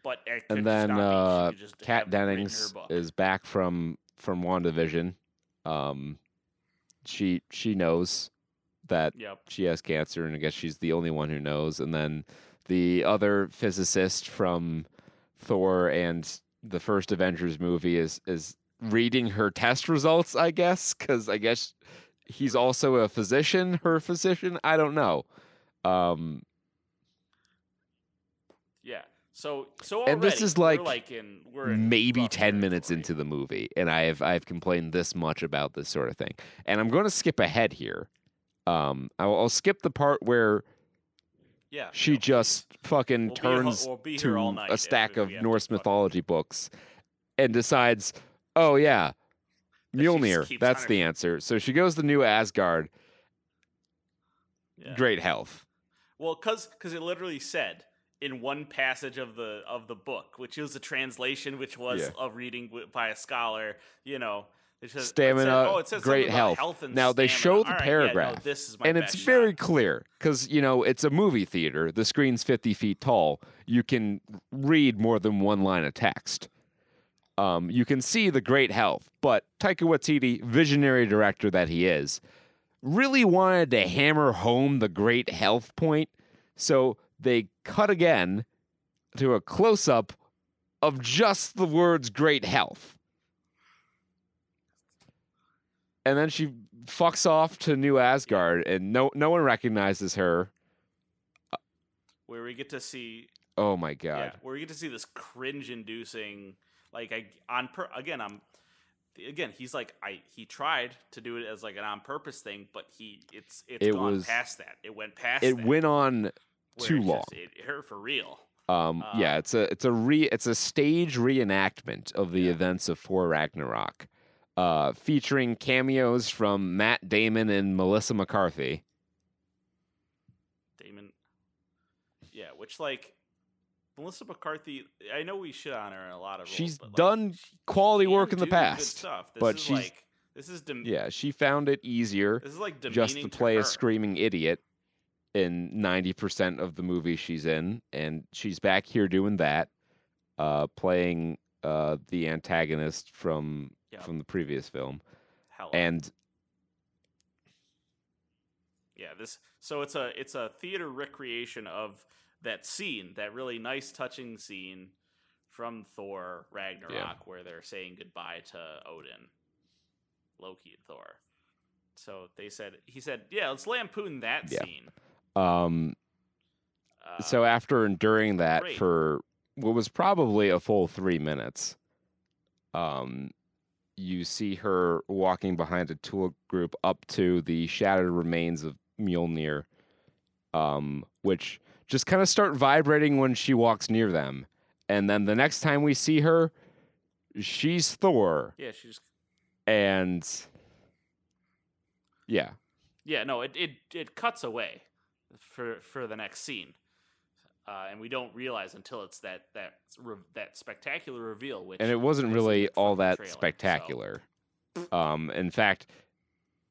but and then uh, just Kat have written her Dennings is back from from WandaVision. Um, she she knows that yep she has cancer, and I guess she's the only one who knows. And then the other physicist from Thor and the first Avengers movie is is reading her test results. I guess because I guess he's also a physician, her physician. I don't know. Um, Yeah. So so And this already is like like in in maybe 10 minutes into the movie and i have i've complained this much about this sort of thing and i'm going to skip ahead here um I'll, I'll skip the part where yeah. she no, just fucking We'll turns we'll to a stack if of we have to norse mythology books and decides oh yeah That she just Mjolnir, that's the answer. So she goes to New Asgard, Yeah. great health. Well, cuz cuz it literally said in one passage of the of the book, which was a translation which was Yeah. a reading by a scholar, you know, It says- it Stamina, said- oh, it says great health. and Now, they show the right, yeah, no, paragraph, this is my and it's best very clear because you know it's a movie theater. The screen's fifty feet tall. You can read more than one line of text. Um, you can see the great health, but Taika Waititi, visionary director that he is, really wanted to hammer home the great health point. So they cut again to a close up of just the words great health. And then she fucks off to New Asgard and no no one recognizes her. where we get to see Oh my yeah, god. where we get to see this cringe-inducing like I on per again I'm again he's like I he tried to do it as like an on purpose thing but he it's it's It gone was- past that it went past It went on too long. just- it hurt for real Um, yeah, Uh, it's a it's a re it's a stage reenactment of the Yeah. events of Thor Ragnarok, uh, featuring cameos from Matt Damon and Melissa McCarthy. Damon yeah which like Melissa McCarthy I know we shit on her in a lot of roles, She's like, done she quality work in the past, but is she's- like this is dem- Yeah, she found it easier this is like just to play her. a screaming idiot in 90% of the movie she's in and she's back here doing that uh playing uh the antagonist from Yep. from the previous film Hela. and Yeah, this so it's a it's a theater recreation of that scene, that really nice touching scene from Thor Ragnarok where they're saying goodbye to Odin, Loki and Thor. So they said he said, "Yeah, let's lampoon that Yeah. scene." um Uh, so after enduring that great. for what was probably a full 3 minutes um you see her walking behind a tool group up to the shattered remains of Mjolnir um which just kind of start vibrating when she walks near them and then the next time we see her she's Thor yeah, she just and yeah yeah, no, it it it cuts away for for the next scene. Uh, and we don't realize until it's that that re- that spectacular reveal, which and it wasn't really all that trailer, so- spectacular. Um, in fact,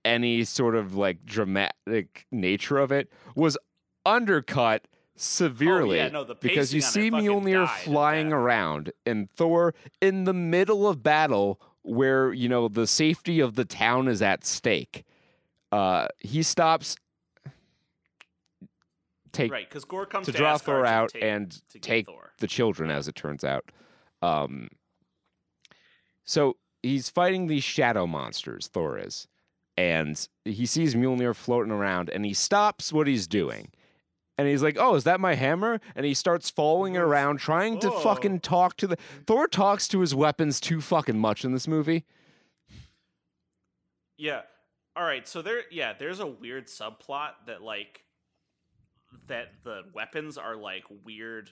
any sort of like dramatic nature of it was undercut severely Oh, yeah, no, because you see Mjolnir flying around and Thor in the middle of battle where you know the safety of the town is at stake. Uh, he stops. Take right because Gorr comes to to, draw Thor out take- and take Thor. the children, as it turns out. Um, so he's fighting these shadow monsters, Thor is, and he sees Mjolnir floating around, and he stops what he's doing. And he's like, "Oh, is that my hammer?" And he starts following it around, trying to Oh. fucking talk to the. Thor talks to his weapons too fucking much in this movie. Yeah. All right. So there, yeah, there's a weird subplot that like that the weapons are like weird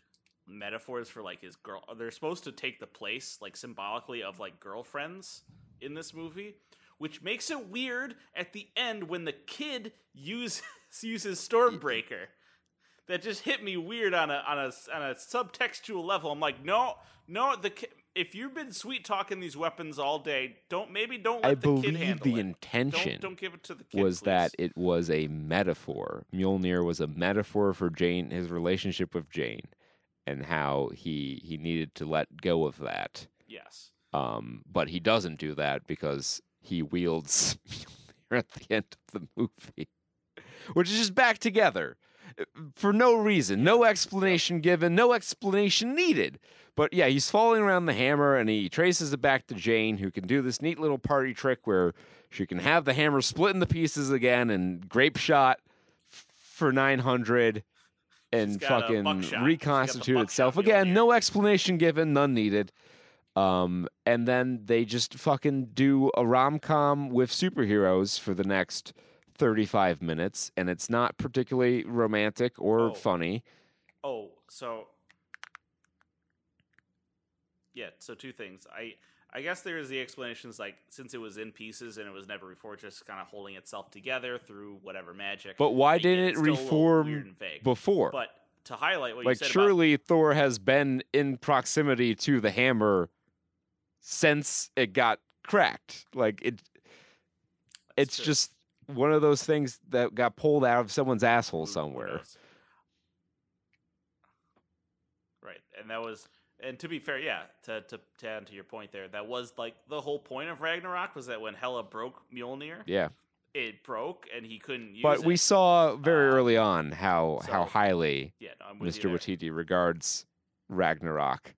metaphors for like his girl. They're supposed to take the place like symbolically of like girlfriends in this movie, which makes it weird at the end when the kid uses uses Stormbreaker. That just hit me weird on a on a on a subtextual level. I'm like, no, no. The if you've been sweet talking these weapons all day, don't maybe don't let I the kid believe handle the it. intention Don't, don't give it to the kid. was please. that it was a metaphor. Mjolnir was a metaphor for Jane, his relationship with Jane, and how he he needed to let go of that. yes, Um, but he doesn't do that because he wields Mjolnir at the end of the movie, which is just back together for no reason, no explanation given, no explanation needed. But yeah, he's falling around the hammer and he traces it back to Jane, who can do this neat little party trick where she can have the hammer split into pieces again and grape shot for 900 and She's got a fucking buckshot. She's got the reconstitute itself again. No explanation given, none needed. Um, and then they just fucking do a rom com with superheroes for the next 35 minutes, and it's not particularly romantic or Oh. funny. Oh, so yeah. So two things. I I guess there's the explanations like since it was in pieces and it was never reforged, just kind of holding itself together through whatever magic. But why didn't it it's still a little reform weird and vague. before? But to highlight what like, you said about surely Thor has been in proximity to the hammer since it got cracked. Like it, it's true. just one of those things that got pulled out of someone's asshole somewhere. Right, and that was, and to be fair, yeah, to to to add to your point there, that was like the whole point of Ragnarok was that when Hela broke Mjolnir, Yeah, it broke and he couldn't use but it. we saw very Um, early on how how highly yeah, no, Mr. Waititi regards Ragnarok.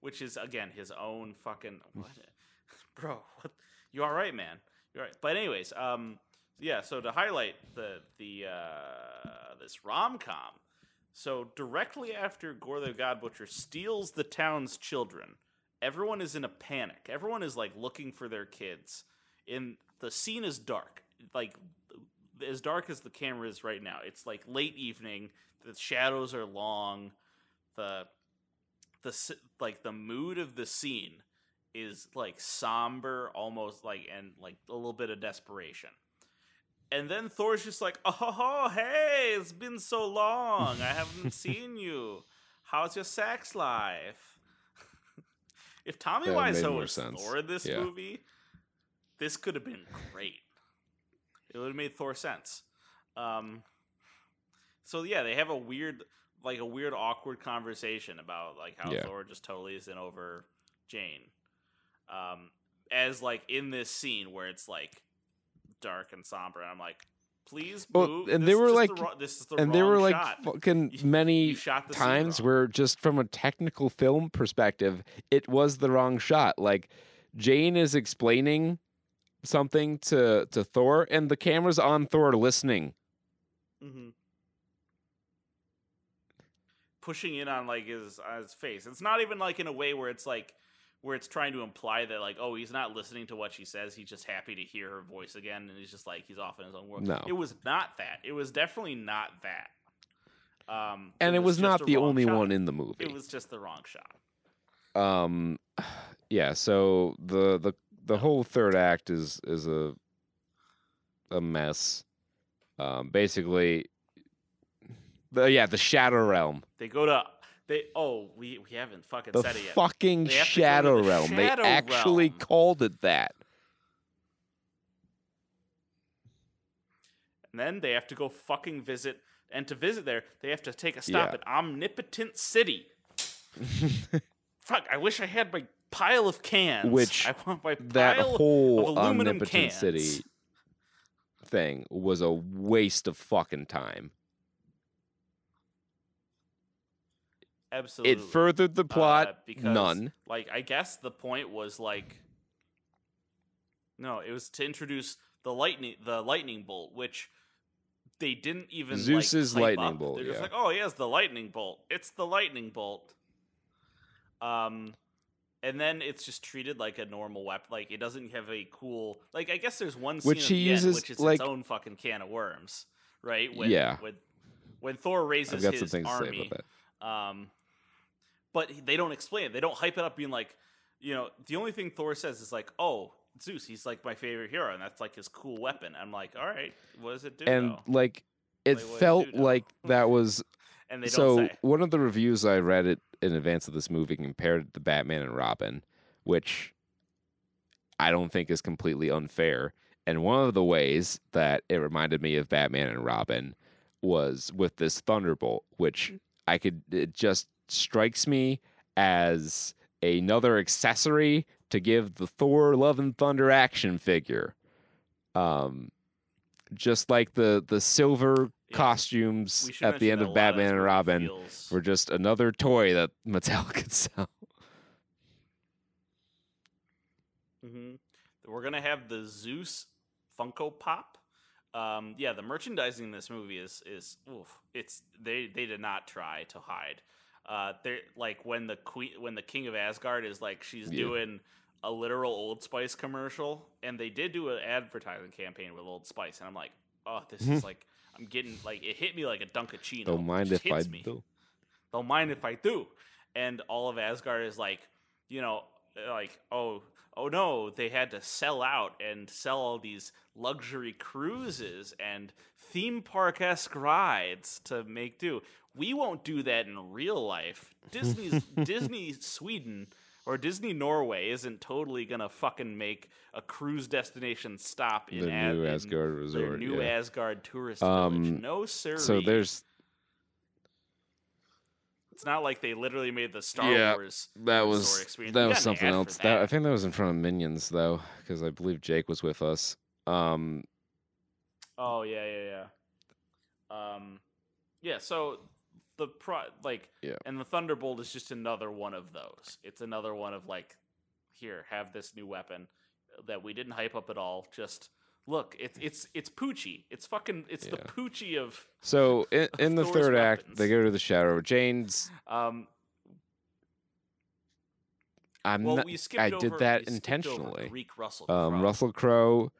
Which is again his own fucking what, bro. What, you all right, man? You all right? But anyways, um, yeah. So to highlight the the uh, this rom com, so directly after Gorr the God Butcher steals the town's children, everyone is in a panic. Everyone is like looking for their kids. In the scene is dark, like as dark as the camera is right now. It's like late evening. The shadows are long. The the like the mood of the scene is like somber almost like and like a little bit of desperation. And then thor's just like oh hey it's been so long. I haven't seen you. How's your sex life? If tommy That wiseau was sense. thor in this Yeah. movie this could have been great. It would have made thor sense. Um so yeah they have a weird like a weird awkward conversation about like how Yeah. thor just totally isn't over jane um as like in this scene where it's like dark and somber and i'm like please Well, move and this they were like- the this is the and there were like shot. fucking many times where just from a technical film perspective it was the wrong shot like jane is explaining something to to thor and the camera's on thor listening Mhm. pushing in on like his on his face. It's not even like in a way where it's like where it's trying to imply that like oh he's not listening to what she says. He's just happy to hear her voice again, and he's just like he's off in his own world. No. it was not that. It was definitely not that. Um, and it was, just not the only shot. one in the movie It was just the wrong shot. um yeah so the the the whole third act is is a a mess um basically the yeah the shadow realm They go to they. Oh, we we haven't fucking the said it yet. fucking They have to go to shadow the realm Shadow they actually Realm. called it that And then they have to go fucking visit. And to visit there, they have to take a stop Yeah. at Omnipotent City. Fuck, I wish I had my pile of cans. Which I want my that pile whole of aluminum omnipotent cans. city thing was a waste of fucking time Absolutely. it furthered the plot Uh, because, none Like, I guess the point was like, no, it was to introduce the lightning, the lightning bolt, which they didn't even like, Zeus's hype lightning up. bolt, They're just yeah. like, oh, he has the lightning bolt. It's the lightning bolt. Um, and then it's just treated like a normal weapon. Like it doesn't have a cool. Like I guess there's one scene Which he the end, uses, which is like- its own fucking can of worms, right? When, Yeah. When when Thor raises his army, to say about that um, but they don't explain it. They don't hype it up, being like, you know, the only thing Thor says is like, "Oh, Zeus, he's like my favorite hero, and that's like his cool weapon." I'm like, "All right, what does it do?" and though? like it Like, what it felt do, like that was And they so don't say. one of the reviews I read it in advance of this movie compared it to Batman and Robin, which I don't think is completely unfair. And one of the ways that it reminded me of Batman and Robin was with this Thunderbolt, which mm. I could it just strikes me as another accessory to give the Thor Love and Thunder action figure. Um just like the the silver Yeah. costumes at the end of Batman this and Robin feels- were just another toy that Mattel could sell. Mhm. We're gonna have the Zeus Funko Pop. Um, yeah, the merchandising in this movie is is oof, it's they they did not try to hide. Uh, they're like when the queen when the king of Asgard is like she's Yeah. doing a literal Old Spice commercial, and they did do an advertising campaign with Old Spice, and I'm like, oh, this is like I'm getting like it hit me like a Dunkaccino. Don't mind if I me do. don't mind if I do. And all of Asgard is like, you know, like, oh, oh no, they had to sell out and sell all these luxury cruises and theme park esque rides to make do. We won't do that in real life. Disney's Disney Sweden or Disney Norway isn't totally gonna fucking make a cruise destination stop in the Ad- new in Asgard their resort. new yeah. Asgard tourist Um, village. No sir. so there's It's not like they literally made the Star Yeah, Wars. that was experience. that was something else. That. I think that was in front of Minions though, because I believe Jake was with us. Um, Oh yeah, yeah, yeah. Um, yeah. So the pro like, Yeah. and the Thunderbolt is just another one of those. It's another one of like, here, have this new weapon that we didn't hype up at all. Just look, it's it's it's Poochie. It's fucking it's the Poochie of so in, in the third act, they go to the Shadow. Jane's. um. I'm Well, not. we skipped I over, did that intentionally. Greek Russell. Um, Crowe, Russell Crowe,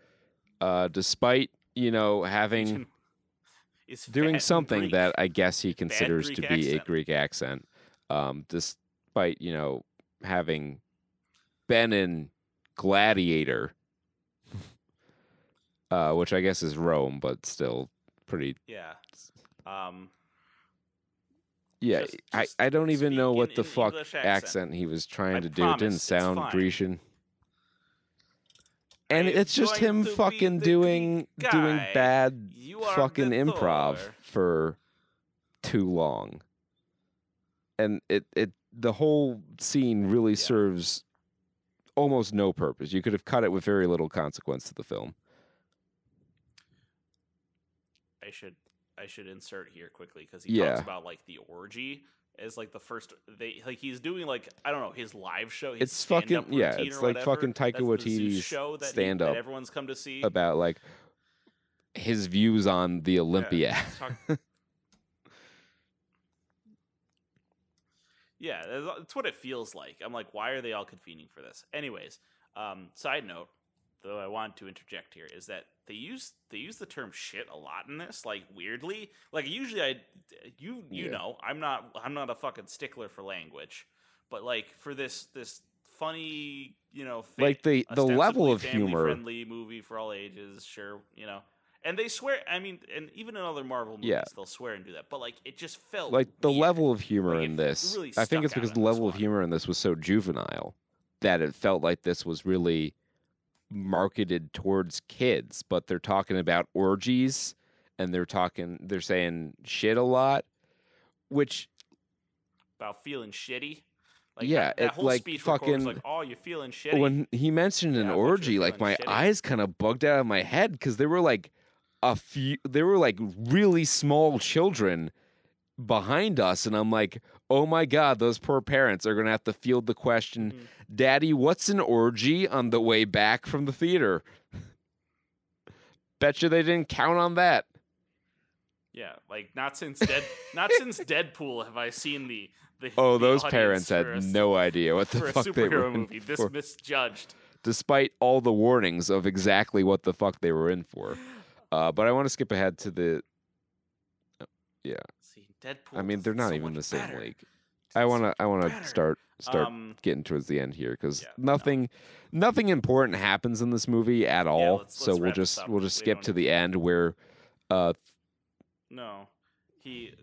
uh, despite you know having is doing something Greek. that I guess he considers to be a. Greek accent, um, despite you know having been in Gladiator, uh, which I guess is Rome, but still pretty. yeah. Um. Yeah, Just- I, just I don't even know what the fuck accent. accent. he was trying I to do. It didn't sound. Grecian. And it's just him fucking doing doing bad fucking improv Thor. for too long. And it it the whole scene really Yeah. serves almost no purpose. You could have cut it with very little consequence to the film. I should I should insert here quickly because he Yeah. talks about like the orgy as like the first they like he's doing like I don't know his live show. It's fucking- yeah, it's like whatever. fucking Taika Waititi's show that he- stand-up that everyone's come to see. About like his views on the Olympiad. he's talk- Yeah, that's- that's what it feels like. I'm like, why are they all convening for this? Anyways, um, side note, though I want to interject here, is that they use they use the term shit a lot in this, like weirdly. Like usually I you you Yeah. know, I'm not I'm not a fucking stickler for language. But like for this this funny, you know, fa- Like, the- the level of humor- family-friendly movie for all ages, sure, you know. And they swear. I mean, and even in other Marvel movies, Yeah. they'll swear and do that. But like, it just felt like the weird. level of humor Like, in this really i think it's because the level of humor in this was so juvenile that it felt like this was really marketed towards kids but they're talking about orgies and they're talking they're saying shit a lot which about feeling shitty. Like Yeah, that, that it, whole like, speech fucking- like, "Oh, you're feeling shitty." when he mentioned an Yeah, I thought you were orgy like my shitty. eyes kind of bugged out of my head because there were like a few they were like really small children behind us and i'm like oh my god those poor parents are gonna have to field the question Mhm. daddy what's an orgy on the way back from the theater betcha they didn't count on that yeah, like not since Dead, not since Deadpool have I seen the the. oh the those parents had a no idea what the for a fuck they were superhero in movie. This for, misjudged. despite all the warnings of exactly what the fuck they were in for uh, but i want to skip ahead to the See, Deadpool. I mean, they're not so even the same better. league. I want so to I want to start start Um, getting towards the end here because yeah, no. nothing nothing important happens in this movie at all. let's- so let's we'll just we'll just skip to the end where uh No, he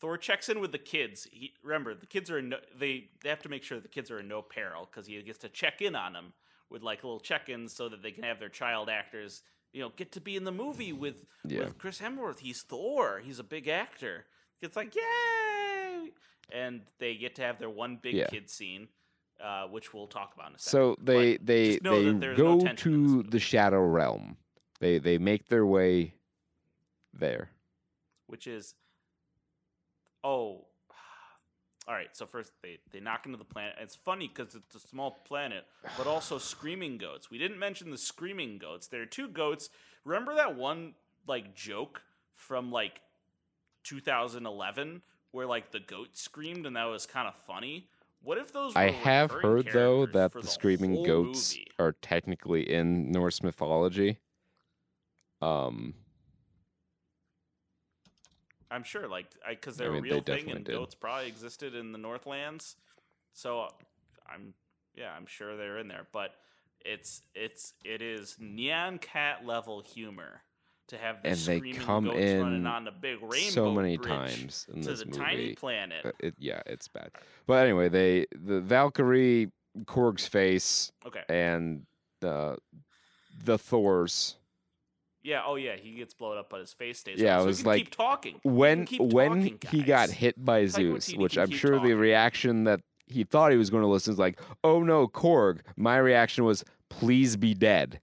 Thor checks in with the kids. He remember the kids are in no, they they have to make sure the kids are in no peril because he gets to check in on them with like little check-ins so that they can have their child actors you know get to be in the movie with Yeah. with Chris Hemsworth. He's Thor. He's a big actor. It's like yay, and they get to have their one big Yeah. kid scene. Uh, which we'll talk about in a second. so they But they they no go this to the shadow realm. They they make their way there. which is oh all right so first they they knock into the planet it's funny because it's a small planet but also screaming goats we didn't mention the screaming goats there are two goats remember that one like joke from like 2011 where like the goat screamed and that was kind of funny what if those were I have heard though that for the screaming goats movie? are technically in Norse mythology. Um I'm sure, like, I because they're mean, a they real thing, and did. goats probably existed in the Northlands. So, I'm, yeah, I'm sure they're in there. But it's, it's, it is Nyan Cat level humor to have the And they come in on the big rainbow so many times in to this the movie. tiny planet. Uh, It, yeah, it's bad. But anyway, they the Valkyrie Korg's face Okay. and the the Thor's. Yeah. Oh yeah. He gets blown up, but his face stays. Yeah, on, it so he was like, keep talking. When keep when talking, he got hit by Taika Zeus, which I'm sure the reaction that he thought he was going to listen is like, "Oh no, Korg." My reaction was, "Please be dead."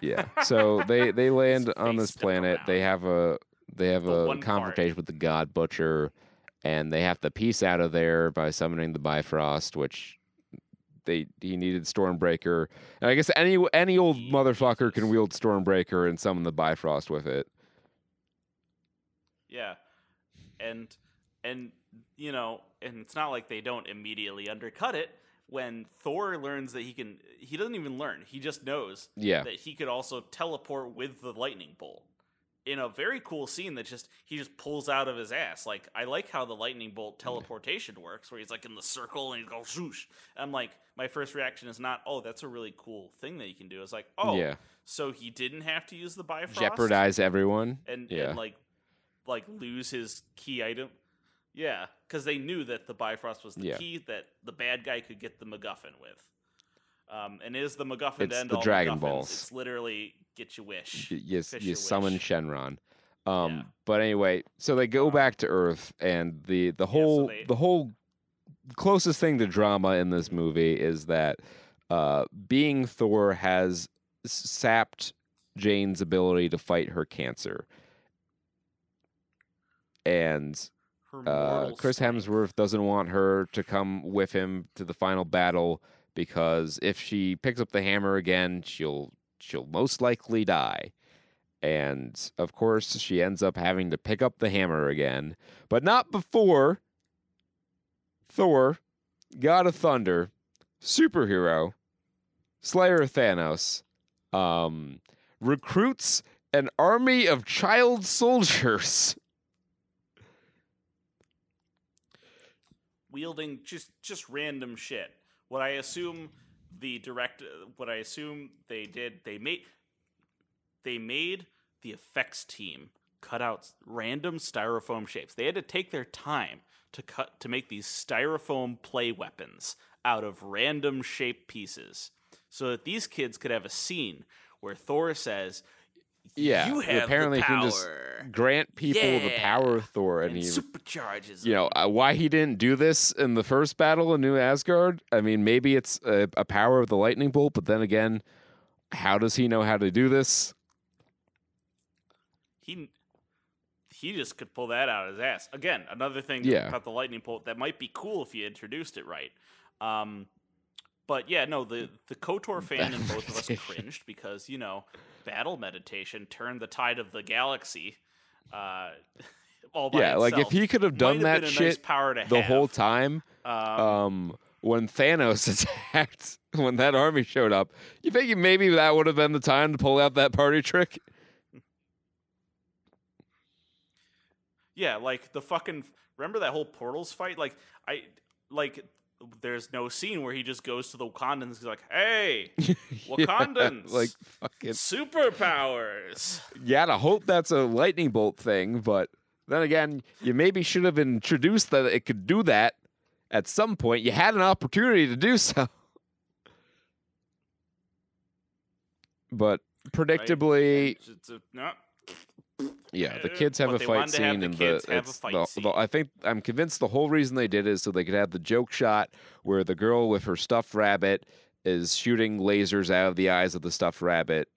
Yeah. So they they land on this planet. They have a they have The a one part. confrontation with the God Butcher, and they have to piece out of there by summoning the Bifrost, which they he needed Stormbreaker. And I guess any any old motherfucker can wield Stormbreaker and summon the Bifrost with it. Yeah. And and you know, and it's not like they don't immediately undercut it when Thor learns that he can he doesn't even learn. He just knows Yeah. that he could also teleport with the lightning bolt. In a very cool scene that just he just pulls out of his ass. Like I like how the lightning bolt teleportation works, where he's like in the circle and he goes swoosh. I'm like, my first reaction is not, oh, that's a really cool thing that you can do. It's like, oh, Yeah. so he didn't have to use the Bifrost Jeopardize everyone. and, Yeah. and like like lose his key item. Yeah, because they knew that the Bifrost was the Yeah. key that the bad guy could get the MacGuffin with. Um, and is the MacGuffin It's to end the Dragon MacGuffins, Balls. It's literally get your wish. Y- you, Fish you summon wish. Shenron. Um, Yeah. But anyway, so they go Um, back to Earth, and the the so whole they- the whole closest thing to drama in this movie is that uh, being Thor has sapped Jane's ability to fight her cancer, and uh, Chris. Hemsworth doesn't want her to come with him to the final battle because if she picks up the hammer again, she'll she'll most likely die. And of course, she ends up having to pick up the hammer again, but not before Thor, God of Thunder, superhero, Slayer of Thanos, um, recruits an army of child soldiers. Wielding just just random shit. What I assume the direct, what I assume they did, they made they made the effects team cut out random styrofoam shapes. They had to take their time to cut to make these styrofoam play weapons out of random shaped pieces, so that these kids could have a scene where Thor says, Yeah, you have apparently can just grant people the power of Thor, and, and he, supercharges. you know, uh, why he didn't do this in the first battle in New Asgard. I mean, maybe it's a, a power of the lightning bolt, but then again, how does he know how to do this? he he just could pull that out of his ass. Again, another thing Yeah. about the lightning bolt that might be cool if you introduced it right. Um, but yeah, no, the the Kotor fan and both of us cringed because you know battle meditation turned the tide of the galaxy. Uh, all by yeah, like if he could have done have that a shit nice the whole time, Um, um, when Thanos attacked, when that army showed up, you think maybe that would have been the time to pull out that party trick? Yeah, like the fucking remember that whole portals fight? Like I like there's no scene where he just goes to the Wakandans and he's like, "Hey, Yeah, Wakandans, like fucking superpowers." Yeah, gotta hope that's a lightning bolt thing, but then again, you maybe should have introduced that it could do that at some point. You had an opportunity to do so. But predictably, And it's a- no. Yeah, the Uh, kids have a fight scene, the and kids the, have a it's fight the- scene. the- I think I'm convinced the whole reason they did is so they could have the joke shot where the girl with her stuffed rabbit is shooting lasers out of the eyes of the stuffed rabbit.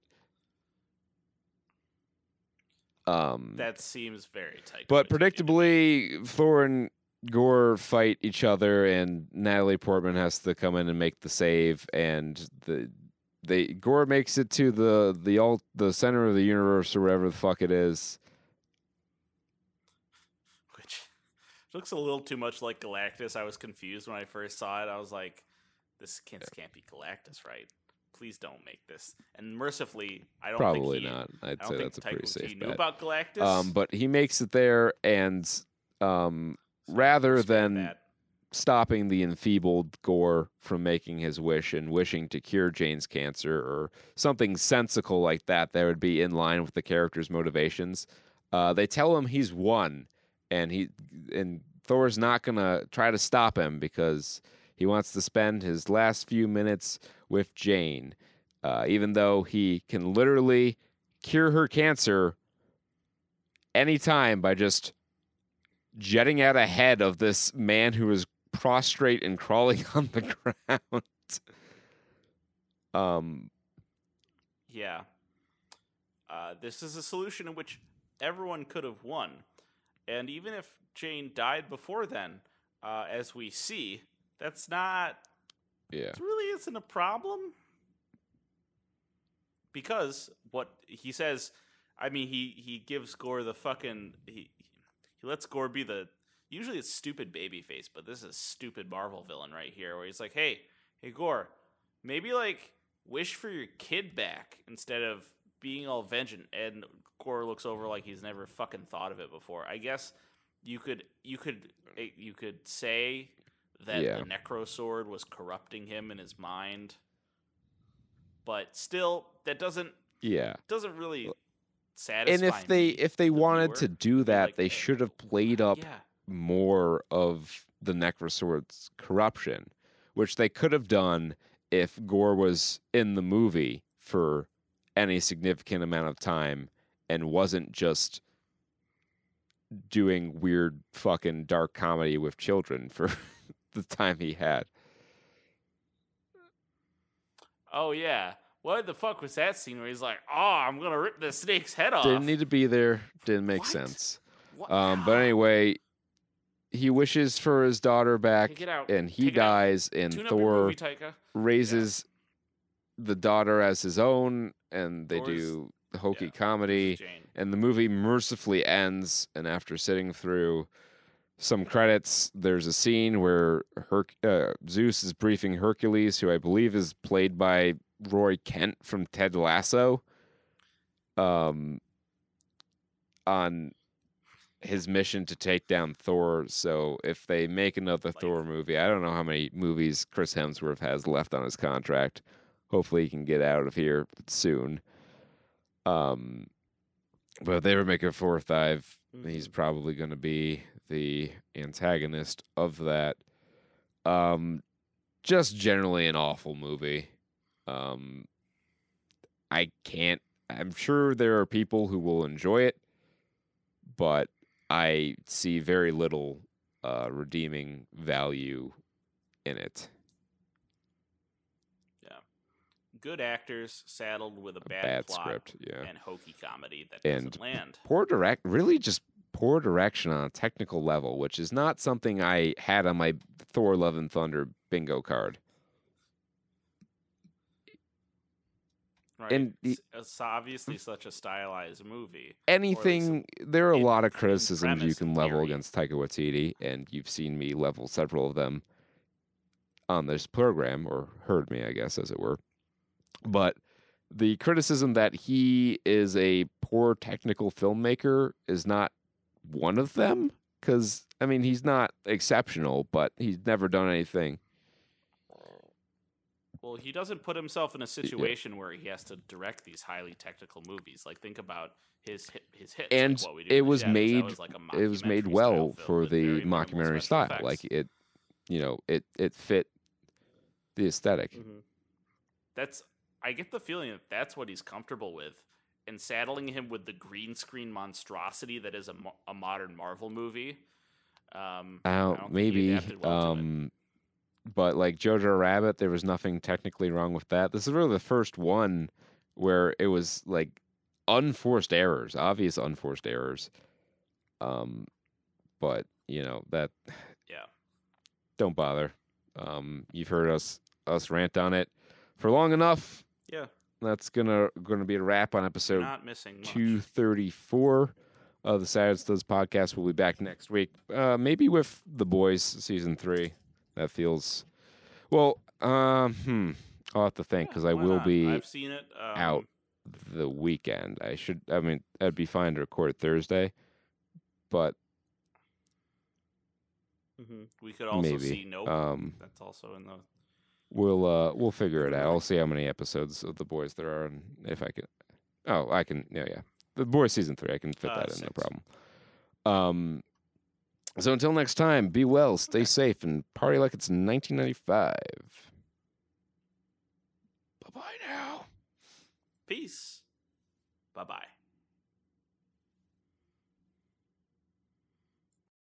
Um, That seems very tight. But predictably, Thor and Gorr fight each other, and Natalie Portman has to come in and make the save. And the they Gorr makes it to the the all the center of the universe or whatever the fuck it is. which looks a little too much like Galactus. I was confused when I first saw it. I was like, "This can't, this can't be Galactus, right? Please don't make this." And mercifully, I don't Probably think he, not. I'd I don't say think that's a pretty safe knew bet. about Galactus. Um, but he makes it there, and um, so rather than that. Stopping the enfeebled Gorr from making his wish and wishing to cure Jane's cancer or something sensical like that that would be in line with the character's motivations. Uh, they tell him he's won, and he and Thor's not gonna try to stop him because he wants to spend his last few minutes with Jane, uh, even though he can literally cure her cancer anytime by just jetting out ahead of this man who is prostrate and crawling on the ground. um, Yeah. Uh, this is a solution in which everyone could have won. And even if Jane died before then, uh, as we see, that's not, yeah, it really isn't a problem. Because what he says, I mean, he, he gives Gorr the fucking, he, he lets Gorr be the, usually it's stupid baby face, but this is a stupid Marvel villain right here, where he's like, hey, hey, Gorr, maybe like wish for your kid back instead of being all vengeant and Gorr looks over like he's never fucking thought of it before. I guess you could you could eh, you could say that Yeah. the Necrosword was corrupting him in his mind. But still that doesn't yeah. doesn't really satisfy And if they if they the wanted viewer, to do that, like, they should have played up yeah. More of the Necrosword's corruption, which they could have done if Gorr was in the movie for any significant amount of time and wasn't just doing weird fucking dark comedy with children for the time he had. Oh yeah. What the fuck was that scene where he's like, "Oh, I'm gonna rip the snake's head off"? Didn't need to be there. Didn't make What? sense. Um, but anyway, he wishes for his daughter back, Take it out. and he Take dies, and Tune Thor movie, raises the daughter as his own, and they Thor's- do the hokey yeah, comedy, and the movie mercifully ends. And after sitting through some credits, there's a scene where Herc- uh, Zeus is briefing Hercules, who I believe is played by Roy Kent from Ted Lasso, um, on his mission to take down Thor. So if they make another Thor movie, I don't know how many movies Chris Hemsworth has left on his contract. Hopefully he can get out of here soon. Um, but if they ever make a fourth dive, he's Mhm. probably going to be the antagonist of that. Um, just generally an awful movie. Um, I can't. I'm sure there are people who will enjoy it, but I see very little uh, redeeming value in it. Yeah, good actors saddled with a A bad, bad plot script, yeah. and hokey comedy that And doesn't land. poor direct really just poor direction on a technical level which is not something i had on my thor love and thunder bingo card Right? and the- it's, it's uh, obviously mm. such a stylized movie. anything there are a lot of criticisms you can level theory. against taika waititi and you've seen me level several of them on this program or heard me i guess as it were but the criticism that he is a poor technical filmmaker is not one of them because i mean he's not exceptional but he's never done anything Well, he doesn't put himself in a situation where he has to direct these highly technical movies. Like think about his hit, his hits. and like What We Do it was Shadows. Made was like a it was made well for the mockumentary style effects. like it you know it it fit the esthetic Mhm. That's I get the feeling that that's what he's comfortable with, and saddling him with the green screen monstrosity that is a, mo- a modern Marvel movie. Um, I don't think he maybe well um but like Jojo Rabbit there was nothing technically wrong with that this is really the first one where it was like unforced errors obvious unforced errors um but you know that Yeah. don't bother um you've heard us us rant on it for long enough Yeah, that's gonna gonna be a wrap on episode not missing 234 of the Saturn Studs podcast. We'll be back next week, uh, maybe with The Boys season three. That feels well. Um, hmm. I'll have to think because Yeah, I will not? be I've seen it um, out the weekend. I should. I mean, that'd be fine to record Thursday, but mhm. We could also maybe. see Nope. um, That's also in the. we'll uh, we'll figure it out. I'll see how many episodes of The Boys there are, and if I can. Oh, I can. Yeah, yeah. The Boys season three. I can fit Uh, that in. No problem. Um. So until next time, be well, stay safe, and party like it's 1995. Bye bye now. Peace. Bye bye.